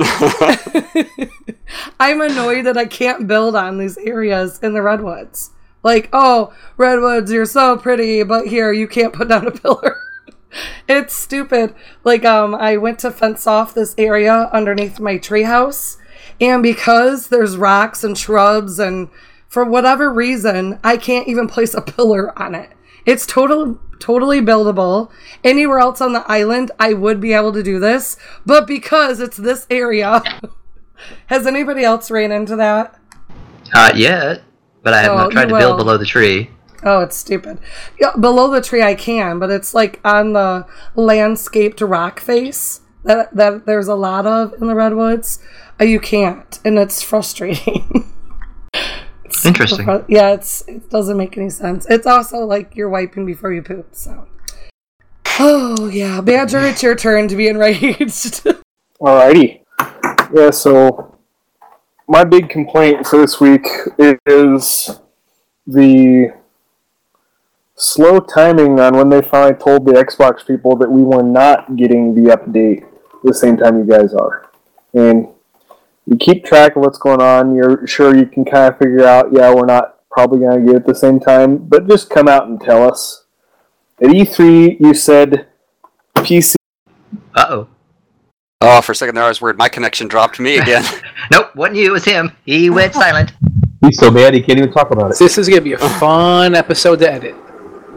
i'm annoyed that i can't build on these areas in the redwoods like oh redwoods you're so pretty but here you can't put down a pillar it's stupid. Like, um, I went to fence off this area underneath my treehouse, and because there's rocks and shrubs, and for whatever reason, I can't even place a pillar on it. It's total, totally buildable. Anywhere else on the island, I would be able to do this, but because it's this area, has anybody else ran into that? Not yet, but I have Oh, not tried to build below the tree. Oh, it's stupid. Yeah, below the tree I can, but it's like on the landscaped rock face that that there's a lot of in the redwoods. Uh, you can't, and it's frustrating. It's Interesting. fru- yeah, it's it doesn't make any sense. It's also like you're wiping before you poop. So. Oh yeah, Badger, it's your turn to be enraged. Alrighty. Yeah, so my big complaint for this week is the slow timing on when they finally told the Xbox people that we were not getting the update the same time you guys are. And you keep track of what's going on, you're sure you can kind of figure out, yeah, we're not probably going to get it at the same time, but just come out and tell us. At E3, you said PC Uh oh. Oh, for a second there, I was worried my connection dropped me again. Nope, wasn't you, it was him. He went silent. He's so mad he can't even talk about it. This is gonna be a fun episode to edit.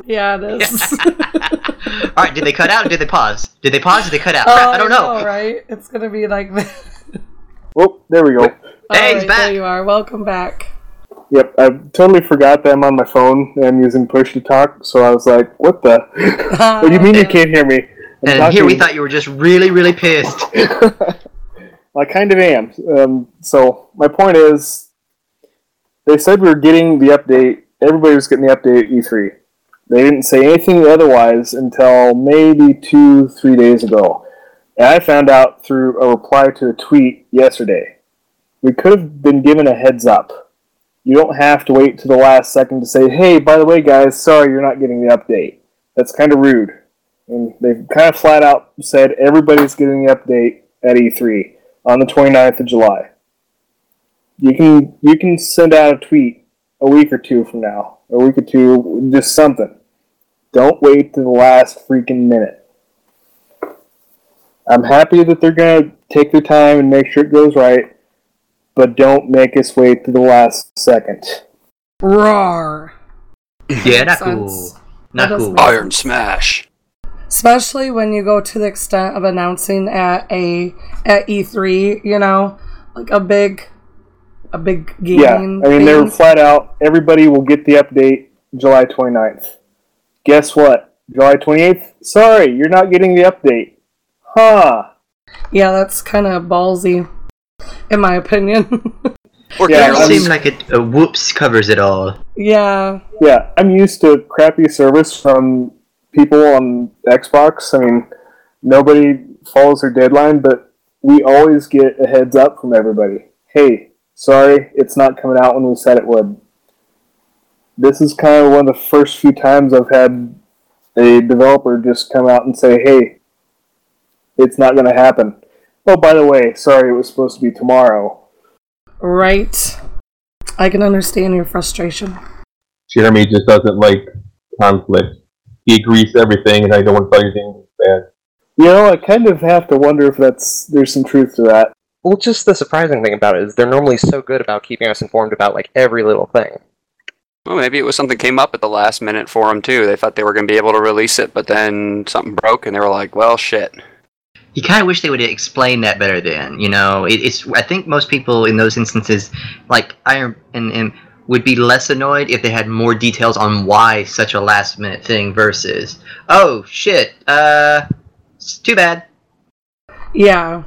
yeah, it is. Alright, did they cut out or did they pause? Did they pause or did they cut out? Oh, I don't know. right? It's gonna be like that. Oh, there we go. Hey, he's Alright, back. There you are. Welcome back. Yep, I totally forgot that I'm on my phone and I'm using push to talk, so I was like, what the? what do you mean you can't hear me? And talking- here we thought you were just really, really pissed. I kind of am. Um, so my point is, they said we were getting the update. Everybody was getting the update at E3. They didn't say anything otherwise until maybe two, three days ago. And I found out through a reply to a tweet yesterday. We could have been given a heads up. You don't have to wait to the last second to say, hey, by the way, guys, sorry you're not getting the update. That's kind of rude. And they've kind of flat out said everybody's getting the update at E3 on the 29th of July. You can you can send out a tweet a week or two from now, a week or two, just something. Don't wait to the last freaking minute. I'm happy that they're gonna take their time and make sure it goes right, but don't make us wait to the last second. Roar. Yeah, not cool. sense. Not That cool. make Iron Smash. Especially when you go to the extent of announcing at a at E3, you know, like a big a big gaming. Yeah, I mean they were flat out. Everybody will get the update July 29th. Guess what? July 28th. Sorry, you're not getting the update. Huh? Yeah, that's kind of ballsy, in my opinion. Yeah, it I'm- seems like it, a whoops covers it all. yeah, Yeah, I'm used to crappy service from people on Xbox. I mean, nobody follows their deadline, but we always get a heads up from everybody. Hey, sorry, it's not coming out when we said it would. This is kind of one of the first few times I've had a developer just come out and say, hey, it's not going to happen. Oh, by the way, sorry, it was supposed to be tomorrow. right. I can understand your frustration. Jeremy just doesn't like conflict. He agrees to everything, and I don't want to tell you anything bad. You know, I kind of have to wonder if that's there's some truth to that. Well, just the surprising thing about it is they're normally so good about keeping us informed about like every little thing. Well, maybe it was something came up at the last minute for them too. They thought they were going to be able to release it, but then something broke, and they were like, "Well, shit." You kind of wish they would explain that better. Then you know, it, it's. I think most people in those instances, like Iron and, and would be less annoyed if they had more details on why such a last minute thing versus, oh shit, uh, it's too bad. Yeah.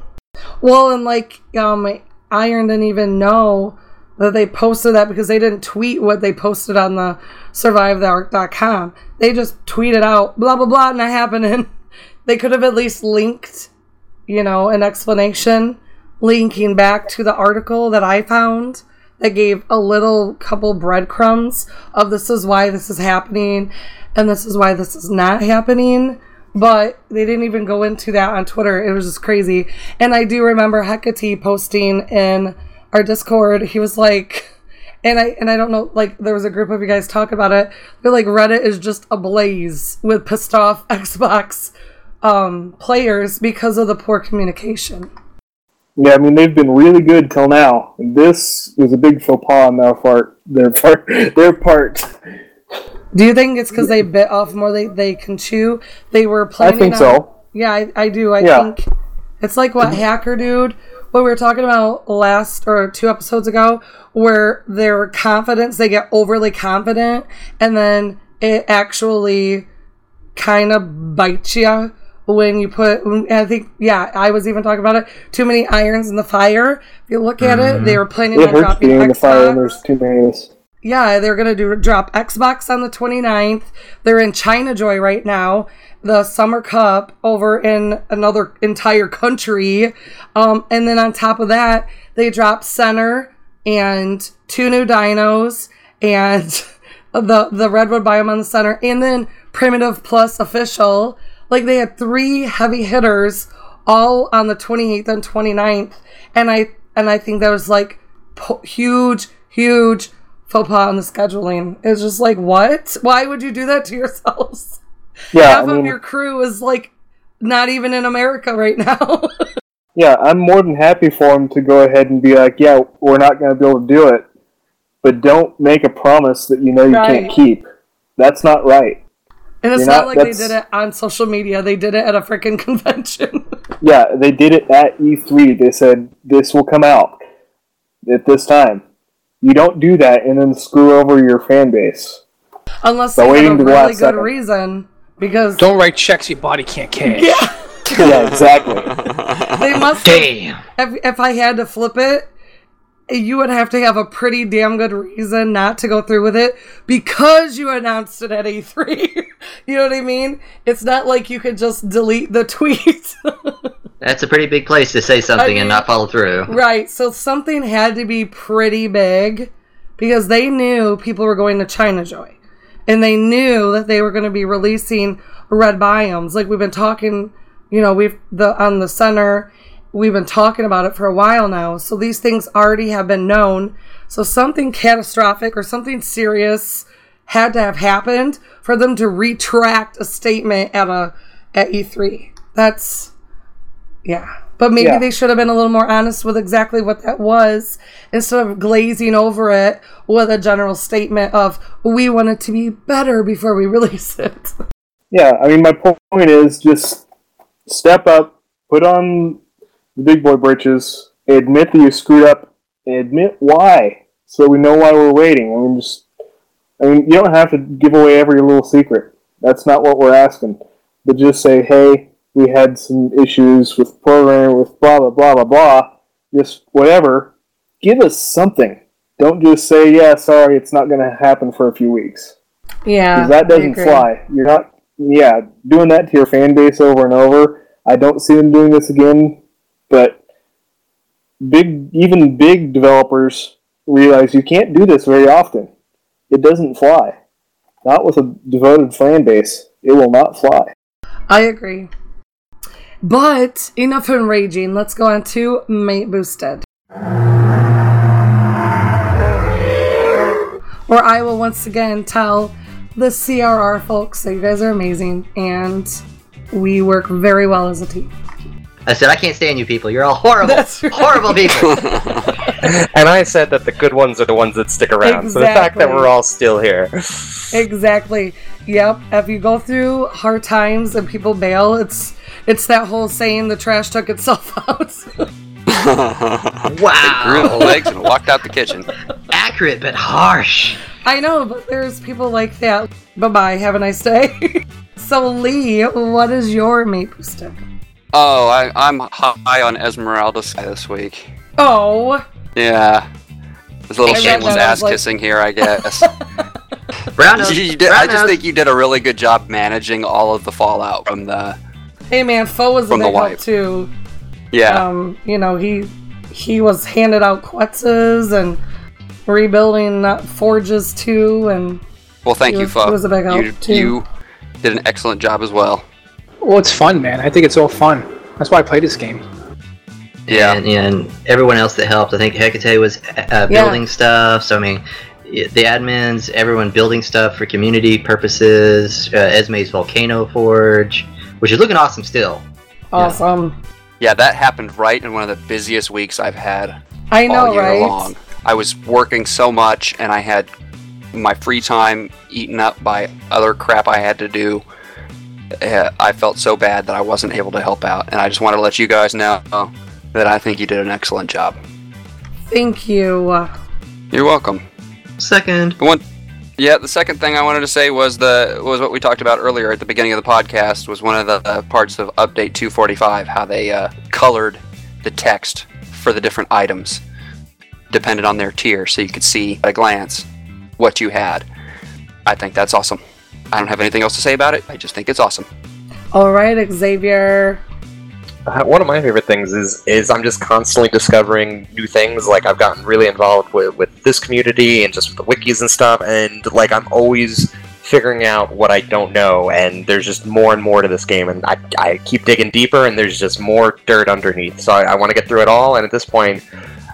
Well, and like um, Iron didn't even know that they posted that because they didn't tweet what they posted on the survivetheark.com. They just tweeted out blah blah blah not happening. They could have at least linked, you know, an explanation linking back to the article that I found that gave a little couple breadcrumbs of this is why this is happening and this is why this is not happening. But they didn't even go into that on Twitter. It was just crazy. And I do remember Hecate posting in our Discord. He was like, and I and I don't know, like there was a group of you guys talk about it. They're like Reddit is just ablaze with pissed off Xbox um, players because of the poor communication. Yeah, I mean they've been really good till now. This was a big faux pas on their part. Their part. Their part. Do you think it's because they bit off more they, they can chew? They were planning. I think on- so. Yeah, I, I do. I Yeah. think it's like what Hacker Dude, what we were talking about last or two episodes ago, where their confidence, they get overly confident, and then it actually kind of bites you when you put. I think, yeah, I was even talking about it. Too many irons in the fire. If you look at it, they were planning It on hurts dropping being in the fire Xbox. and there's too many. Yeah, they're gonna do drop Xbox on the 29th. They're in ChinaJoy right now. The Summer Cup over in another entire country. Um, and then on top of that, they drop Center and two new dinos and the the Redwood biome on the center, and then Primitive Plus official. Like they had three heavy hitters all on the 28th and 29th, and I and I think that was like po- huge, huge faux pas on the scheduling. It's just like, what? Why would you do that to yourselves? Yeah, Half I of your crew is like not even in America right now. Yeah, I'm more than happy for them to go ahead and be like, yeah, we're not going to be able to do it, but don't make a promise that you know you Right. can't keep. That's not right. And it's You're not, not- like they did it on social media. They did it at a freaking convention. Yeah, they did it at E3. They said this will come out at this time. You don't do that and then screw over your fan base. Unless By they waiting have to a the really good second. reason because Don't write checks your body can't cash. Yeah. yeah, exactly. they must. Damn. If, if I had to flip it, you would have to have a pretty damn good reason not to go through with it because you announced it at E3. you know what I mean? It's not like you could just delete the tweet. That's a pretty big place to say something and not follow through. right. So something had to be pretty big because they knew people were going to ChinaJoy. And they knew that they were going to be releasing red biomes. Like we've been talking, you know, we've the on the center we've been talking about it for a while now. So these things already have been known. So something catastrophic or something serious had to have happened for them to retract a statement at a at E3. That's yeah. But maybe Yeah. they should have been a little more honest with exactly what that was instead of glazing over it with a general statement of we want it to be better before we release it. Yeah, I mean, my point is just step up, put on big boy britches, admit that you screwed up, admit why, so we know why we're waiting. I mean, just, I mean, you don't have to give away every little secret. That's not what we're asking. But just say, hey, we had some issues with programming, with blah blah blah blah blah. Just whatever. Give us something. Don't just say, yeah, sorry, it's not going to happen for a few weeks. Yeah. That doesn't fly. You're not, yeah, doing that to your fan base over and over. I don't see them doing this again, but big, even big developers realize you can't do this very often. It doesn't fly. Not with a devoted fan base. It will not fly. I agree. But enough enraging. Let's go on to Mate Boosted. Where I will once again tell the CRR folks that you guys are amazing and we work very well as a team. I said I can't stand you people. You're all horrible, That's right. horrible people. and I said that the good ones are the ones that stick around. So the fact that we're all still here. Exactly. Yep. If you go through hard times and people bail, it's it's that whole saying the trash took itself out. wow. Grew the legs and walked out the kitchen. Accurate but harsh. I know, but there's people like that. Bye bye. Have a nice day. so, Lee, what is your mate boosted? Oh, I, I'm high on Esmeralda this week. Oh, Yeah. There's a little I shameless was ass like- kissing here, I guess. Brown You- you did- I just think you did a really good job managing all of the fallout from the. hey man, Fo was a the big help wife. too. Yeah. Um, you know he he was handed out quetzes and rebuilding uh, forges too, and well, thank he you, was- Fo. he was a big help, you, too. you did an excellent job as well. Well, it's fun, man. I think it's all fun. That's why I play this game. Yeah. And, and everyone else that helped. I think Hecate was uh, Yeah. building stuff. So I mean, the admins, everyone building stuff for community purposes. Uh, Esme's Volcano Forge, which is looking awesome still. awesome. Yeah, that happened right in one of the busiest weeks I've had I know, all year right? long. I was working so much, and I had my free time eaten up by other crap I had to do. Uh, I felt so bad that I wasn't able to help out, and I just wanted to let you guys know that I think you did an excellent job. Thank you. You're welcome. Second. The one, yeah. The second thing I wanted to say was the was what we talked about earlier at the beginning of the podcast was one of the uh, parts of update 245 how they uh, colored the text for the different items depended on their tier, so you could see at a glance what you had. I think that's awesome. I don't have anything else to say about it. I just think it's awesome. All right, Xavier. Uh, one of my favorite things is is I'm just constantly discovering new things. Like I've gotten really involved with with this community and just with the wikis and stuff, and like I'm always figuring out what I don't know. And there's just more and more to this game, and I, I keep digging deeper, and there's just more dirt underneath. So I, I want to get through it all. And at this point,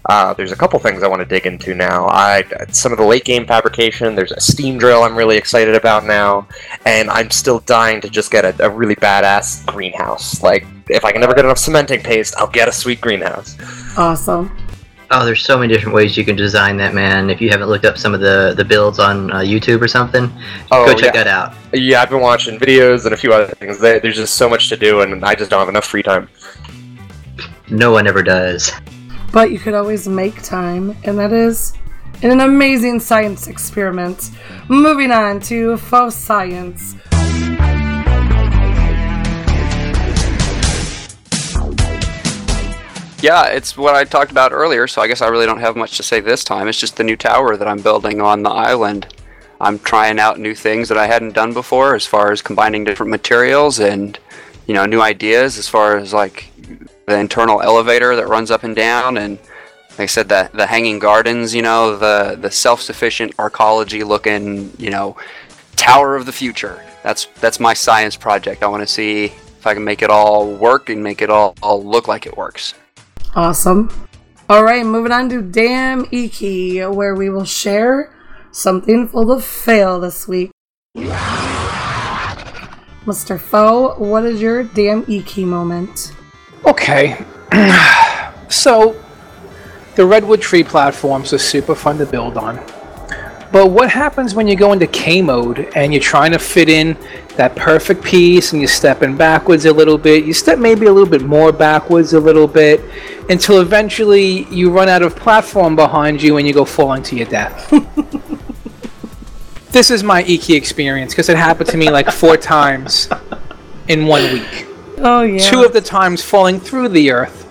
uh, there's a couple things I want to dig into now. I some of the late game fabrication. There's a steam drill I'm really excited about now, and I'm still dying to just get a, a really badass greenhouse. Like if I can never get enough cementing paste, I'll get a sweet greenhouse. Awesome. Oh, there's so many different ways you can design that, man. If you haven't looked up some of the, the builds on uh, YouTube or something, Oh, go check yeah. that out. Yeah, I've been watching videos and a few other things. There's just so much to do, and I just don't have enough free time. No one ever does but you could always make time, and that is an amazing science experiment. Moving on to faux science. Yeah, it's what I talked about earlier, so I guess I really don't have much to say this time. It's just the new tower that I'm building on the island. I'm trying out new things that I hadn't done before as far as combining different materials and, you know, new ideas as far as like, the internal elevator that runs up and down and like I said that the hanging gardens, you know, the the self-sufficient arcology looking, you know, tower of the future. That's that's my science project. I want to see if I can make it all work and make it all, all look like it works. Awesome. All right, moving on to Damn Iki, where we will share something full of fail this week. Mr. Fo, what is your Damn Iki moment? Okay. so, the redwood tree platforms are super fun to build on. But what happens when you go into K mode and you're trying to fit in that perfect piece and you're stepping backwards a little bit? You step maybe a little bit more backwards a little bit until eventually you run out of platform behind you and you go falling to your death. this is my Iki experience because it happened to me like four times in one week. Oh, yeah. Two of the times falling through the earth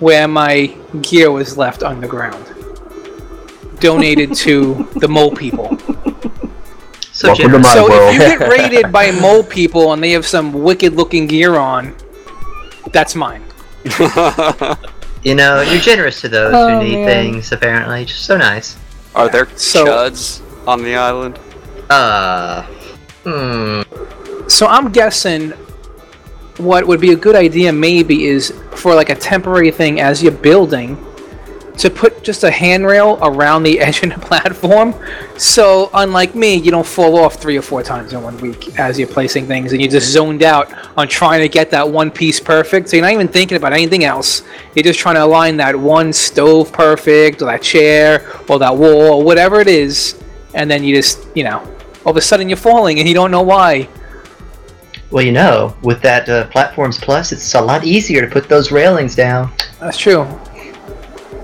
where my gear was left on the ground. Donated to the mole people. So Welcome to my So world. if you get raided by mole people and they have some wicked looking gear on, that's mine. You know, you're generous to those Oh, who need man. things, apparently. Just so nice. Are there So- chuds on the island? Uh. Hmm. So I'm guessing what would be a good idea maybe is for like a temporary thing as you're building to put just a handrail around the edge of the platform. So unlike me, you don't fall off three or four times in one week as you're placing things and you're just zoned out on trying to get that one piece perfect. So you're not even thinking about anything else. You're just trying to align that one stove perfect or that chair or that wall or whatever it is. And then you just, you know, all of a sudden you're falling and you don't know why. Well, you know, with that uh, Platforms Plus, it's a lot easier to put those railings down. That's true.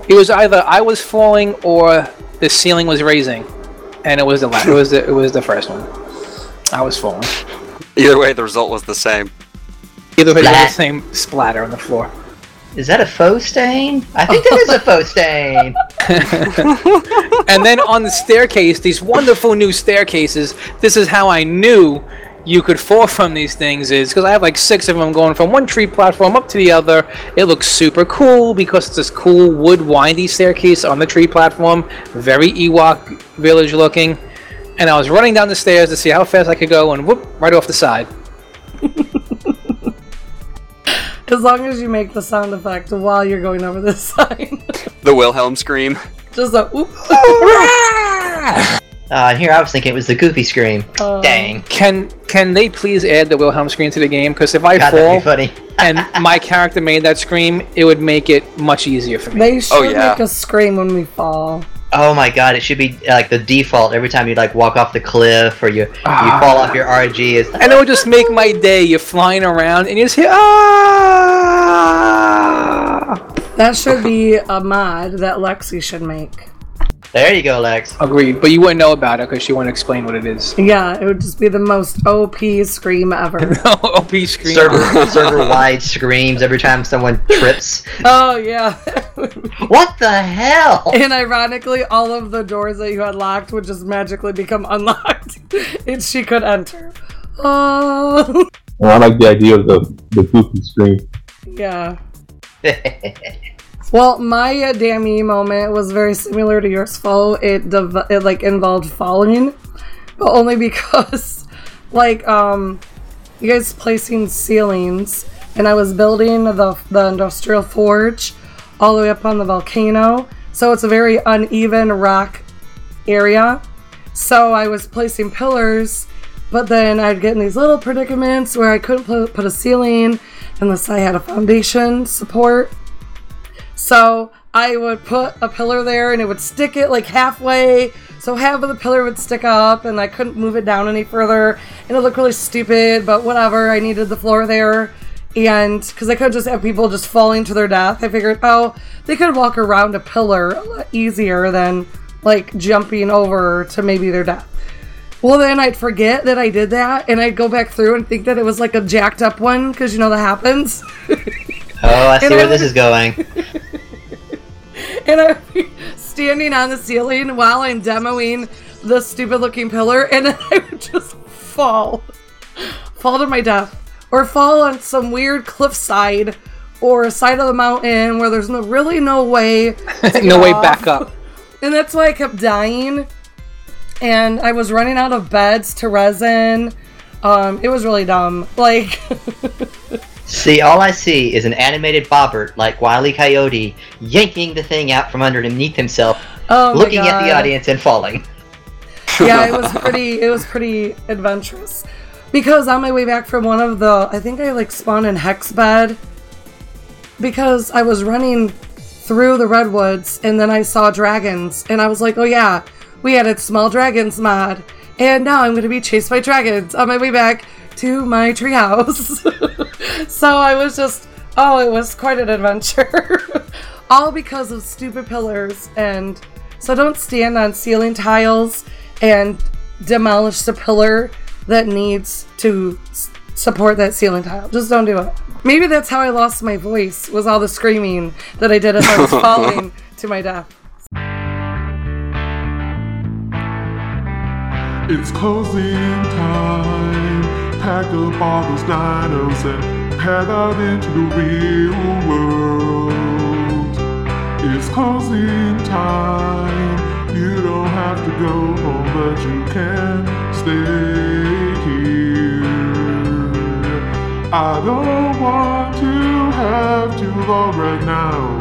It was either I was falling or the ceiling was raising, and it was the la- it was the, it was the first one. I was falling. Either way, the result was the same. Either way, it was Splat. the same splatter on the floor. Is that a faux stain? I think that is a faux stain. and then on the staircase, these wonderful new staircases. This is how I knew you could fall from these things is because I have like six of them going from one tree platform up to the other. It looks super cool because it's this cool wood windy staircase on the tree platform, very Ewok village looking. And I was running down the stairs to see how fast I could go, and whoop, right off the side. As long as you make the sound effect while you're going over the sign. The Wilhelm scream. Just a oop. Uh, and here I was thinking it was the Goofy scream. Uh, Dang. Can can they please add the Wilhelm scream to the game? Because if I God, fall be funny. and my character made that scream, it would make it much easier for me. They should make us scream when we fall. Oh my god, it should be uh, like the default every time you like walk off the cliff or you you Ah. fall off your Argy is and it would just make my day. You're flying around and you just hear ah. That should be a mod that Lexi should make. There you go, Lex. Agreed, but you wouldn't know about it because she wouldn't explain what it is. Yeah, it would just be the most OP scream ever. No OP scream. Server server wide screams every time someone trips. oh yeah. What the hell? And ironically, all of the doors that you had locked would just magically become unlocked, and she could enter. Oh, I like the idea of the, the Goofy scream. yeah. Well, my uh, damn E moment was very similar to yours, Fo. It, it like involved falling, but only because, like, um, you guys placing ceilings, and I was building the the industrial forge all the way up on the volcano, so it's a very uneven rock area. So I was placing pillars, but then I'd get in these little predicaments where I couldn't put a ceiling unless I had a foundation support. So I would put a pillar there and it would stick it like halfway. So half of the pillar would stick up and I couldn't move it down any further. And it looked really stupid, but whatever. I needed the floor there. And because I could just have people just falling to their death, I figured, oh, they could walk around a pillar a lot easier than like jumping over to maybe their death. Well, then I'd forget that I did that, and I'd go back through and think that it was like a jacked up one, because you know that happens. Oh, I see And where I this is going. and I'm standing on the ceiling while I'm demoing the stupid looking pillar, and then I would just fall, fall to my death, or fall on some weird cliffside or a side of the mountain where there's no really no way, no way off. back up. And that's why I kept dying. And I was running out of beds to resin. Um, it was really dumb. Like, See, all I see is an animated Bobbert like Wile E. Coyote yanking the thing out from underneath himself, Oh looking at the audience and falling. yeah, it was pretty. It was pretty adventurous. Because on my way back from one of the, I think I like spawned in Hex Bed. Because I was running through the redwoods and then I saw dragons and I was like, oh yeah, we added small dragons mod, and now I'm going to be chased by dragons on my way back to my treehouse. so I was just, oh, it was quite an adventure. All because of stupid pillars. And so don't stand on ceiling tiles and demolish the pillar that needs to s- support that ceiling tile. Just don't do it. Maybe that's how I lost my voice, was all the screaming that I did as I was falling to my death. It's closing time. Pack up all those dinos and head out into the real world. It's closing time. You don't have to go home, but you can stay here. I don't want to have too long right now.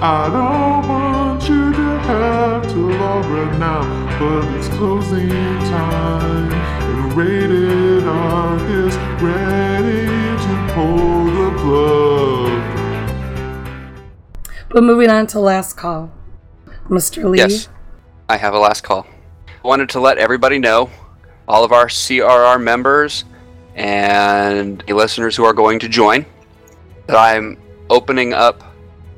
I don't want you to have too long right now, but it's closing time. And rated R is ready to pull the plug. But moving on to last call. Mr. Lee. Yes, I have a last call. I wanted to let everybody know, all of our CRR members and the listeners who are going to join, that I'm opening up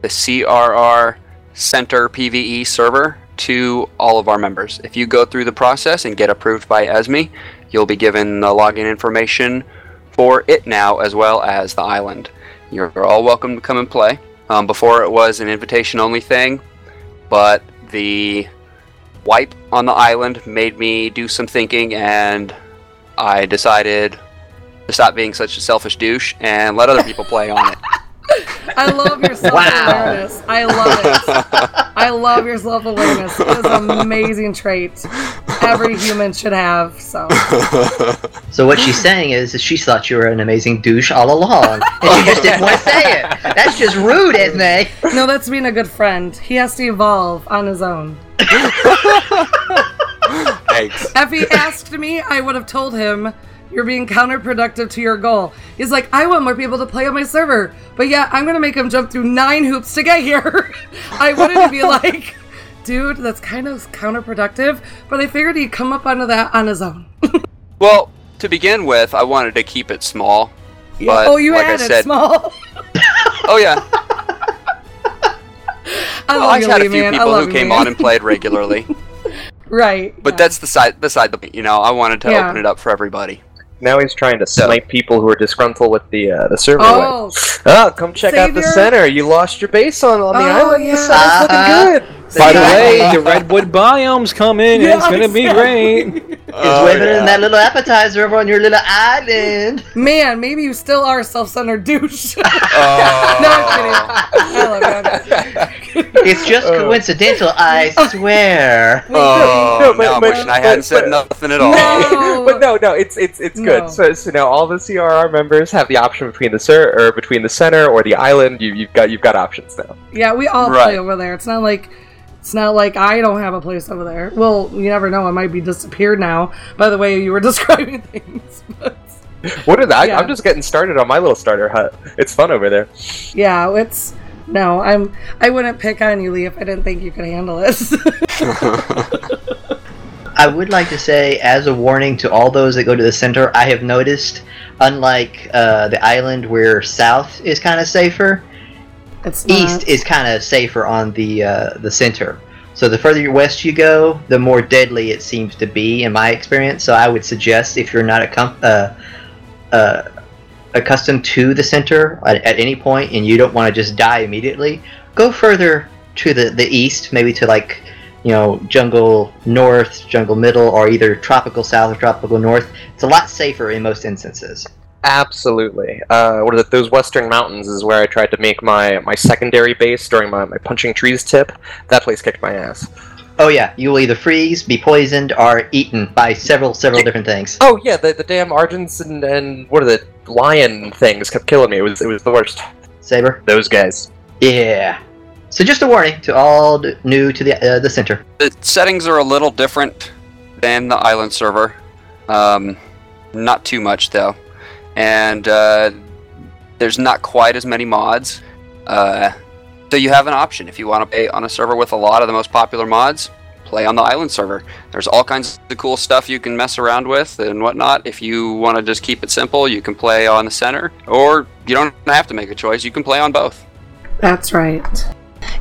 the CRR Center PVE server to all of our members. If you go through the process and get approved by ESME, you'll be given the login information for it now as well as the island. You're all welcome to come and play. Um, before it was an invitation only thing, but the wipe on the island made me do some thinking and I decided to stop being such a selfish douche and let other people play on it. I love your self awareness. I love it. I love your self awareness. It is an amazing trait every human should have. So So what she's saying is, is she thought you were an amazing douche all along, and she just didn't want to say it. That's just rude, isn't it? no, that's being a good friend. He has to evolve on his own. Thanks. If he asked me, I would have told him you're being counterproductive to your goal. He's like, I want more people to play on my server, but yeah, I'm gonna make him jump through nine hoops to get here. I wanted to be like, dude, that's kind of counterproductive, but I figured he'd come up onto that on his own. Well, to begin with, I wanted to keep it small. But oh, you like added I said, small. Oh yeah. I well, I you, had Lee, a few man. People who you, came man. on and played regularly. Right. But that's the side beside the you know, I wanted to Yeah. open it up for everybody. Now he's trying to snipe people who are disgruntled with the uh, the server. Oh. oh, come check out the center. You lost your base on on the Oh, island. yeah. The center's looking Uh-huh. good. By the way, the redwood biome's coming. Yeah, it's gonna be exactly. great. It's oh, way better than that little appetizer over on your little island. Man, maybe you still are a self-centered douche. Oh. no, I'm kidding. I love you. It's just oh. coincidental, I swear. Oh, No, but- now I'm but- wishing I hadn't said but- nothing at all. No. but no, no, it's it's it's No. good. So, so now all the CRR members have the option between the ser- or between the center or the island. You you've got you've got options now. Yeah, we all Right. play over there. It's not like it's not like I don't have a place over there. Well, you never know. I might be disappeared now. By the way, you were describing things. But What is that? I, Yeah. I'm just getting started on my little starter hut. It's fun over there. yeah, it's no. I'm. I wouldn't pick on you, Lee, if I didn't think you could handle it. I would like to say, as a warning to all those that go to the center, I have noticed, unlike uh, the island where south is kind of safer, it's east not. is kind of safer on the uh, the center. So the further west you go, the more deadly it seems to be, in my experience. So I would suggest, if you're not accom- uh, uh, accustomed to the center at, at any point and you don't want to just die immediately, go further to the the east, maybe to like you know jungle north, jungle middle, or either tropical south or tropical north. It's a lot safer in most instances. Absolutely. Uh, what are the, those western mountains is where I tried to make my, my secondary base during my, my punching trees tip. That place kicked my ass. Oh yeah, you will either freeze, be poisoned, or eaten by several several different things. Oh yeah, the, the damn Argents and, and what are the lion things kept killing me. It was it was the worst. Saber. Those guys. Yeah. So just a warning to all new to the uh, the center. The settings are a little different than the island server. Um, not too much though, and uh, there's not quite as many mods. Uh, so you have an option if you want to play on a server with a lot of the most popular mods. Play on the island server. There's all kinds of cool stuff you can mess around with and whatnot. If you want to just keep it simple, you can play on the center, or you don't have to make a choice. You can play on both. That's right.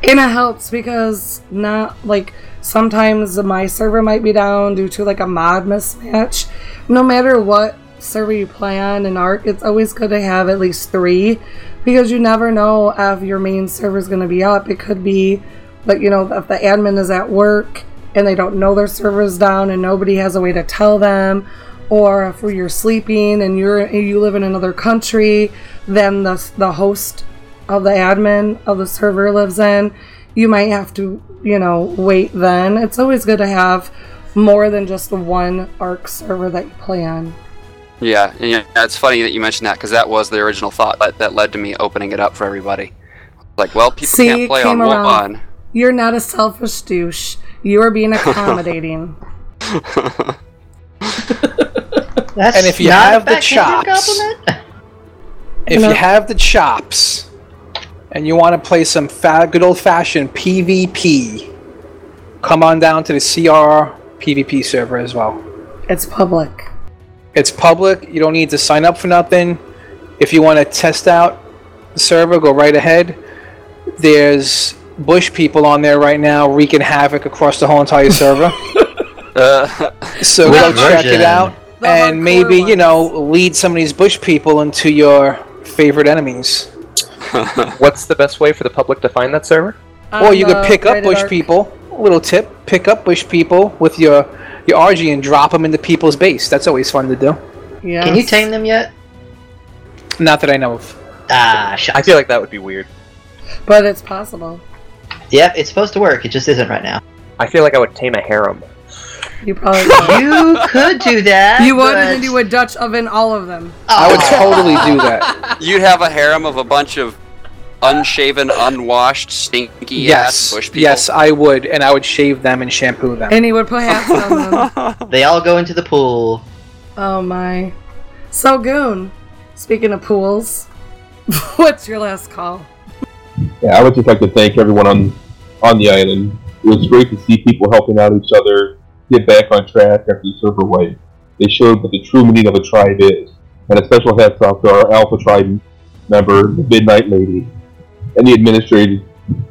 And it helps because not like sometimes my server might be down due to like a mod mismatch. No matter what server you play on in Ark, it's always good to have at least three because you never know if your main server is going to be up. It could be like, you know, if the admin is at work and they don't know their server's down and nobody has a way to tell them, or if you're sleeping and you're you live in another country, then the the host of the admin of the server lives in, you might have to, you know, wait then. It's always good to have more than just one ARK server that you play on. Yeah, and yeah, it's funny that you mentioned that because that was the original thought that, that led to me opening it up for everybody. Like, well, people See, can't play on around. one. You're not a selfish douche. You are being accommodating. That's and if you have the chops, if you have the chops, and you want to play some fa- good old fashioned PvP, come on down to the CR PvP server as well. it's public. It's public. You don't need to sign up for nothing. If you want to test out the server, go right ahead. There's bush people on there right now wreaking havoc across the whole entire server. Uh, so Which go check it version? out and maybe you know lead some of these bush people into your favorite enemies. What's the best way for the public to find that server? or you On could the pick up bush arc- people. Little tip: pick up bush people with your your Argy and drop them into people's base. That's always fun to do. Yeah. Can you tame them yet? Not that I know of. Ah, I feel like that would be weird. But it's possible. Yep, it's supposed to work. It just isn't right now. I feel like I would tame a harem. You probably would. You could do that. you would, but- and then you would Dutch oven all of them. I would Oh. totally do that. You'd have a harem of a bunch of unshaven, unwashed, stinky Yes, ass bush people. yes, I would, and I would shave them and shampoo them. And he would put hats on them. They all go into the pool. Oh my. So, Goon, speaking of pools, what's your last call? Yeah, I would just like to thank everyone on on the island. It was great to see people helping out each other, get back on track after the server wipe. They showed what the true meaning of a tribe is. And a special hats off to our Alpha Tribe member, the Midnight Lady, and the administrative,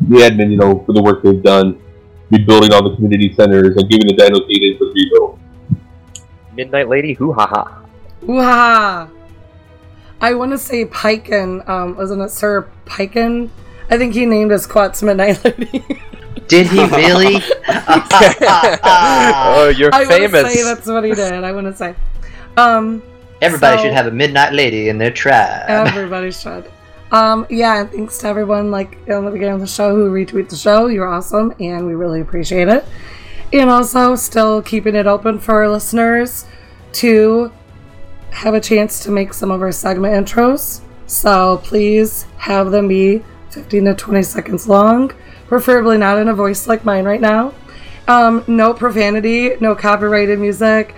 the admin, you know, for the work they've done, rebuilding all the community centers and giving the Dino Data for the rebuild. Midnight Lady, hoo ha ha. Waha! I want to say Piken, um, wasn't it Sir Piken? I think he named his Quetz Midnight Lady. Did he really? oh, you're I want to say that's what he did. I want to say. Um, Everybody So- should have a midnight lady in their tribe. Everybody should. Um, yeah, thanks to everyone like in the beginning of the show who retweet the show. You're awesome, and we really appreciate it. And also, still keeping it open for our listeners to have a chance to make some of our segment intros. So please have them be 15 to 20 seconds long, preferably not in a voice like mine right now. Um, no profanity, no copyrighted music,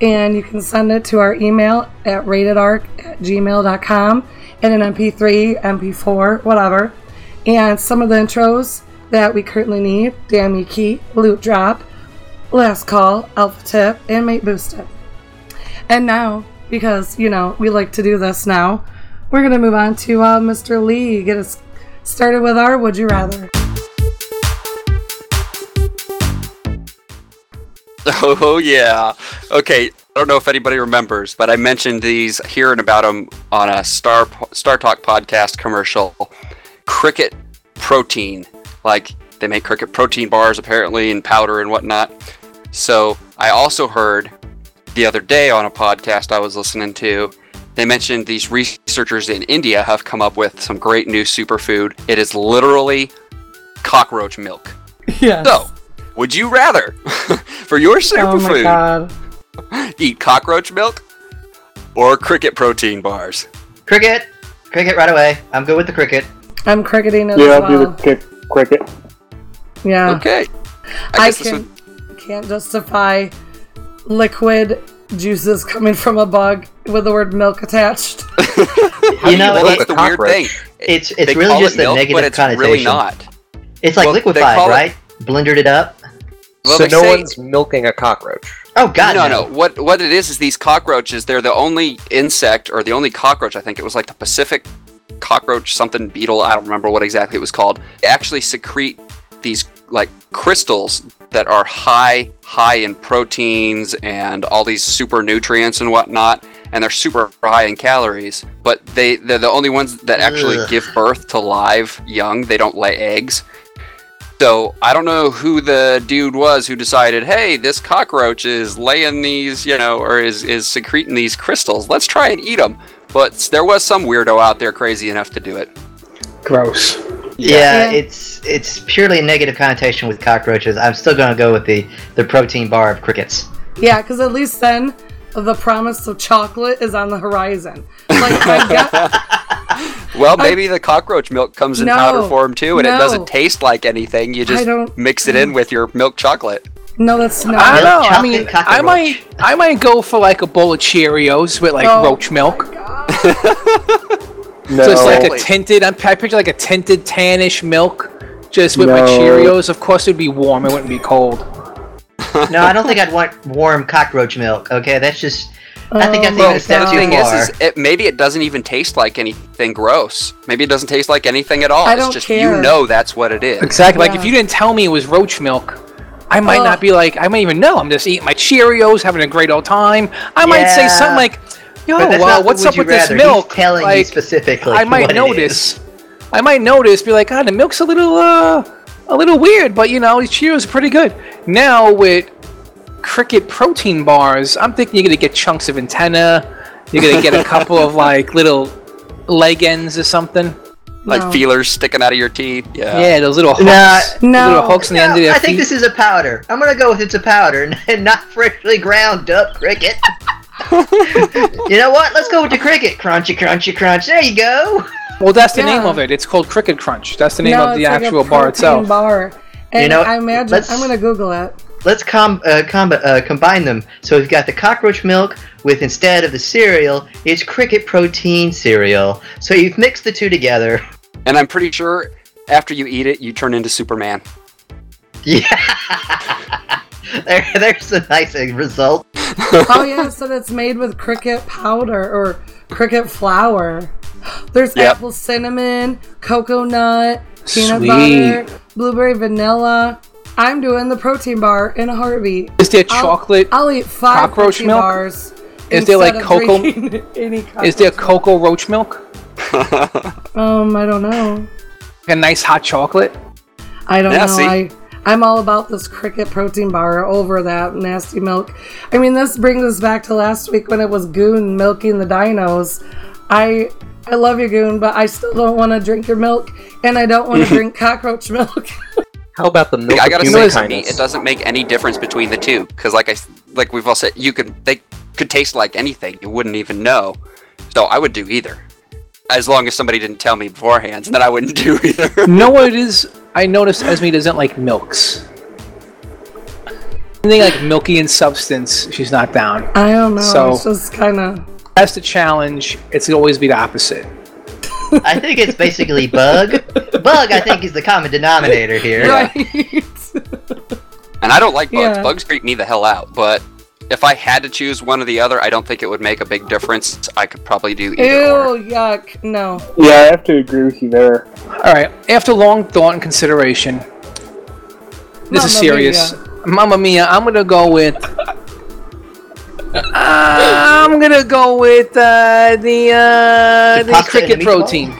and you can send it to our email at ratedarc at gmail.com in an MP3, MP4, whatever. And some of the intros that we currently need Damn You Key, Loot Drop, Last Call, Alpha Tip, and Mate Boosted. And now, because, you know, we like to do this now, we're going to move on to uh, Mr. Lee. Get us started with our Would You Rather. Oh yeah. Okay. I don't know if anybody remembers, but I mentioned these hearing about them on a Star Star Talk podcast commercial. Cricket protein, like They make cricket protein bars apparently and powder and whatnot. So I also heard the other day on a podcast I was listening to, they mentioned these researchers in India have come up with some great new superfood. It is literally cockroach milk. Yeah. So, would you rather, for your Oh my superfood, god. eat cockroach milk or cricket protein bars? Cricket, cricket right away. I'm good with the cricket. I'm cricketing as Yeah, I'll do the kick cricket. Yeah. Okay. I, guess this can, can't justify liquid juices coming from a bug with the word milk attached. You know, well, that's the weird thing. It's it's call really just the milk, negative but it's connotation. really not. It's like Well, liquefied, call it- right? Blendered it up. Well, so no say- one's milking a cockroach. Oh God, no, no. What what it is is these cockroaches. They're the only insect or the only cockroach. I think it was like the Pacific cockroach something beetle. I don't remember what exactly it was called. They actually secrete these like crystals that are high high in proteins and all these super nutrients and whatnot. And they're super high in calories, but they they're the only ones that actually Ugh. give birth to live young. They don't lay eggs. So I don't know who the dude was who decided, hey, this cockroach is laying these, you know, or is is secreting these crystals. Let's try and eat them. But there was some weirdo out there crazy enough to do it. Gross. Yeah, it's it's purely a negative connotation with cockroaches. I'm still gonna go with the the protein bar of crickets. yeah, because at least then the promise of chocolate is on the horizon. Like I get, Well, maybe the cockroach milk comes in No, powder form too, and it doesn't taste like anything. You just don't- mix it in with your milk chocolate. no, that's not. I don't know. I chocolate mean, I might, I might go for like a bowl of Cheerios with like Oh. roach milk. No. So it's like a tinted. I'm, I picture like a tinted tannish milk, just with my Cheerios. Of course, it'd be warm. It wouldn't be cold. No, I don't think I'd want warm cockroach milk. Okay, that's just. I think Oh that's my even The step thing far. is, is it, maybe it doesn't even taste like anything gross. Maybe it doesn't taste like anything at all. I it's don't just care. you know that's what it is. Exactly. Like if you didn't tell me it was roach milk, I might Ugh. not be like. I might even know. I'm just eating my Cheerios, having a great old time. I might say something like, "Yo, But that's well, not what's up you with this milk?" He's telling you specifically. I might what notice. is. I might notice, be like, God, the milk's a little, uh, a little weird, but you know, these Cheerios are pretty good. Now with cricket protein bars, I'm thinking you're gonna get chunks of antenna. You're gonna get a couple of like little leg ends or something. Like No. feelers sticking out of your teeth. Yeah. Yeah, those little hooks. Nah, No. little hooks on the end of No, their I think this is a powder. I'm gonna go with it's a powder and not freshly ground up cricket. you know what? Let's go with the cricket. Crunchy, crunchy, crunch. There you go. Well, that's the Yeah. name of it. It's called Cricket Crunch. That's the name no, of the it's like a actual bar protein itself. Bar. And You know, I imagine let's- I'm gonna Google it. Let's com- uh, com- uh, combine them. So we've got the cockroach milk with instead of the cereal, it's cricket protein cereal. So you've mixed the two together. And I'm pretty sure after you eat it, you turn into Superman. Yeah. there, there's a nice result. oh yeah, so that's made with cricket powder or cricket flour. There's Yep. apple cinnamon, cocoa nut, peanut Sweet. butter, blueberry vanilla. I'm doing the protein bar in a heartbeat. Is there I'll- chocolate? I'll eat five cockroach protein milk? bars. Is there, like, cocoa- drinking Any Is there cockroach cocoa roach milk? milk. Um, I don't know. A nice hot chocolate? I don't Yeah, know. see? I I'm all about this cricket protein bar over that nasty milk. I mean, this brings us back to last week when it was Goon milking the dinos. I I love you, Goon, but I still don't want to drink your milk, and I don't want to drink cockroach milk. How about the milk I gotta say, human to me, kindness? it doesn't make any difference between the two. Because, like I, s- like we've all said, you could they could taste like anything. You wouldn't even know. So I would do either, as long as somebody didn't tell me beforehand. Then I wouldn't do either. know what it is? I noticed Esme doesn't like milks. Anything like milky in substance, she's not down. I don't know. So- it's just kind of. That's the challenge. It's always be the opposite. I think it's basically bug. Bug, I think, is the common denominator here. Right. And I don't like bugs. Yeah. Bugs creep me the hell out. But if I had to choose one or the other, I don't think it would make a big difference. I could probably do Ew, either. or. yuck. No. Yeah, I have to agree with you there. All right. After long thought and consideration, this is Mamma serious. Mamma mia! I'm gonna go with. I'm gonna go with uh, the uh, The the cricket and the meatball? protein.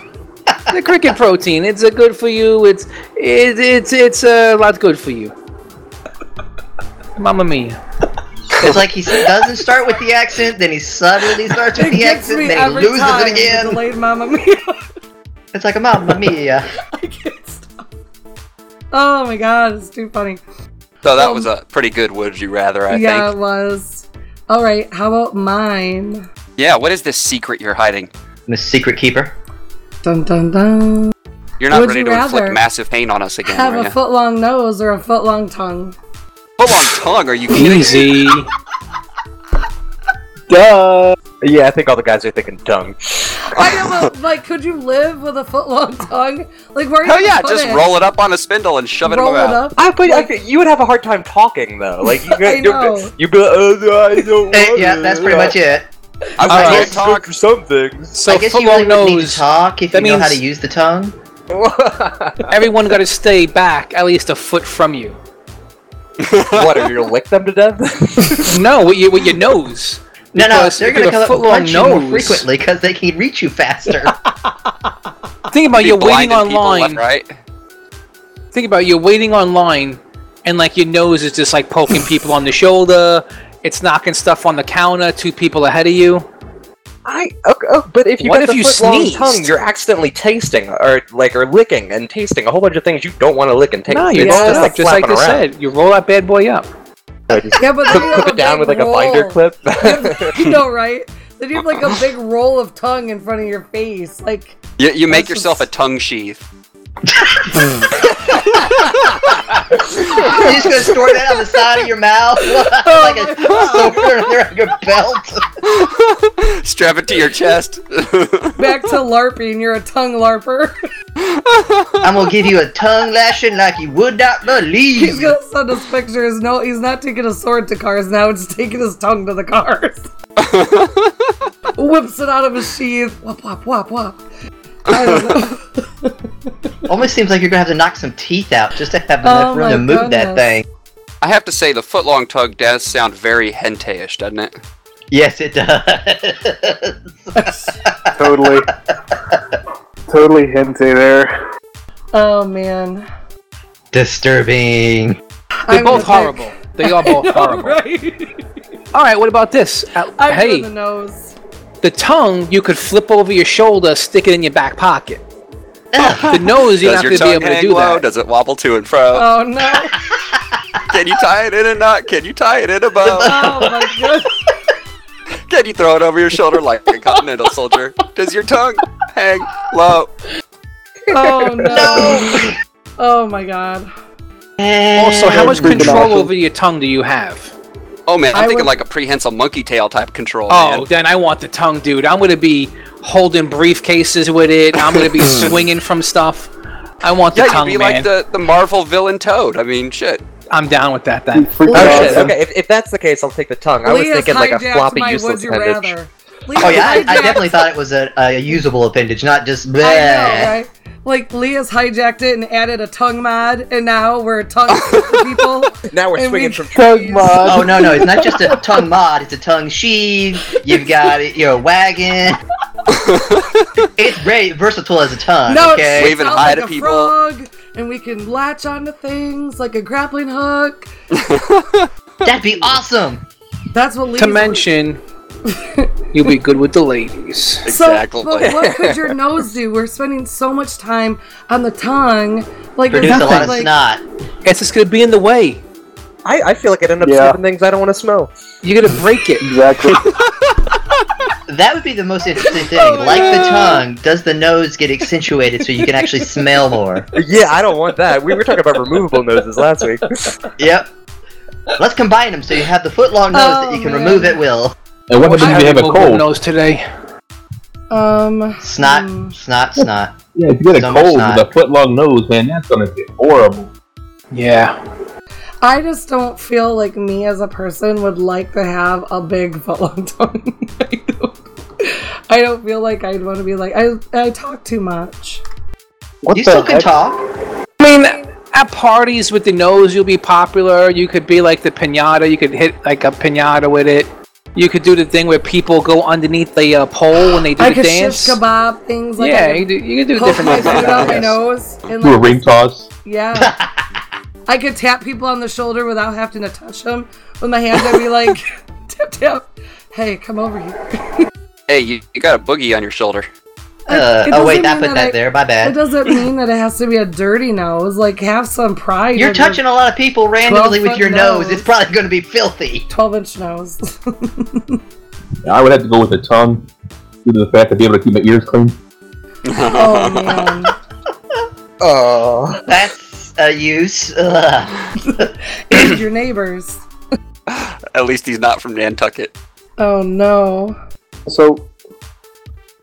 the cricket protein. It's a good for you. It's it, it's it's a lot good for you. Mamma mia. It's like he doesn't start with the accent, then he suddenly starts with It the accent, me then he loses time. it again. Delayed Mamma Mia. It's like a mamma mia. Oh my god, it's too funny. So that Um, was a pretty good would you rather, I yeah, think. it was. All right, how about mine? Yeah, what is this secret you're hiding? The secret keeper. Dun dun dun. You're not Would ready you to inflict massive pain on us again, Have are a you? foot long nose or a foot long tongue? Full on tongue, are you kidding? Easy. Duh. Yeah, I think all the guys are thinking tongue. I know, but like, could you live with a foot long tongue? Like, where are you Hell gonna yeah, put just it? roll it up on a spindle and shove it Roll in it my mouth. up. I, but I think you would have a hard time talking though. Like you, I you'd, know. you'd be like, oh, I don't want yeah, that's pretty much it. I I can't can't talk. talk for some things. So I guess foot you really long would need to nose. talk if that you know how to use the tongue. Everyone got to stay back at least a foot from you. what are you gonna lick them to death? No, with your, with your nose. No, no, they're going to come a up and foot-long punch you more nose- frequently because they can reach you faster. Think about you're waiting online. left, right? Think about you're waiting online, and like your nose is just like poking people on the shoulder. It's knocking stuff on the counter. Two people ahead of you. I okay, oh, but if you What get if the you foot long sneezed? tongue, you're accidentally tasting or like or licking and tasting a whole bunch of things you don't want to lick and taste. No, you it's roll just like just like flapping you around. said. You roll that bad boy up. So just Yeah, but then clip, you have clip it down with like a binder roll. clip. you know, right? Then you have like a big roll of tongue in front of your face. Like, You, you make That's yourself a tongue sheath. You're just going to store that on the side of your mouth like a sword under your belt. Strap it to your chest. back to LARPing, you're a tongue LARPer. I'm going to give you a tongue lashing like you would not believe. He's gonna send us pictures. No, he's not taking a sword to cars now, it's taking his tongue to the cars. Whips it out of his sheath. Wop, wop, wop, wop. I don't know. Almost seems like you're going to have to knock some teeth out just to have Oh enough room to move that thing. I have to say, the footlong tug does sound very hentai-ish, doesn't it? Yes, it does. Totally. totally hentai there. Oh man. Disturbing. They're I'm both gonna pick- horrible. They are both horrible. right? All right, what about this? Uh, I'm hey, doing the tongue you could flip over your shoulder, stick it in your back pocket. The nose you're Does not your going to be tongue able to hang do low? that. Does it wobble to and fro? Oh no. Can you tie it in a knot? Can you tie it in a bow? Oh my goodness. Can you throw it over your shoulder like a continental soldier? Does your tongue hang low? Oh no. Oh my god. Eh. Also, how much control over your tongue do you have? Oh man, I'm I thinking would- like a prehensile monkey tail type control. Oh, man. then I want the tongue, dude. I'm going to be holding briefcases with it. I'm going to be swinging from stuff. I want the Yeah, tongue, you'd be man. like the, the Marvel villain Toad. I mean, shit. I'm down with that then. Oh shit! Okay, if, if that's the case, I'll take the tongue. I was Lee thinking like a floppy, my useless would you appendage. rather. Lee Oh yeah, I, I definitely thought it was a, a usable appendage, not just. I know, right? Like Leah's hijacked it and added a tongue mod, and now we're tongue people. Now we're And swinging we- from Tongue mod. Oh no, no, it's not just a tongue mod; it's a tongue sheath. You've got it, your wagon. it's very versatile as a tongue. No, okay. it's Waving out hi like to a people. frog, and we can latch onto things like a grappling hook. That'd be awesome. That's what Lee's To mention, you'll be good with the ladies. So, Exactly. but what could your nose do? We're spending so much time on the tongue. Like, Produce there's a lot of like, snot. It's just going to be in the way. I, I feel like it ended up Yeah. sniffing things I don't want to smell. You're going to break it. Exactly. That would be the most interesting thing. Oh my like the tongue, does the nose get accentuated so you can actually smell more? Yeah, I don't want that. We were talking about removable noses last week. Yep. Let's combine them so you have the foot long nose that you Oh, can man. remove at will. And what happens if you have a cold? nose today. um, Snot, mm, snot, snot. Yeah, if you get a So cold snot. with a foot long nose, man, that's gonna be horrible. Yeah. I just don't feel like me as a person would like to have a big foot long tongue. I don't. I don't feel like I'd want to be like I. I talk too much. What you the still can talk. I mean, at parties with the nose, you'll be popular. You could be like the pinata. You could hit like a pinata with it. You could do the thing where people go underneath the uh, pole when they do I the could dance. shish kebab things like Yeah, I you could do- you could do poke different my things like food that, out my yes. nose. And Do a ring toss. Yeah. I could tap people on the shoulder without having to touch them with my hands. I'd be like, tap tap. Hey, come over here. Hey, you, you got a boogie on your shoulder. Uh, It oh wait, doesn't I put that I- there. My bad. It doesn't mean that it has to be a dirty nose. Like, have some pride. You're in your touching a lot of people randomly with your nose. It's probably going to be filthy. 12 inch nose. I would have to go with the tongue due to the fact to be able to keep my ears clean. oh, man. Oh, that's a use. Ugh. and your neighbors. At least he's not from Nantucket. Oh, no. So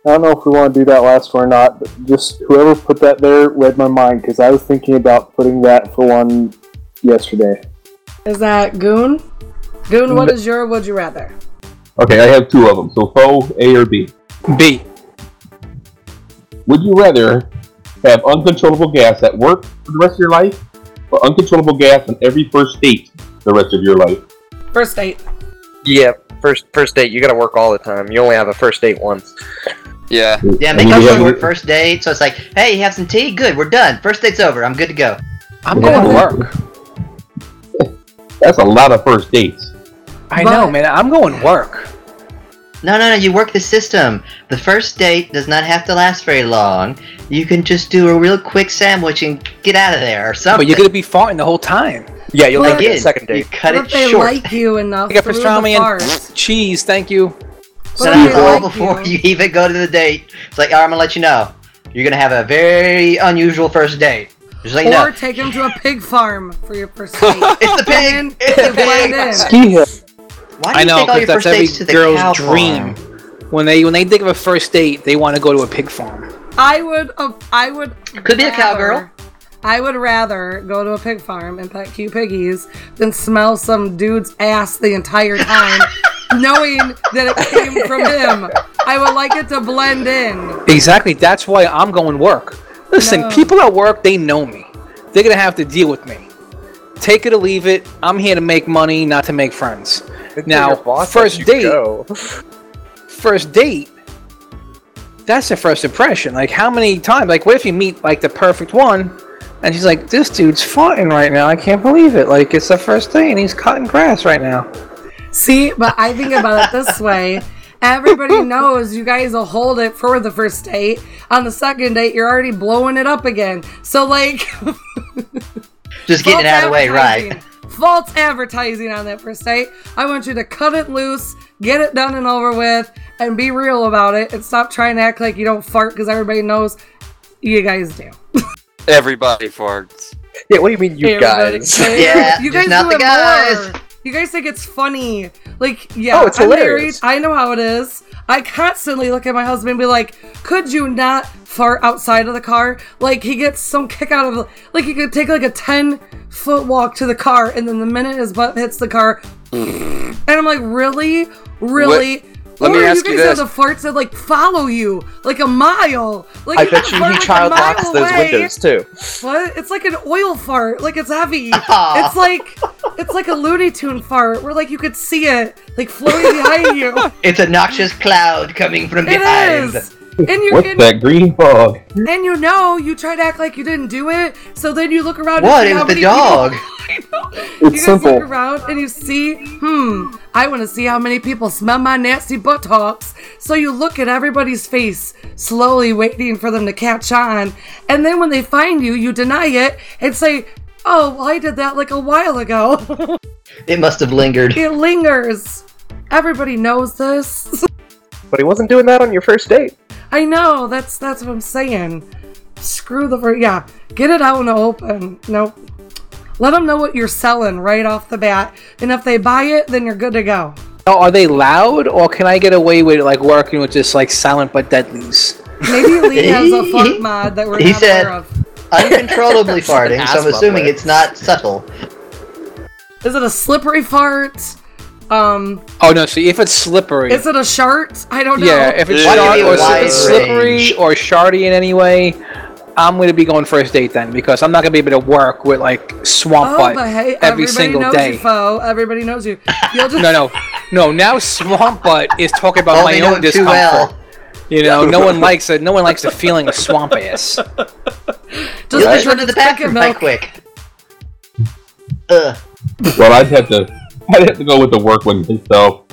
I don't know if we want to do that last one or not, but just whoever put that there read my mind because I was thinking about putting that for one yesterday. Is that Goon? Goon, what is your would you rather? Okay, I have two of them. So, foe A or B. B. Would you rather have uncontrollable gas at work for the rest of your life, or uncontrollable gas on every first date the rest of your life? First date. yeah. First first date, you got to work all the time. You only have a first date once. Yeah. Yeah, I make mean, up we a short first date. So it's like, hey, you have some tea? Good, we're done. First date's over. I'm good to go. I'm going to work. That's a lot of first dates. I know, man. I'm going to work. No, no, no. You work the system. The first date does not have to last very long. You can just do a real quick sandwich and get out of there or something. But you're gonna be farting the whole time. Yeah, you'll Well, make it Again, a second you date. cut What it if they short. like you enough I got pastrami and cheese, thank you. What Set if up a goal like before you? you even go to the date. It's like, all right, I'm gonna let you know. You're gonna have a very unusual first date. Just let you Or know. take him to a pig farm for your first date. It's the pig. And It's you the pig. in. Ski hill. Why do I you know, take all 'cause your that's first every dates to the girl's dream. farm? When they when they think of a first date, they want to go to a pig farm. I would. Uh, I would. Could be a cowgirl. I would rather go to a pig farm and pet cute piggies than smell some dude's ass the entire time, knowing that it came from him. I would like it to blend in. Exactly. That's why I'm going work. Listen, No. people at work, they know me. They're gonna have to deal with me. Take it or leave it. I'm here to make money, not to make friends. Now, boss first date. go. First date. That's the first impression. Like, how many times? Like, what if you meet like the perfect one, and she's like, "This dude's farting right now. I can't believe it. Like, it's the first day, and he's cutting grass right now." See, but I think about it this way. Everybody knows you guys will hold it for the first date. On the second date, you're already blowing it up again. So, like, Just getting it out of the way, right? False advertising on that first date. I want you to cut it loose, get it done and over with, and be real about it, and stop trying to act like you don't fart because everybody knows you guys do. Everybody farts. Yeah, what do you mean, you Everybody- guys? Yeah, you just guys not do the it guys. more. You guys think it's funny. Like, yeah, Oh, it's I'm hilarious. married. I know how it is. I constantly look at my husband and be like, could you not fart outside of the car? Like, he gets some kick out of Like, he could take like a 10 foot walk to the car, and then the minute his butt hits the car, and I'm like, really? Really? Let or me ask you you guys this. have the farts that like follow you like a mile. Like I you bet you he like, child locks those windows too. What? It's like an oil fart. Like it's heavy. It's like it's like a Looney Tune fart where like you could see it like floating behind you. It's a noxious cloud coming from It behind. is. And you're What's and, that green fog? and you know you try to act like you didn't do it, so then you look around. What? And see how the many dog. People, I. It's you guys simple. look around and you see, hmm, I want to see how many people smell my nasty buttocks. So you look at everybody's face, slowly waiting for them to catch on. And then when they find you, you deny it and say, oh, well, I did that like a while ago. It must have lingered. it lingers. Everybody knows this. But he wasn't doing that on your first date. I know, that's that's what I'm saying. Screw the ver- yeah, get it out in the open. Nope. Let them know what you're selling right off the bat, and if they buy it, then you're good to go. Now, are they loud, or can I get away with like working with just like silent but deadlies? Maybe Lee has a fart mod that we're He not said- aware of. Uncontrollably farting, so I'm assuming it's not subtle. Is it a slippery fart? Um, Oh no! See, if it's slippery, is it a shart? I don't know. yeah, if it's Why do you shard, need or if wide it's slippery or shardy in any way, I'm gonna be going first date then because I'm not gonna be able to work with like swamp oh, butt but hey, every everybody single knows day. you, Fo. Everybody knows you. You'll just No, no, No, now Swamp Butt is talking about my own him discomfort. well. You know, no one likes it. No one likes the feeling of swamp ass. Just Right. Run to the it's bathroom chicken right quick. Ugh. Well, I'd have to, I'd have to go with the work one myself.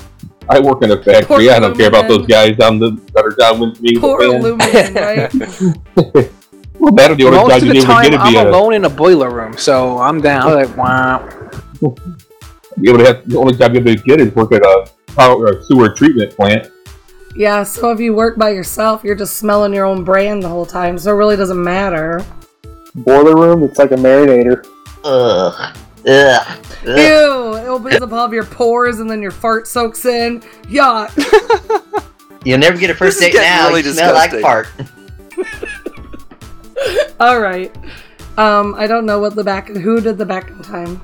I work in a factory. Poor I don't care about those guys down the that are down with me. Poor man. Illumination, right? Well, that'll be the only Most job of you the need to time, get to I'm a, alone in a boiler room, so I'm down. I'm like, wow. be able to have the only job you'll be able to get is work at a power or sewer treatment plant. Yeah, so if you work by yourself, you're just smelling your own brand the whole time, so it really doesn't matter. Boiler room, it's like a marinator. Ugh. Ugh. Ugh. Ew! It opens up all of your pores and then your fart soaks in. Yuck! You'll never get a first date now. really you smell like disgusting. fart. Alright. Um, I don't know what the back. Who did the back in time?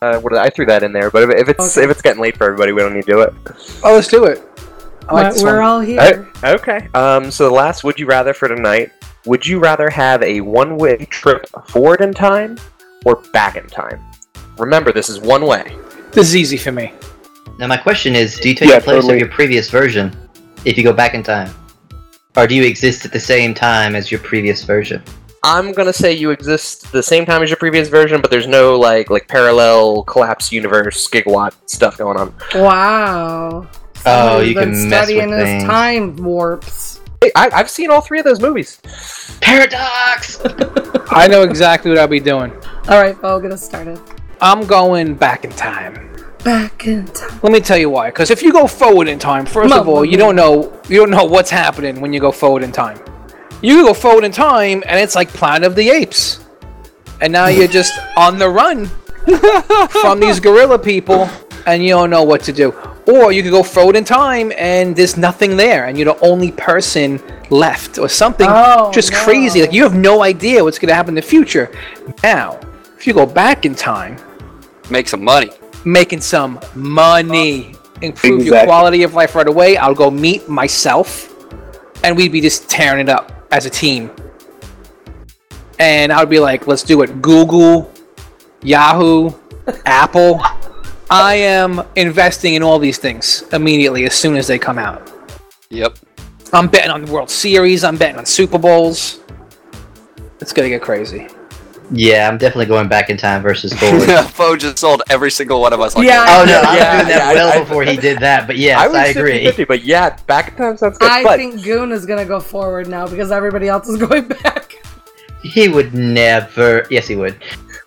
Uh, what, I threw that in there, but if, if it's Okay. if it's getting late for everybody, we don't need to do it. Oh, let's do it. Like We're- We're one. all here. Uh, okay. Um. So the last would you rather for tonight? Would you rather have a one-way trip forward in time or back in time? Remember, this is one way. This is easy for me. Now my question is, do you take Yeah, the place totally. of your previous version if you go back in time? Or do you exist at the same time as your previous version? I'm gonna say you exist the same time as your previous version, but there's no like like parallel collapse universe gigawatt stuff going on. Wow. Oh, Someone's you can mess studying with his things. time warps. Hey, I, I've seen all three of those movies. Paradox! I know exactly what I'll be doing. Alright, Bo, get us started. I'm going back in time. Back in time. Let me tell you why. Because if you go forward in time, first of all, you don't know you don't know what's happening when you go forward in time. You go forward in time, and it's like Planet of the Apes, and now you're just on the run from these gorilla people, and you don't know what to do. Or you could go forward in time, and there's nothing there, and you're the only person left, or something Oh, just no. crazy. Like you have no idea what's going to happen in the future. Now, if you go back in time, Make some money. making some money, improve your quality of life right away. I'll go meet myself, and we'd be just tearing it up as a team. And I would be like, let's do it. Google, Yahoo, Apple. I am investing in all these things immediately as soon as they come out. Yep. I'm betting on the World Series. I'm betting on Super Bowls. It's gonna get crazy. Yeah, I'm definitely going back in time versus forward. Fo just sold every single one of us. Like, Yeah, Oh no, I was Yeah, doing that yeah, well I- before he did that, but yes, I I, was agree. 50-50, but yeah, back in time sounds good. I but think Goon is gonna go forward now because everybody else is going back. He would never. Yes, he would.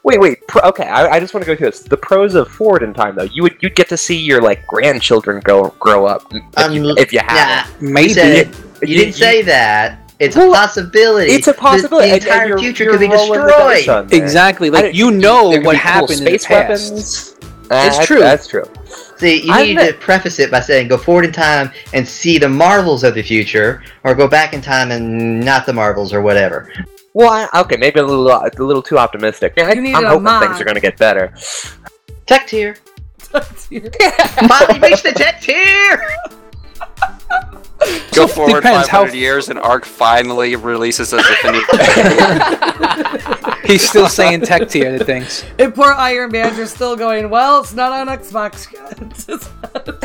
wait, wait. Pro, okay, I, I just want to go through this. The pros of forward in time, though, you would you'd get to see your like grandchildren go grow up if, you, Um, if you have Nah, Maybe. you, said, You- you didn't say that. It's a possibility. It's a The- possibility. The, and- and entire you're- future you're could be rolling the dice destroyed. Exactly. Like you know what be cool happened in the space past. weapons. It's Uh, true. That's true. See, you I need admit- to preface it by saying go forward in time and see the marvels of the future, or go back in time and not the marvels or whatever. Well, I, okay, maybe a little a little too optimistic. I, I'm hoping mod. things are going to get better. Tek tier. Tek tier. Finally reached the Tek tier. Go So, forward depends 500 how- years, and Ark finally releases a definitive. He's still saying Tek tier the things. And poor Iron Badger's still going, well, it's not on Xbox yet.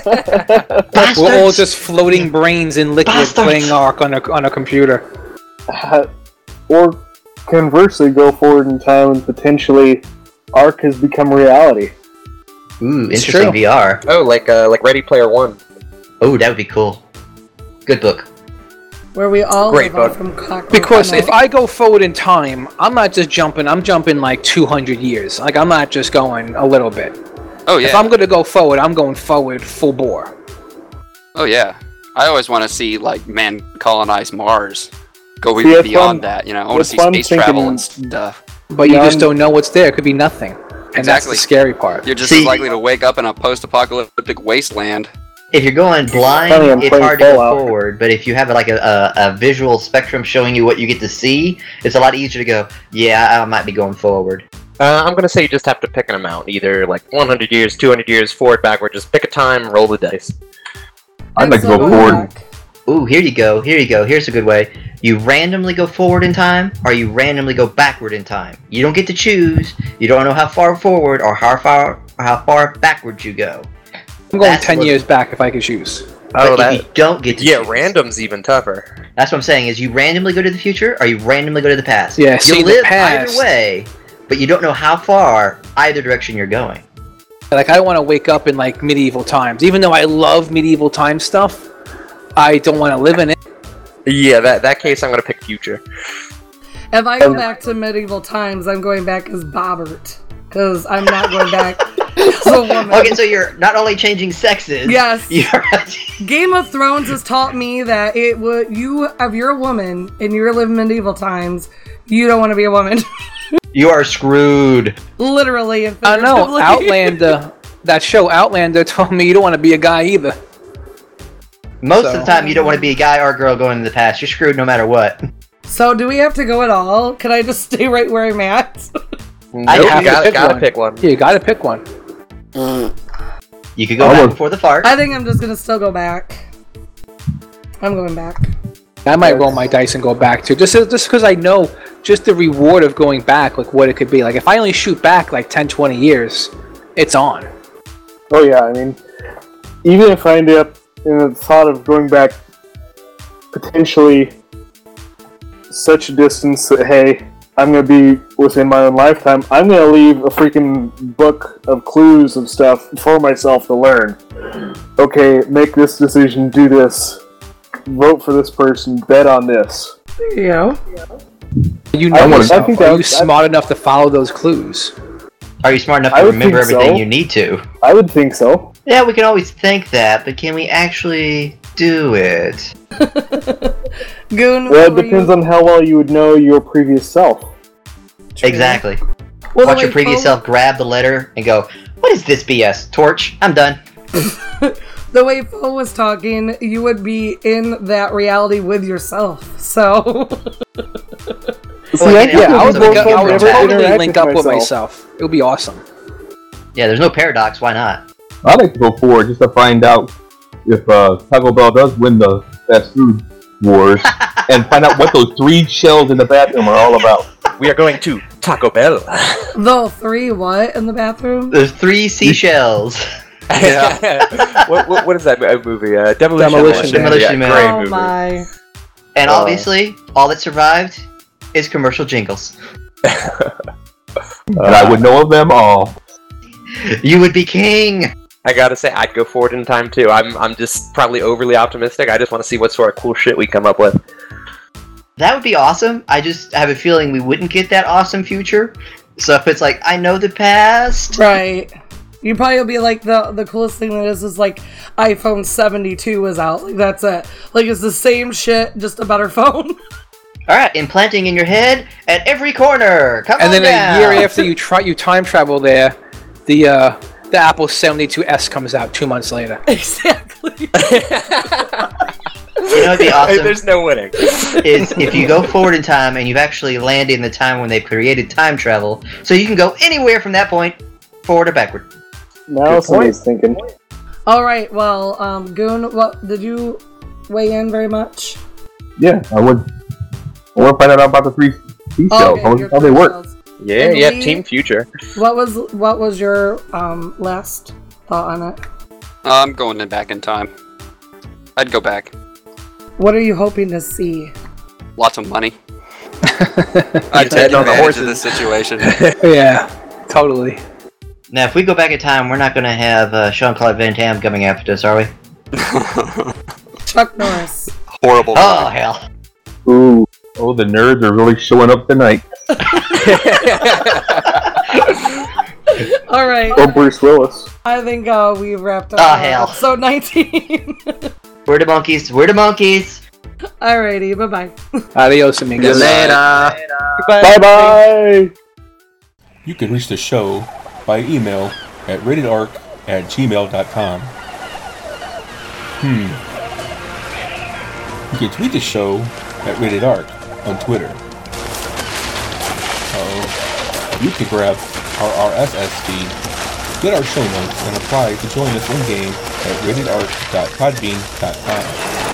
We're all just floating brains in liquid Bastards. playing Ark on a on a computer. Uh, or conversely, go forward in time and potentially Ark has become reality. Ooh, interesting. VR. Oh, like uh, like Ready Player One. Oh, that would be cool. Good book. Where we all Great live book. from cockroach. Because if I go forward in time, I'm not just jumping. I'm jumping like 200 years. Like I'm not just going a little bit. oh yeah. If I'm gonna go forward, I'm going forward full bore. Oh yeah. I always want to see like man colonize Mars. Go even that's beyond fun- that. You know, I want to see space thinking- travel and stuff. But you just don't know what's there. It could be nothing. And that's the Exactly. scary part. You're just See- likely to wake up in a post-apocalyptic wasteland. If you're going blind, I'm it's hard to go Fallout. forward. But if you have like a, a, a visual spectrum showing you what you get to see, it's a lot easier to go. Yeah, I might be going forward. Uh, I'm going to say you just have to pick an amount, either like 100 years, 200 years, forward, backward. Just pick a time, roll the dice. I'd like to go forward. Ooh, here you go. Here you go. Here's a good way. You randomly go forward in time, or you randomly go backward in time. You don't get to choose. You don't know how far forward or how far or how far backwards you go. I'm going That's ten what- years back if I could choose. Oh, but Oh, if that you don't get to yeah, choose- random's even tougher. That's what I'm saying. Is you randomly go to the future, or you randomly go to the past. Yeah, you see, the live past- either way, but you don't know how far either direction you're going. Like I don't want to wake up in like medieval times, even though I love medieval time stuff. I don't want to live in it. Yeah, that that case I'm gonna pick future. If I go back to medieval times, I'm going back as Bobbert. Because I'm not going back as a woman. Okay, so you're not only changing sexes. Yes. You're Game of Thrones has taught me that it would you if you're a woman and you're living medieval times, you don't want to be a woman. you are screwed. Literally and I know. Outlander. that show Outlander told me you don't want to be a guy either. Most So- of the time, you don't want to be a guy or a girl going in the past. You're screwed no matter what. So do we have to go at all? Can I just stay right where I'm at? I have you to gotta, pick gotta one. pick one. Yeah, you gotta pick one. You could go I back before the fart. I think I'm just gonna still go back. I'm going back. I might roll my dice and go back too, just just because I know just the reward of going back, like what it could be. Like if I only shoot back like 10, 20 years, it's on. Oh yeah, I mean, even if I end up in the thought of going back potentially such a distance that hey, I'm gonna be within my own lifetime, I'm gonna leave a freaking book of clues of stuff for myself to learn. Okay, make this decision, do this, vote for this person, bet on this. There you go. You I know would- yourself. I think Are that you would- smart enough to follow those clues? Are you smart enough to remember everything so. you need to? I would think so. Yeah, we can always think that, but can we actually do it? Goon. Well, it depends you- on how well you would know your previous self. Exactly. Well, Watch your previous Fo- self grab the letter and go, "What is this BS? Torch? I'm done." The way Fo was talking, you would be in that reality with yourself. So See, Well, I you Yeah, I would, so link, can I would get never totally link up with myself. myself. It would be awesome. Yeah, there's no paradox. Why not? I'd like to go forward just to find out if uh, Taco Bell does win the fast food wars and find out what those three shells in the bathroom are all about. We are going to Taco Bell. the three what in the bathroom? There's three seashells. yeah. what, what, what is that movie? Uh, Demolition, Demolition Man. Man. Demolition yeah, Man. Great oh movie. my! And Uh. obviously, all that survived is commercial jingles. And I would know of them all. You would be king. I gotta say, I'd go forward in time too. I'm, I'm just probably overly optimistic. I just want to see what sort of cool shit we come up with. That would be awesome. I just have a feeling we wouldn't get that awesome future. So if it's like, I know the past. Right. You probably will be like the the coolest thing that is is like iPhone 72 is out. Like that's it. Like it's the same shit, just a better phone. All right, implanting in your head at every corner. Come And on then down. a year after you try you time travel there, the uh, the Apple 72s comes out two months later. exactly. You know, it'd be awesome. there's no winning. is if you go forward in time and you've actually landed in the time when they created time travel, so you can go anywhere from that point, forward or backward. Now somebody's thinking. All right. Well, um, Goon, what did you weigh in very much? Yeah, I would. I want to find out about the three seashells. Oh, how, how they three work. Shells. Yeah, And yeah, Lee- Team Future. What was what was your um last thought on it? I'm going in back in time. I'd go back. What are you hoping to see? Lots of money. I'd I'd take on the advantage of horses. this situation. yeah, totally. Now, if we go back in time, we're not going to have uh, Jean Claude Van Damme coming after us, are we? Chuck Norris. Horrible. Oh movie. hell! Ooh, oh, the nerds are really showing up tonight. All right. Or Bruce Willis. I think uh, we've wrapped up. Oh, uh, hell. So 19. We're the monkeys. We're the monkeys. Alrighty. Bye bye. Adios, amigos. Later. Bye bye. You can reach the show by email at ratedarc at gmail.com. Hmm. You can tweet the show at ratedarc on Twitter. Uh-oh. You can grab our RSS feed, get our show notes, and apply to join us in-game at ratedarc.podbean.com.